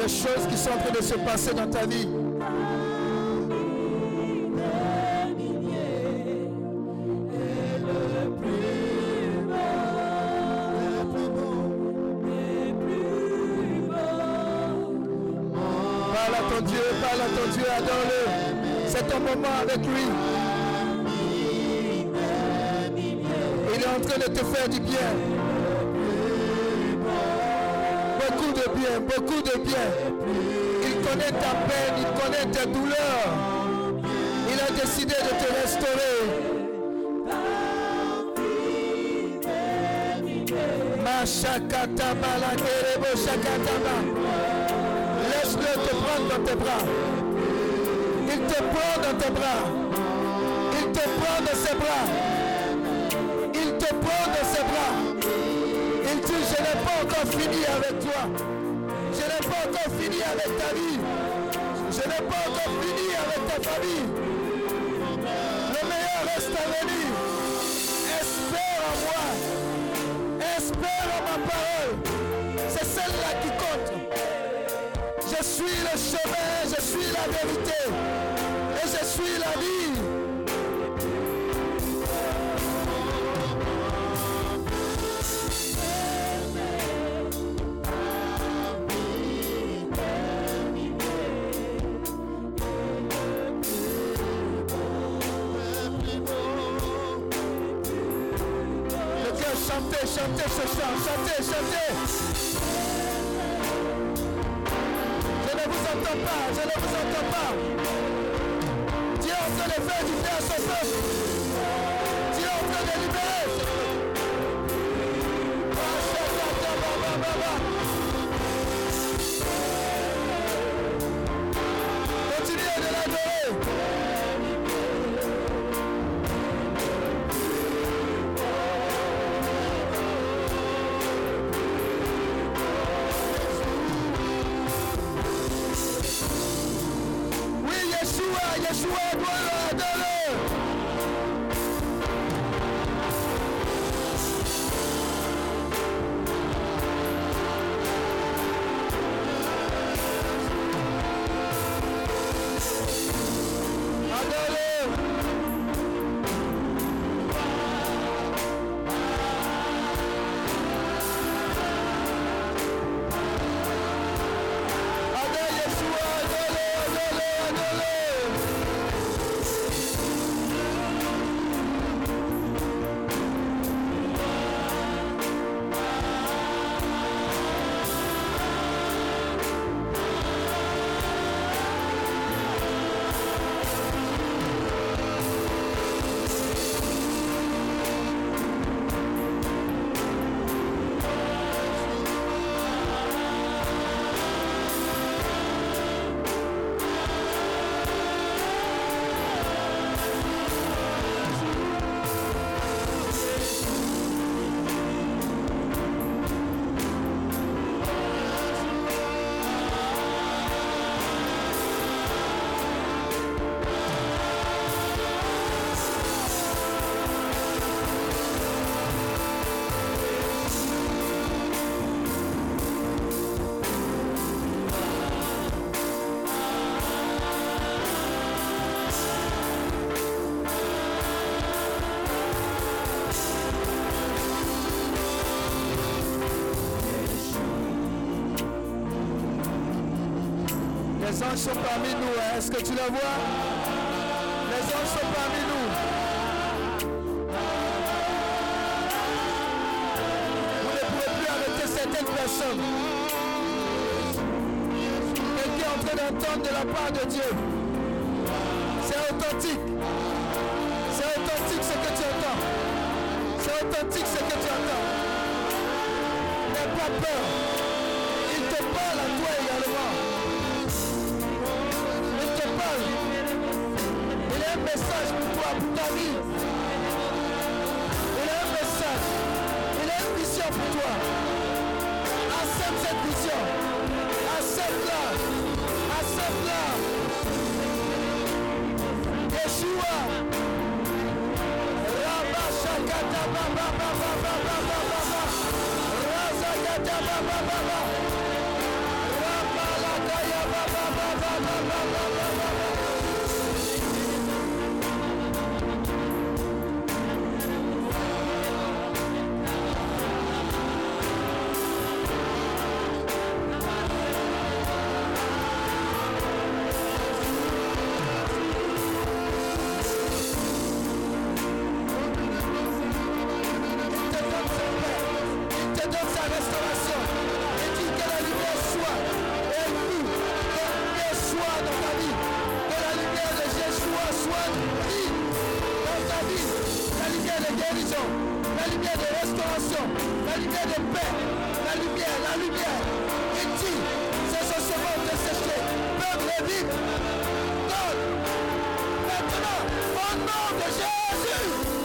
Des choses qui sont en train de se passer dans ta vie. Parle à ton Dieu, parle à ton Dieu, adore-le. C'est ton moment avec lui. Il est en train de te faire du bien. Beaucoup de bien. Il connaît ta peine, il connaît tes douleurs. Il a décidé de te restaurer. Mashakataba, la. Laisse-le te prendre dans tes bras. Il te prend dans tes bras. Il te prend dans ses bras. Il te prend dans ses bras. Il dit, je n'ai pas encore fini avec toi. Encore fini avec ta vie. Je n'ai pas encore fini avec ta famille. Le meilleur reste à venir. Espère en moi. Espère en ma parole. C'est celle-là qui compte. Je suis le chemin, je suis la vérité. Chantez, ce chant, chantez, chantez. Je ne vous entends pas, je ne vous entends pas. Dieu en train de faire du bien à son peuple. Dieu en train de libérer. Yeshua, sont parmi nous. Hein. Est-ce que tu le vois? Les anges sont parmi nous. Vous ne pouvez plus arrêter certaines personnes. Quelqu'un est en train d'entendre de la part de Dieu. C'est authentique. C'est authentique ce que tu entends. C'est authentique ce que tu entends. N'aie pas peur. Il a un message. Il a une mission pour toi. Accepte cette mission. Accepte-la. Accepte-la. Yeshua. Rabba Shakata nom, au nom de Jésus.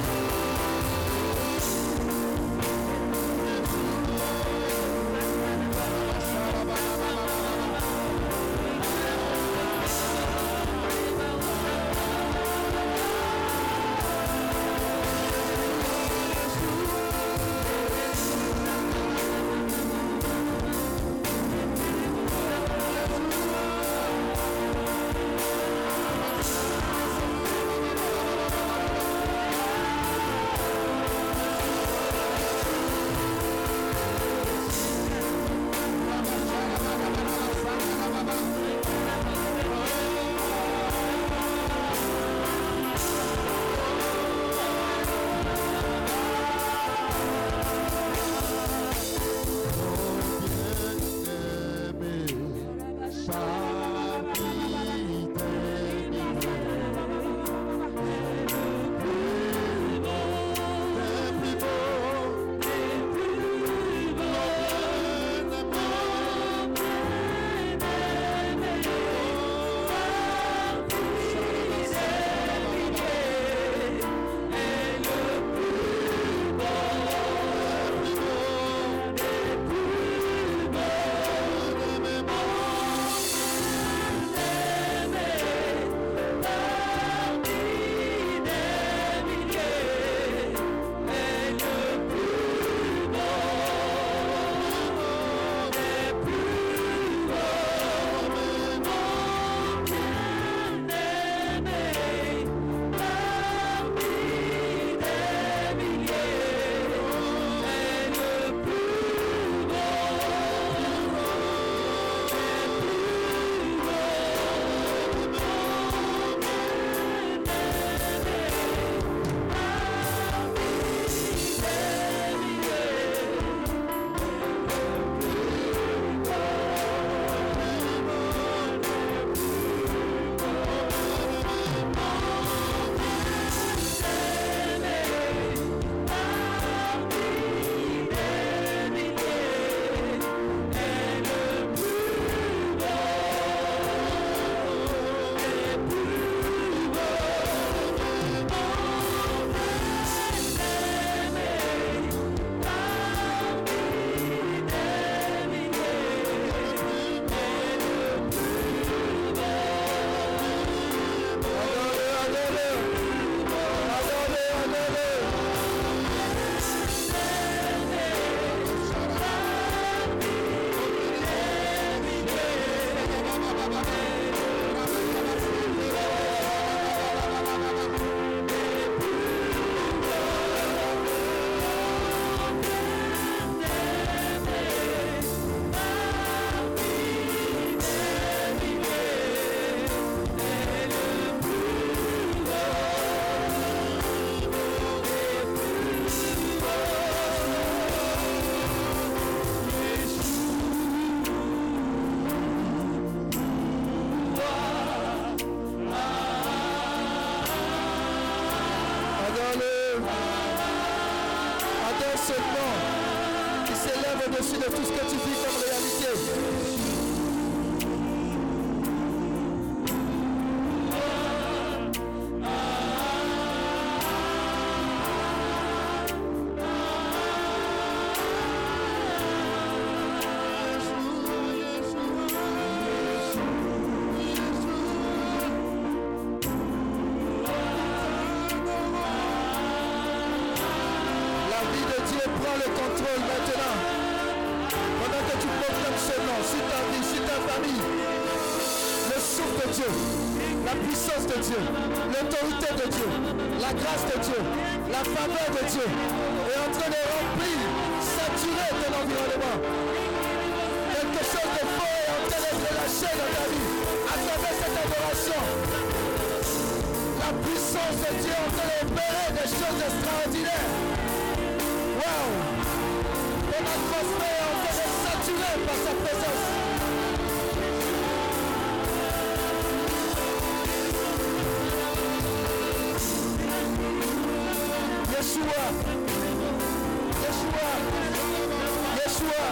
De Dieu, l'autorité de Dieu, la grâce de Dieu, la faveur de Dieu est en train de remplir, saturer ton environnement. Quelque chose de fort est en train d'être lâché dans ta vie à travers cette adoration. La puissance de Dieu est en train d'opérer des choses extraordinaires. Wow! Ton atmosphère est en train de saturer par sa présence. Yeshua. Yeshua. Yeshua.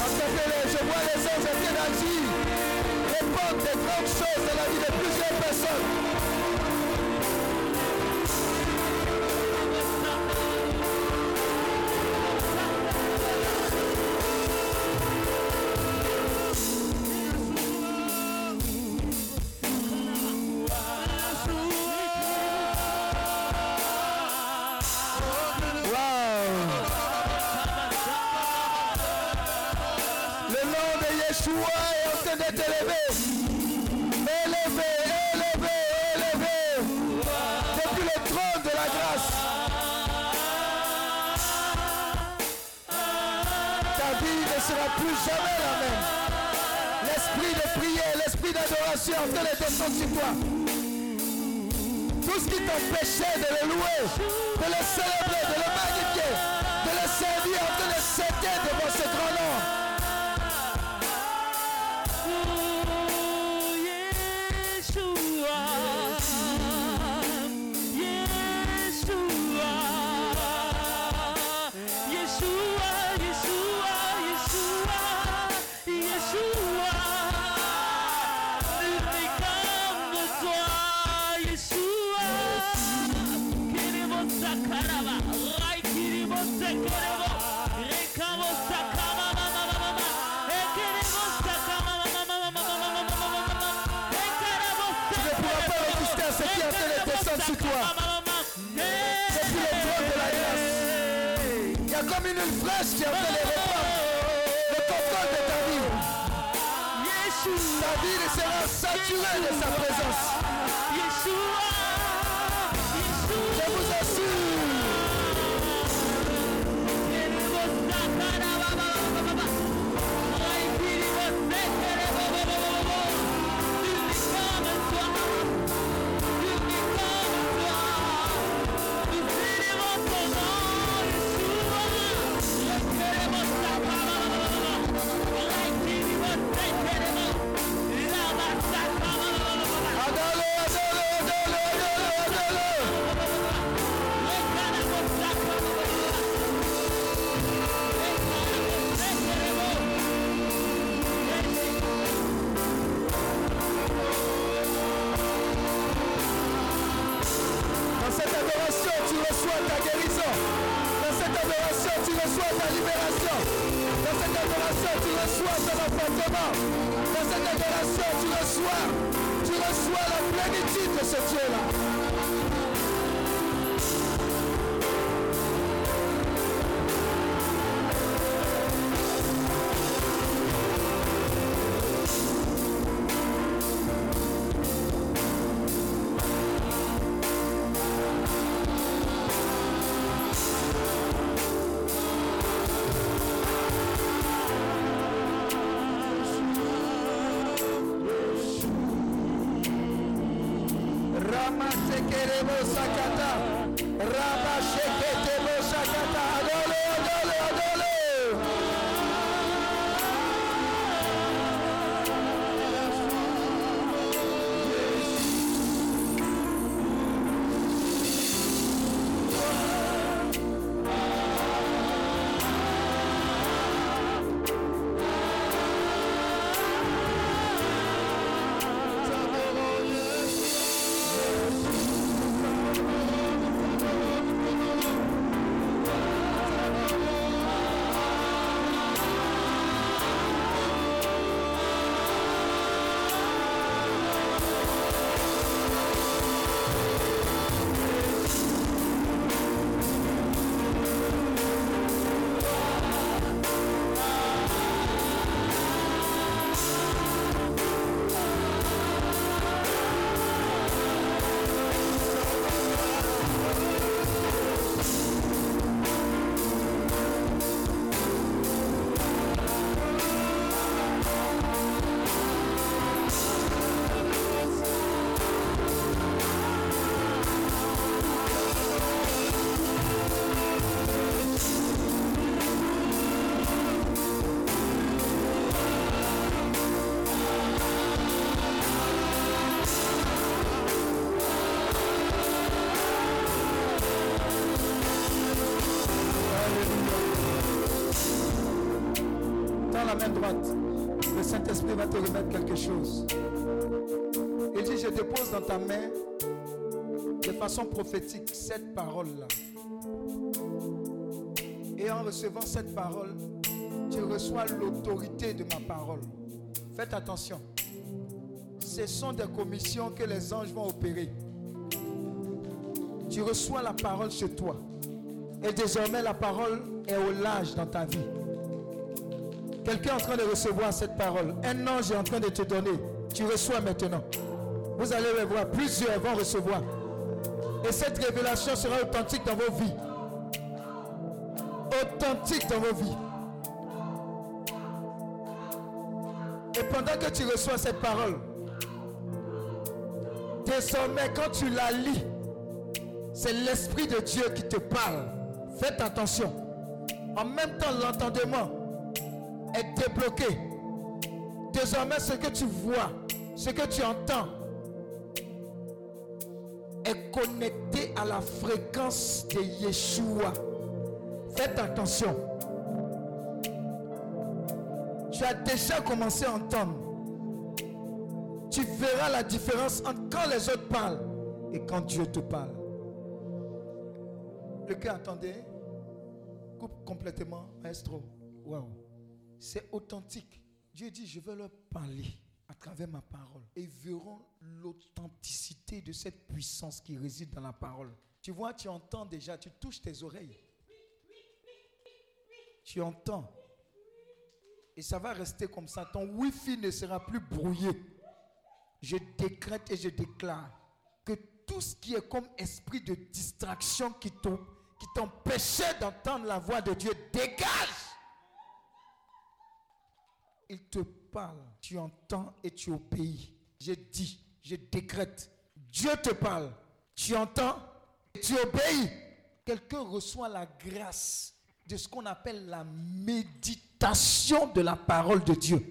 Acceptez-les. Je vois les anges en train d'agir. Répondre des grandes choses dans la vie de plusieurs personnes. Sur toi. Tout ce qui t'empêchait de le louer, de le célébrer, comme une flèche qui en train de reprendre le contrôle de ta vie. Ta vie sera saturée de sa présence. Te remettre quelque chose. Il dit, je dépose dans ta main de façon prophétique cette parole-là. Et en recevant cette parole, tu reçois l'autorité de ma parole. Faites attention. Ce sont des commissions que les anges vont opérer. Tu reçois la parole chez toi. Et désormais, la parole est au large dans ta vie. Quelqu'un est en train de recevoir cette parole. Un ange est en train de te donner. Tu reçois maintenant. Vous allez le voir. Plusieurs vont recevoir. Et cette révélation sera authentique dans vos vies. Authentique dans vos vies. Et pendant que tu reçois cette parole, désormais quand tu la lis, c'est l'Esprit de Dieu qui te parle. Faites attention. En même temps, l'entendement est débloqué. Désormais, ce que tu vois, ce que tu entends, est connecté à la fréquence de Yeshua. Faites attention. Tu as déjà commencé à entendre. Tu verras la différence entre quand les autres parlent et quand Dieu te parle. Le cœur, attendez. Coupe complètement, maestro. Wow. C'est authentique. Dieu dit, je vais leur parler à travers ma parole. Et ils verront l'authenticité de cette puissance qui réside dans la parole. Tu vois, tu entends déjà, tu touches tes oreilles. Tu entends. Et ça va rester comme ça. Ton Wi-Fi ne sera plus brouillé. Je décrète et je déclare que tout ce qui est comme esprit de distraction qui t'empêchait d'entendre la voix de Dieu, dégage. Il te parle, tu entends et tu obéis. Je dis, je décrète. Dieu te parle, tu entends et tu obéis. Quelqu'un reçoit la grâce de ce qu'on appelle la méditation de la parole de Dieu.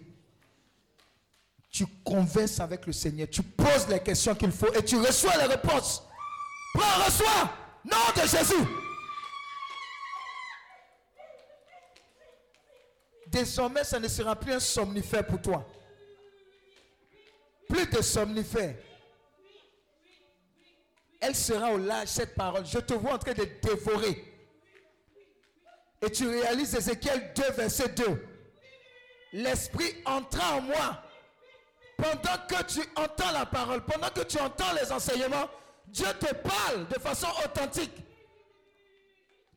Tu converses avec le Seigneur, tu poses les questions qu'il faut et tu reçois les réponses. Prends, reçois, nom de Jésus. Désormais, ça ne sera plus un somnifère pour toi. Plus de somnifère. Elle sera au large, cette parole. Je te vois en train de dévorer. Et tu réalises Ézéchiel 2, verset 2. L'Esprit entra en moi. Pendant que tu entends la parole, pendant que tu entends les enseignements, Dieu te parle de façon authentique.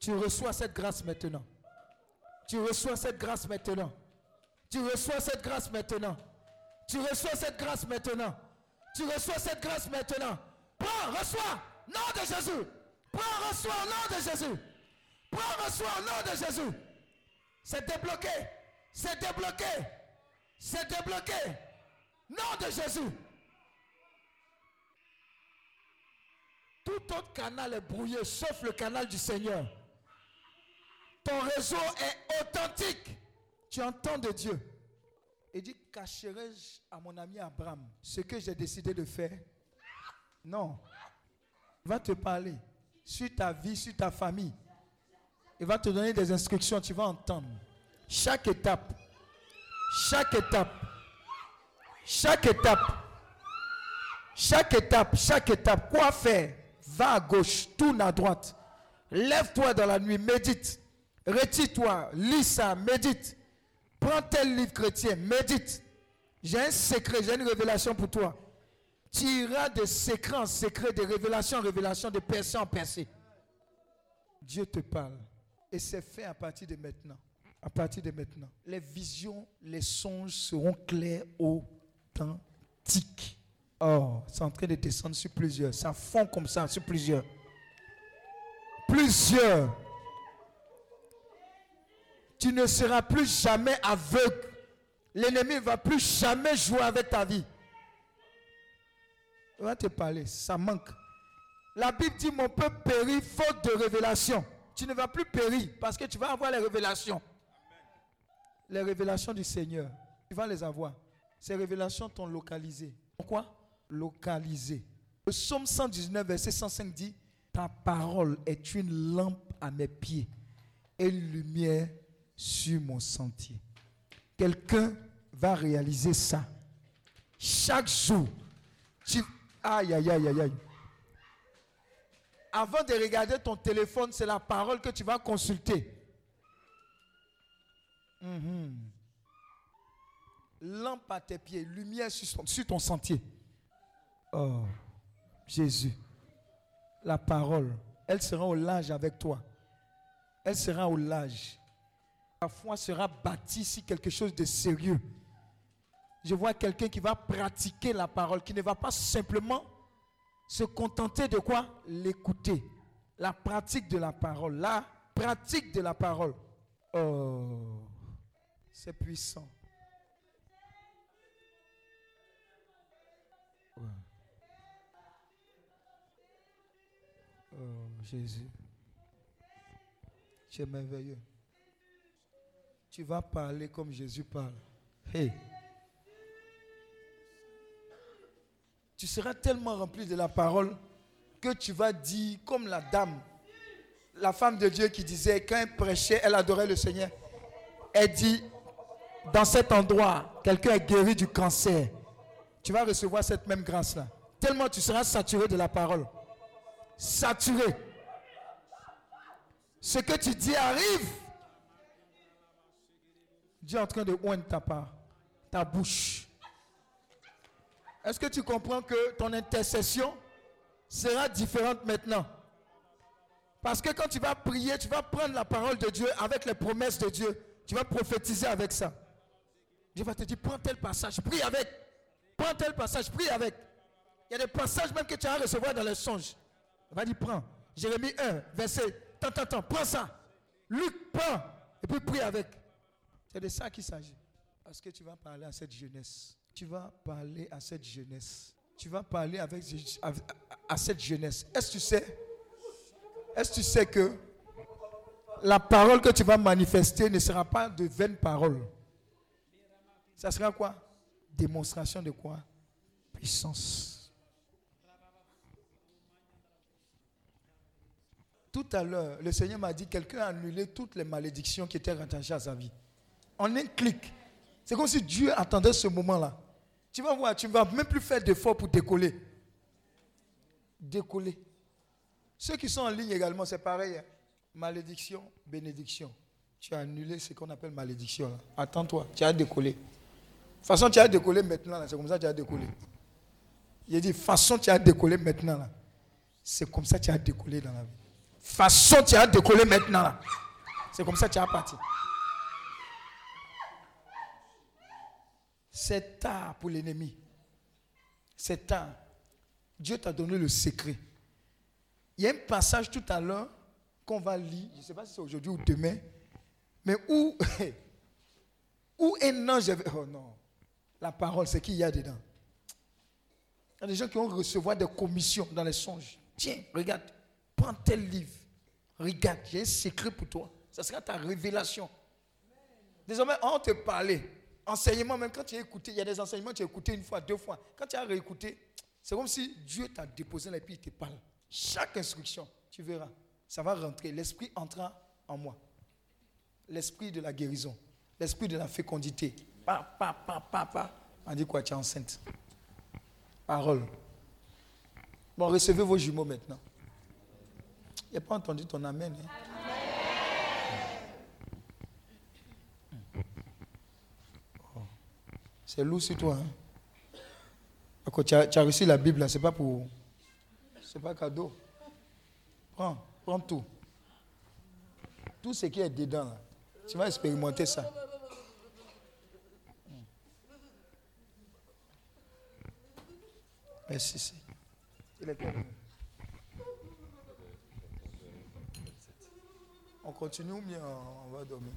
Tu reçois cette grâce maintenant. Tu reçois cette grâce maintenant. Tu reçois cette grâce maintenant. Tu reçois cette grâce maintenant. Tu reçois cette grâce maintenant. Prends, reçois, nom de Jésus. Prends, reçois, nom de Jésus. Prends, reçois, nom de Jésus. C'est débloqué. C'est débloqué. C'est débloqué. Nom de Jésus. Tout autre canal est brouillé, sauf le canal du Seigneur. Ton réseau est authentique. Tu entends de Dieu. Et dit, cacherai-je à mon ami Abraham? Ce que j'ai décidé de faire Non. Il va te parler sur ta vie, sur ta famille. Il va te donner des instructions, tu vas entendre. Chaque étape, chaque étape, chaque étape, chaque étape, chaque étape, quoi faire? Va à gauche, tourne à droite. Lève-toi dans la nuit, médite. Retire-toi, lis ça, médite. Prends tel livre chrétien, médite. J'ai un secret, j'ai une révélation pour toi. Tu iras de secret en secret, de révélation en révélation, de percée en percée. Dieu te parle. Et c'est fait à partir de maintenant. À partir de maintenant. Les visions, les songes seront clairs, authentiques. Oh, c'est en train de descendre sur plusieurs. Ça fond comme ça sur plusieurs. Plusieurs tu ne seras plus jamais aveugle. L'ennemi ne va plus jamais jouer avec ta vie. On va te parler, ça manque. La Bible dit mon peuple périt faute de révélation. Tu ne vas plus périr parce que tu vas avoir les révélations. Les révélations du Seigneur, tu vas les avoir. Ces révélations t'ont localisé. Pourquoi? Localisé. Le psaume 119, verset 105 dit Ta parole est une lampe à mes pieds et lumière sur mon sentier. quelqu'un va réaliser ça. Chaque jour, tu... Aïe, aïe, aïe, aïe, aïe. Avant de regarder ton téléphone, c'est la parole que tu vas consulter. Mhm. Lampe à tes pieds, lumière sur ton sentier. Oh, Jésus, la parole, elle sera au large avec toi. Elle sera au large. La foi sera bâtie sur quelque chose de sérieux. Je vois quelqu'un qui va pratiquer la parole, qui ne va pas simplement se contenter de quoi? L'écouter. La pratique de la parole. La pratique de la parole. Oh, c'est puissant. Oh, Jésus. Es merveilleux. Tu vas parler comme Jésus parle. Tu seras tellement rempli de la parole que tu vas dire comme la dame, la femme de Dieu qui disait, quand elle prêchait, elle adorait le Seigneur. Elle dit, dans cet endroit, quelqu'un est guéri du cancer. Tu vas recevoir cette même grâce-là. Tellement tu seras saturé de la parole. Saturé. Ce que tu dis arrive. Dieu est en train de oindre ta part, ta bouche. Est-ce que tu comprends que ton intercession sera différente maintenant? Parce que quand tu vas prier, tu vas prendre la parole de Dieu avec les promesses de Dieu. Tu vas prophétiser avec ça. Dieu va te dire, prends tel passage, prie avec. Prends tel passage, prie avec. Il y a des passages même que tu vas recevoir dans les songes. Il va dire, prends. Jérémie 1, verset, attends, attends, prends ça. Luc, prends. Et puis prie avec. C'est de ça qu'il s'agit. Parce que tu vas parler à cette jeunesse. Tu vas parler à cette jeunesse. Tu vas parler avec, à, cette jeunesse. Est-ce que tu sais? Est-ce que tu sais que la parole que tu vas manifester ne sera pas de vaines paroles? Ça sera quoi? Démonstration de quoi? Puissance. Tout à l'heure, le Seigneur m'a dit quelqu'un a annulé toutes les malédictions qui étaient rattachées à sa vie. En un clic. C'est comme si Dieu attendait ce moment-là. Tu vas voir, tu ne vas même plus faire d'efforts pour décoller. Décoller. Ceux qui sont en ligne également, c'est pareil. Hein. Malédiction, bénédiction. Tu as annulé ce qu'on appelle malédiction. Attends-toi, tu as décollé. Façon, tu as décollé maintenant. C'est comme ça que tu as décollé. Il dit, façon, tu as décollé maintenant. C'est comme ça que tu as décollé dans la vie. Façon, tu as décollé maintenant. C'est comme ça que tu as parti. C'est tard pour l'ennemi. C'est tard. Dieu t'a donné le secret. Il y a un passage tout à l'heure qu'on va lire, je ne sais pas si c'est aujourd'hui ou demain, mais où, où un ange Oh non, la parole, c'est qu'il y a dedans. Il y a des gens qui vont recevoir des commissions dans les songes. Tiens, regarde, prends tel livre. Regarde, j'ai un secret pour toi. Ça sera ta révélation. Désormais, on te parler enseignement, même quand tu as écouté, il y a des enseignements, tu as écouté une fois, deux fois. Quand tu as réécouté, c'est comme si Dieu t'a déposé là et puis il te parle. Chaque instruction, tu verras, ça va rentrer. L'esprit entra en moi. L'esprit de la guérison, l'esprit de la fécondité. Pa, pa, pa, pa, pa. On dit quoi Tu es enceinte. Parole. Bon, recevez vos jumeaux maintenant. Il n'y a pas entendu ton amen. Hein? C'est lourd sur toi. Hein? tu, as, tu reçu la Bible, ce n'est pas pour. C'est pas cadeau. Prends, prends tout. Tout ce qui est dedans, tu vas expérimenter ça. Merci. On continue ou bien on va dormir?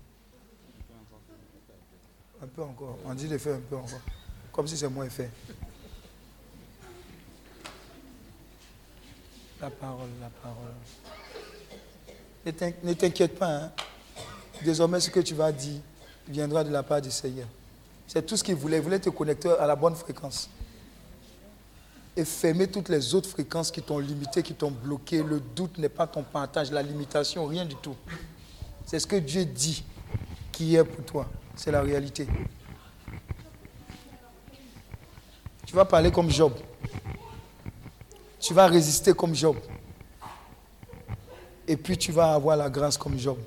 Un peu encore. On dit de faire un peu encore. Comme si c'est moins fait. La parole, la parole. Ne t'inquiète pas. Hein. Désormais, ce que tu vas dire viendra de la part du Seigneur. C'est tout ce qu'il voulait. Il voulait te connecter à la bonne fréquence. Et fermer toutes les autres fréquences qui t'ont limité, qui t'ont bloqué. Le doute n'est pas ton partage, la limitation, rien du tout. C'est ce que Dieu dit qui est pour toi. C'est la réalité. Tu vas parler comme Job. Tu vas résister comme Job. Et puis tu vas avoir la grâce comme Job.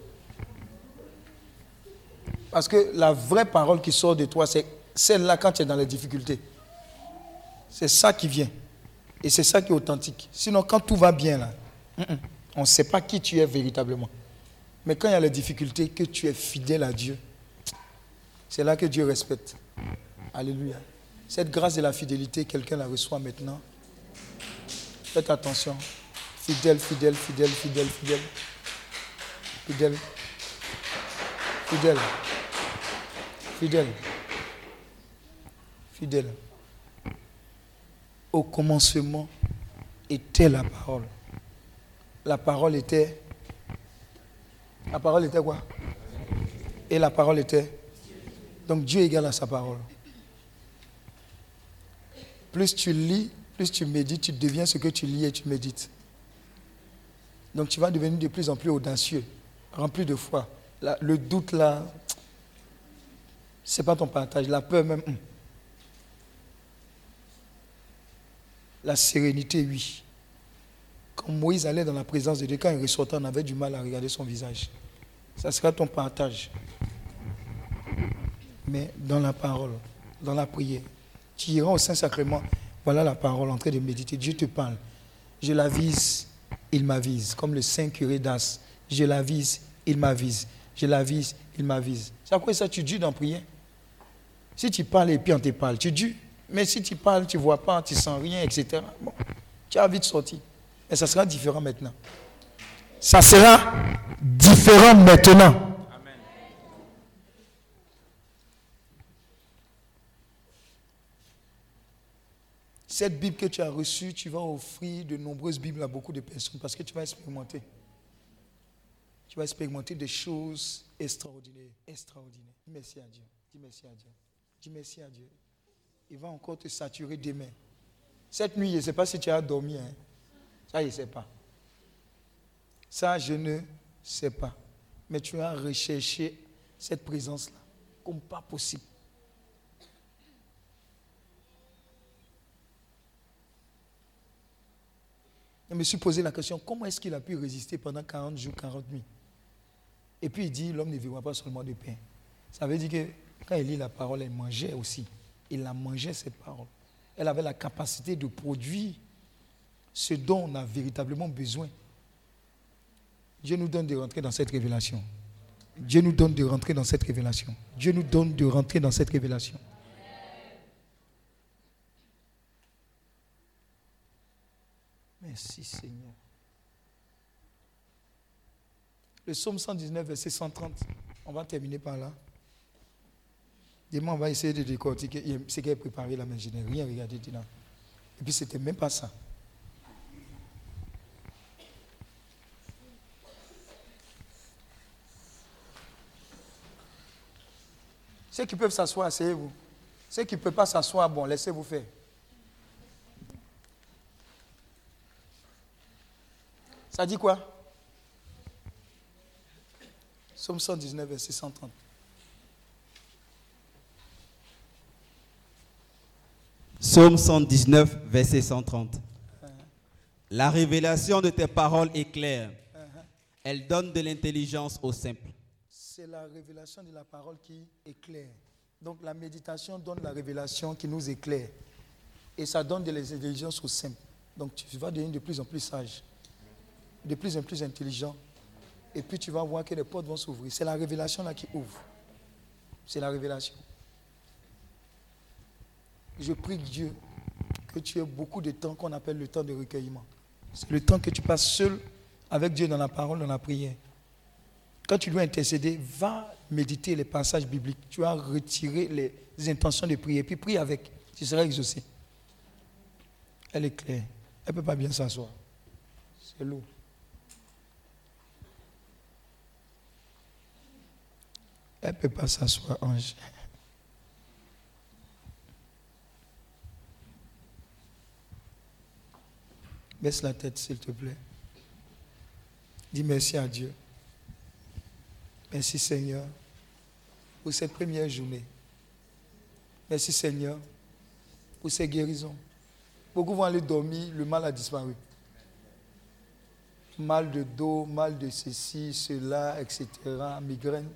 Parce que la vraie parole qui sort de toi, c'est celle-là quand tu es dans les difficultés. C'est ça qui vient. Et c'est ça qui est authentique. Sinon, quand tout va bien, là, on ne sait pas qui tu es véritablement. Mais quand il y a les difficultés, que tu es fidèle à Dieu, c'est là que Dieu respecte. Alléluia. Cette grâce de la fidélité, quelqu'un la reçoit maintenant. Faites attention. Fidèle, fidèle, fidèle, fidèle, fidèle. Fidèle. Fidèle. Fidèle. Fidèle. Au commencement était la parole. La parole était. La parole était quoi? Et la parole était. Donc Dieu égale à sa parole. Plus tu lis, plus tu médites, tu deviens ce que tu lis et tu médites. Donc tu vas devenir de plus en plus audacieux, rempli de foi. le doute là, c'est pas ton partage. La peur même. Hum. La sérénité, oui. Quand Moïse allait dans la présence de Dieu, quand il ressortait, on avait du mal à regarder son visage. Ça sera ton partage. Mais dans la parole, dans la prière, tu iras au Saint-Sacrement. Voilà la parole en train de méditer. Dieu te parle. Je l'avise, il m'avise. Comme le Saint curé d'As. Je l'avise, il m'avise. Je l'avise, il m'avise. C'est quoi ça tu dis dans prière? Si tu parles et puis on te parle, tu dis. Mais si tu parles, tu ne vois pas, tu ne sens rien, etc. Bon, tu as vite sorti. Mais ça sera différent maintenant. Ça sera différent maintenant. Cette Bible que tu as reçue, tu vas offrir de nombreuses Bibles à beaucoup de personnes parce que tu vas expérimenter. Tu vas expérimenter des choses extraordinaires. Extraordinaires. Dis merci à Dieu. Dis merci à Dieu. Dis merci à Dieu. Il va encore te saturer demain. Cette nuit, je ne sais pas si tu as dormi. Hein. Ça, je ne sais pas. Ça, je ne sais pas. Mais tu as recherché cette présence-là comme pas possible. Je me suis posé la question, comment est-ce qu'il a pu résister pendant 40 jours, 40 nuits? Et puis il dit, l'homme ne vivra pas seulement de pain. Ça veut dire que quand il lit la parole, elle mangeait aussi. Il la mangeait, cette parole. Elle avait la capacité de produire ce dont on a véritablement besoin. Dieu nous donne de rentrer dans cette révélation. Dieu nous donne de rentrer dans cette révélation. Dieu nous donne de rentrer dans cette révélation. Merci Seigneur. Le psaume 119, verset 130. On va terminer par là. Demain, on va essayer de décortiquer ce qui est préparé là, mais je n'ai rien regardé. Et puis, c'était même pas ça. Ceux qui peuvent s'asseoir, asseyez-vous. Ceux qui ne peuvent pas s'asseoir, bon, laissez-vous faire. Ça dit quoi? Somme 119, verset 130. Psaume 119, verset 130. La révélation de tes paroles est claire. Elle donne de l'intelligence aux simples. C'est la révélation de la parole qui éclaire. Donc la méditation donne la révélation qui nous éclaire. Et ça donne de l'intelligence aux simples. Donc tu vas devenir de plus en plus sage de plus en plus intelligent. Et puis tu vas voir que les portes vont s'ouvrir. C'est la révélation là qui ouvre. C'est la révélation. Je prie Dieu que tu aies beaucoup de temps qu'on appelle le temps de recueillement. C'est le temps que tu passes seul avec Dieu dans la parole, dans la prière. Quand tu dois intercéder, va méditer les passages bibliques. Tu vas retirer les intentions de prier. Puis prie avec. Tu seras exaucé. Elle est claire. Elle ne peut pas bien s'asseoir. C'est lourd. Elle ne peut pas s'asseoir, ange. Baisse la tête, s'il te plaît. Dis merci à Dieu. Merci Seigneur pour cette première journée. Merci Seigneur pour ces guérisons. Beaucoup vont aller dormir, le mal a disparu. Mal de dos, mal de ceci, cela, etc. Migraine.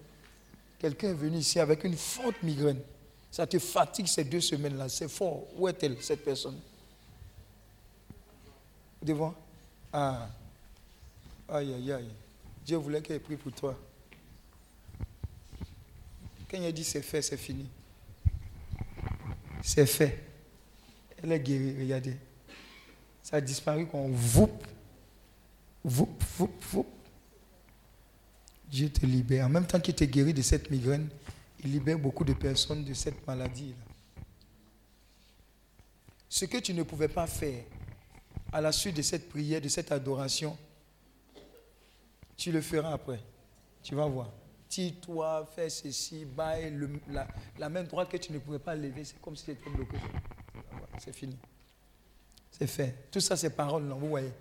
Quelqu'un est venu ici avec une forte migraine. Ça te fatigue ces deux semaines-là. C'est fort. Où est-elle, cette personne? Devant Ah. Aïe, aïe, aïe. Dieu voulait qu'elle prie pour toi. Quand il a dit c'est fait, c'est fini. C'est fait. Elle est guérie, regardez. Ça a disparu quand vous, vous, vous, vous. Dieu te libère. En même temps qu'il te guérit de cette migraine, il libère beaucoup de personnes de cette maladie. Ce que tu ne pouvais pas faire à la suite de cette prière, de cette adoration, tu le feras après. Tu vas voir. Tire-toi, fais ceci, baille la, main droite que tu ne pouvais pas lever, c'est comme si tu étais bloqué. C'est fini. C'est fait. Tout ça, c'est paroles, non, vous voyez.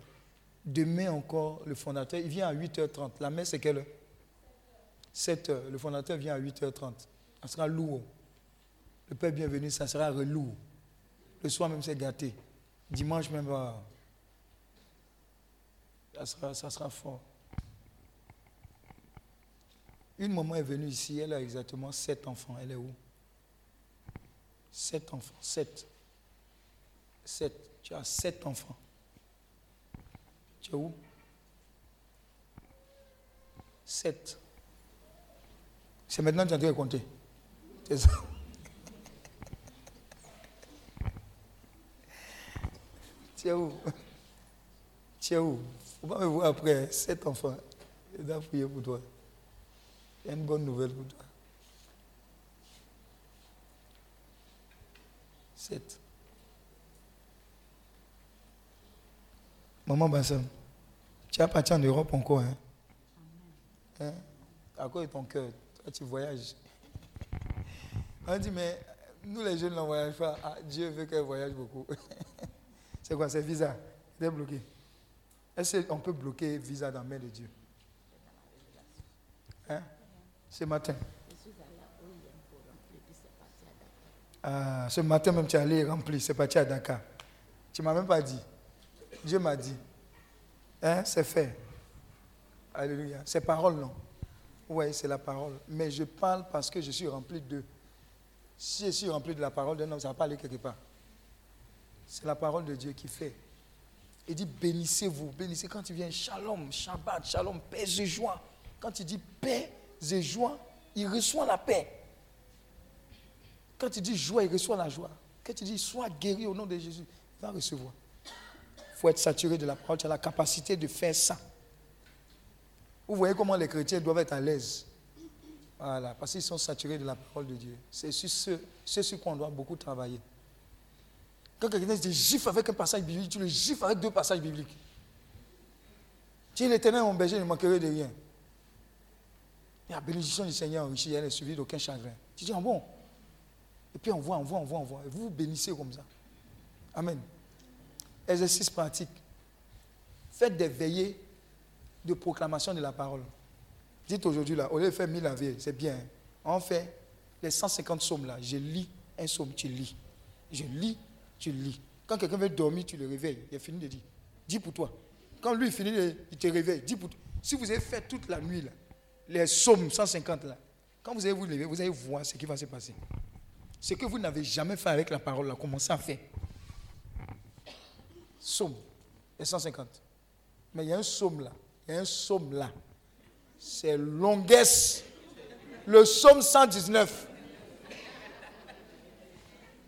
Demain encore, le fondateur, il vient à 8h30. La messe, c'est quelle heure? 7h. Le fondateur vient à 8h30. Ça sera lourd. Le Père bienvenu, ça sera lourd. Le soir même, c'est gâté. Dimanche même, ça sera, ça sera fort. Une maman est venue ici, elle a exactement sept enfants. Elle est où? Sept enfants. Sept. Sept. Tu as sept enfants. Tu es où? Sept. C'est maintenant que tu as dû compter. C'est ça. Tu où? Tu où? Faut pas me voir après. Sept enfants. Je dois prier pour toi. Il y a une bonne nouvelle pour toi. Sept. Maman Bassam, tu as parti en Europe encore. Hein? hein? À quoi est ton cœur? Tu voyages. On dit, mais nous les jeunes, ne voyagent pas. Ah, Dieu veut qu'elle voyage beaucoup. c'est quoi? C'est visa. Il est bloqué. Est-ce qu'on peut bloquer visa dans la main de Dieu? Hein? Ce matin. Ah, ce matin même, tu es allé remplir, c'est parti à Dakar. Tu ne m'as même pas dit. Dieu m'a dit. Hein, c'est fait. Alléluia. C'est parole, non Oui, c'est la parole. Mais je parle parce que je suis rempli de. Si je suis rempli de la parole d'un homme, ça va pas aller quelque part. C'est la parole de Dieu qui fait. Il dit bénissez-vous, bénissez quand tu viens, shalom, shabbat, shalom, paix et joie. Quand tu dis paix, et joie, il reçoit la paix. Quand tu dis joie, il reçoit la joie. Quand tu dis sois guéri au nom de Jésus, il va recevoir. Il faut être saturé de la parole. Tu as la capacité de faire ça. Vous voyez comment les chrétiens doivent être à l'aise. Voilà, parce qu'ils sont saturés de la parole de Dieu. C'est sur ce, c'est sur quoi on doit beaucoup travailler. Quand quelqu'un te gifle avec un passage biblique, tu le gifles avec deux passages bibliques. Es l'éternel, mon berger, ne manquerait de rien. La bénédiction du Seigneur enrichie, elle est suivie d'aucun chagrin. Tu dis, ah bon? Et puis on voit, on voit, on voit, on voit. Et vous vous bénissez comme ça. Amen. Exercice pratique. Faites des veillées de proclamation de la parole. Dites aujourd'hui là, au lieu de faire mille veille, c'est bien. On fait les 150 sommes là. Je lis un somme, tu lis. Je lis, tu lis. Quand quelqu'un veut dormir, tu le réveilles. Il a fini de dire. Dis pour toi. Quand lui finit, il te réveille. Dis pour toi. Si vous avez fait toute la nuit là, les sommes 150 là, quand vous allez vous lever, vous allez voir ce qui va se passer. Ce que vous n'avez jamais fait avec la parole, là, commencez à faire. Somme, les 150. Mais il y a un somme là. Il y a un somme là. C'est longuesse. Le somme 119.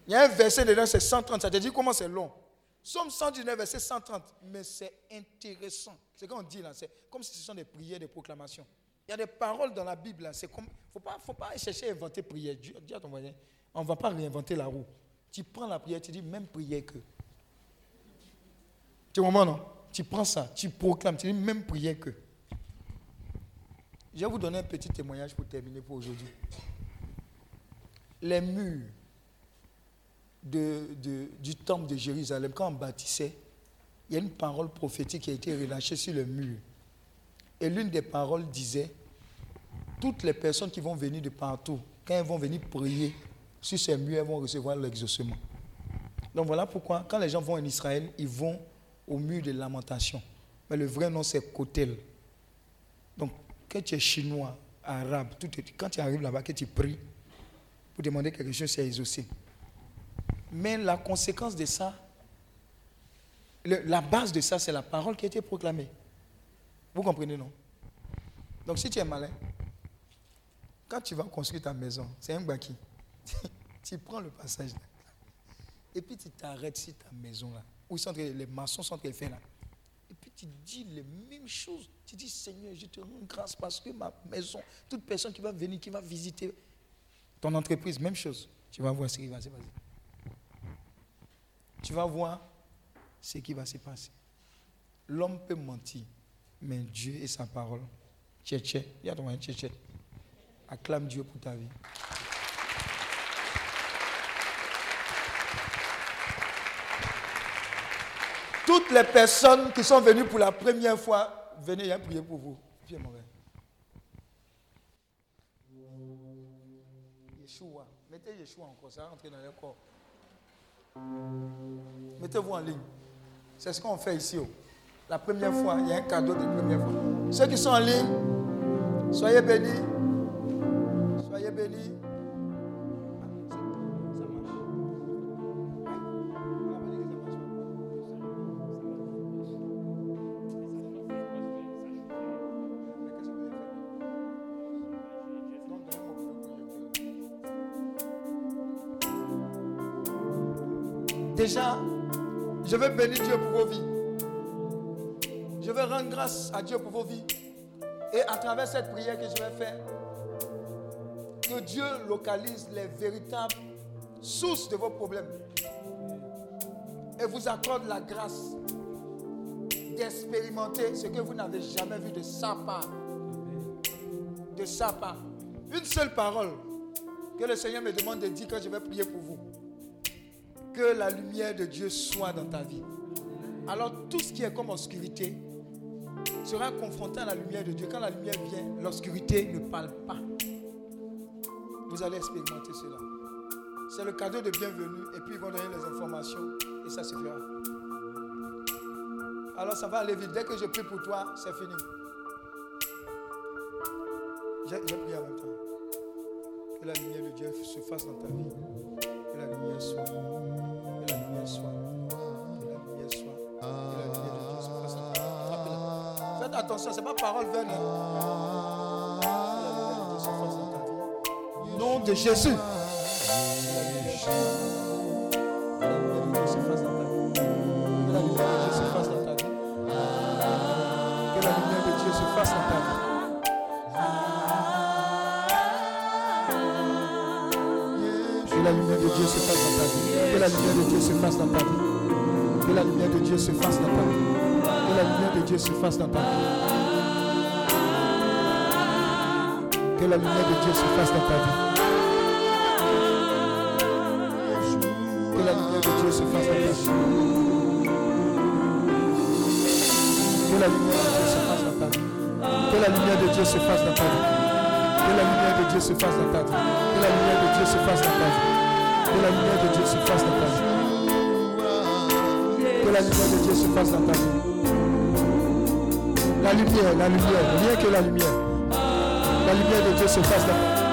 Il y a un verset dedans, c'est 130. Ça te dit comment c'est long? Somme 119, verset 130. Mais c'est intéressant. C'est quand on dit là, c'est comme si ce sont des prières, des proclamations. Il y a des paroles dans la Bible. Il ne faut pas, faut pas chercher à inventer prière. Dis à ton voisin, on ne va pas réinventer la roue. Tu prends la prière, tu dis même prière que. Tu comprends, non? Tu prends ça, tu proclames, tu dis même prière que. Je vais vous donner un petit témoignage pour terminer pour aujourd'hui. Les murs de, du temple de Jérusalem, quand on bâtissait, il y a une parole prophétique qui a été relâchée sur le mur. Et l'une des paroles disait, toutes les personnes qui vont venir de partout quand elles vont venir prier sur ces murs, elles vont recevoir l'exaucement. Donc voilà pourquoi, quand les gens vont en Israël, ils vont au mur de lamentation. Mais le vrai nom, c'est Kotel. Donc, quand tu es chinois, arabe, quand tu arrives là-bas, que tu pries pour demander quelque chose, c'est exaucé. Mais la conséquence de ça, la base de ça, c'est la parole qui a été proclamée. Vous comprenez, non? Donc, si tu es malin, quand tu vas construire ta maison, c'est un baki. tu prends le passage là. Et puis tu t'arrêtes sur ta maison là. Où sont les maçons sont en train de faire là. Et puis tu dis les mêmes choses. Tu dis Seigneur, je te rends grâce parce que ma maison, toute personne qui va venir, qui va visiter ton entreprise, même chose. Tu vas voir ce qui va se passer. Tu vas voir ce qui va se passer. L'homme peut mentir, mais Dieu et sa parole. Tché, tché. Il y a ton. Acclame Dieu pour ta vie. Toutes les personnes qui sont venues pour la première fois, venez, y prier pour vous. Viens, mon. Yeshua. Mettez Yeshua encore, ça va rentrer dans le corps. Mettez-vous en ligne. C'est ce qu'on fait ici. oh. La première fois, il y a un cadeau de première fois. Ceux qui sont en ligne, soyez bénis. Soyez bénis. Je veux bénir Dieu pour vos vies. Je veux rendre grâce à Dieu pour vos vies. Et à travers cette prière que je vais faire, que Dieu localise les véritables sources de vos problèmes. Et vous accorde la grâce d'expérimenter ce que vous n'avez jamais vu de sa part. De sa part. Une seule parole que le Seigneur me demande de dire quand je vais prier pour vous. Que la lumière de Dieu soit dans ta vie. Alors tout ce qui est comme obscurité sera confronté à la lumière de Dieu. Quand la lumière vient, l'obscurité ne parle pas. Vous allez expérimenter cela. C'est le cadeau de bienvenue et puis ils vont donner les informations et ça se fera. Alors ça va aller vite. Dès que je prie pour toi, c'est fini. J'ai prié en même temps. Que la lumière de Dieu se fasse dans ta vie. Que la lumière soit. Faites attention, ce n'est pas parole vaine. hein. Nom de Jésus. Que la lumière de Dieu se fasse vie. Que la lumière de Dieu dans ta vie. Que la lumière de Dieu se fasse dans ta vie. Que la lumière de Dieu se fasse dans ta vie. Que la lumière de Dieu se fasse dans ta vie. Que la lumière de Dieu se fasse dans ta vie. Que la lumière de Dieu se fasse dans ta vie. Que la lumière de Dieu se fasse dans ta vie. Que la lumière de Dieu se fasse dans ta vie. Que la lumière de Dieu se fasse dans ta vie. Que la lumière de Dieu se fasse dans ta vie. Que la lumière de Dieu se fasse dans ta vie. Que la lumière de Dieu se fasse dans ta vie. La lumière, la lumière, rien que la lumière. La lumière de Dieu se fasse dans ta vie.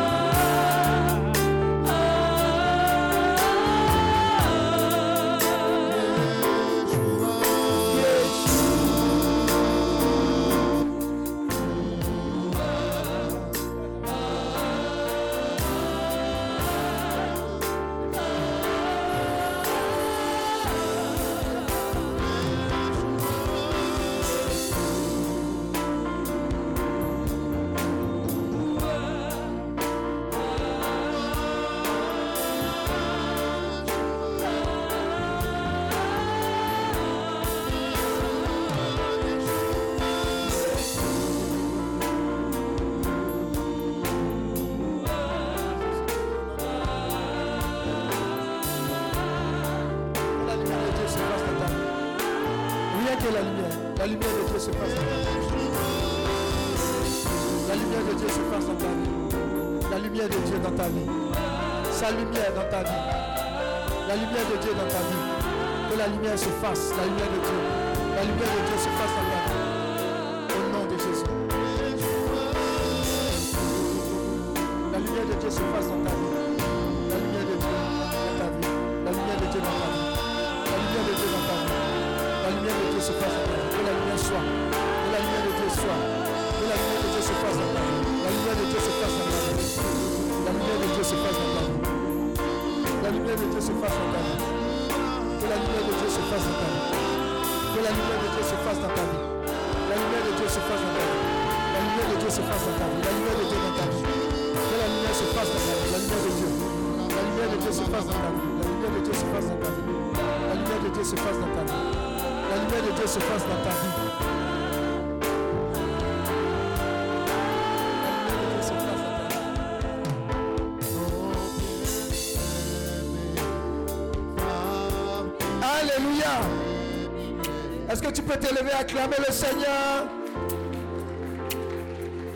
Tu peux t'élever, acclamer le Seigneur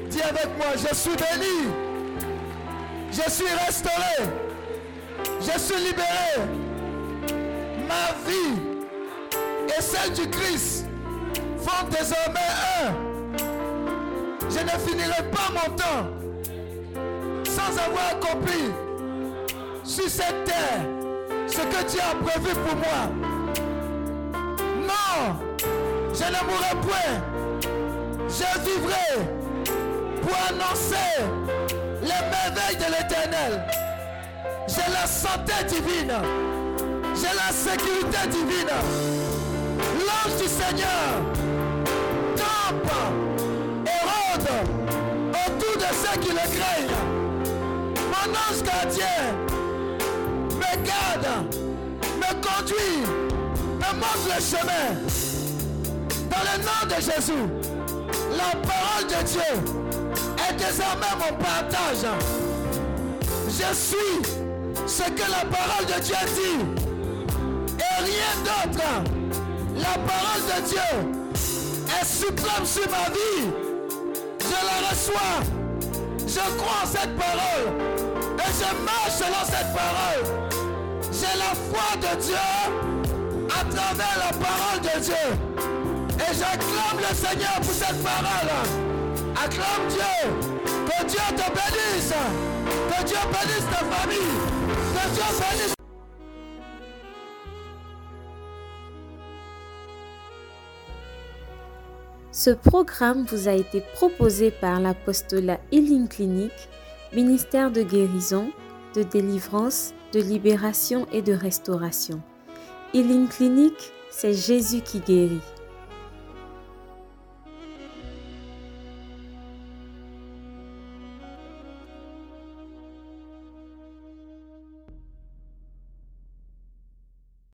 Dis avec moi, je suis béni. Je suis restauré. Je suis libéré. Ma vie et celle du Christ font désormais un. Je ne finirai pas mon temps sans avoir accompli sur cette terre ce que Dieu a prévu pour moi. Mourrai point. Je vivrai pour annoncer les merveilles de l'éternel. J'ai la santé divine. J'ai la sécurité divine. L'ange du Seigneur campe et rôde autour de ceux qui le craignent. Mon ange gardien me garde, me conduit, me montre le chemin. Nom de Jésus, la parole de Dieu est désormais mon partage. Je suis ce que la parole de Dieu dit et rien d'autre. La parole de Dieu est suprême sur ma vie. Je la reçois. Je crois en cette parole et je marche selon cette parole. J'ai la foi de Dieu à travers la parole de Dieu. J'acclame le Seigneur pour cette parole. Acclame Dieu. Que Dieu te bénisse. Que Dieu bénisse ta famille. Que Dieu bénisse. Ce programme vous a été proposé par l'apostolat Healing Clinic, ministère de guérison, de délivrance, de libération et de restauration. Healing Clinic, c'est Jésus qui guérit.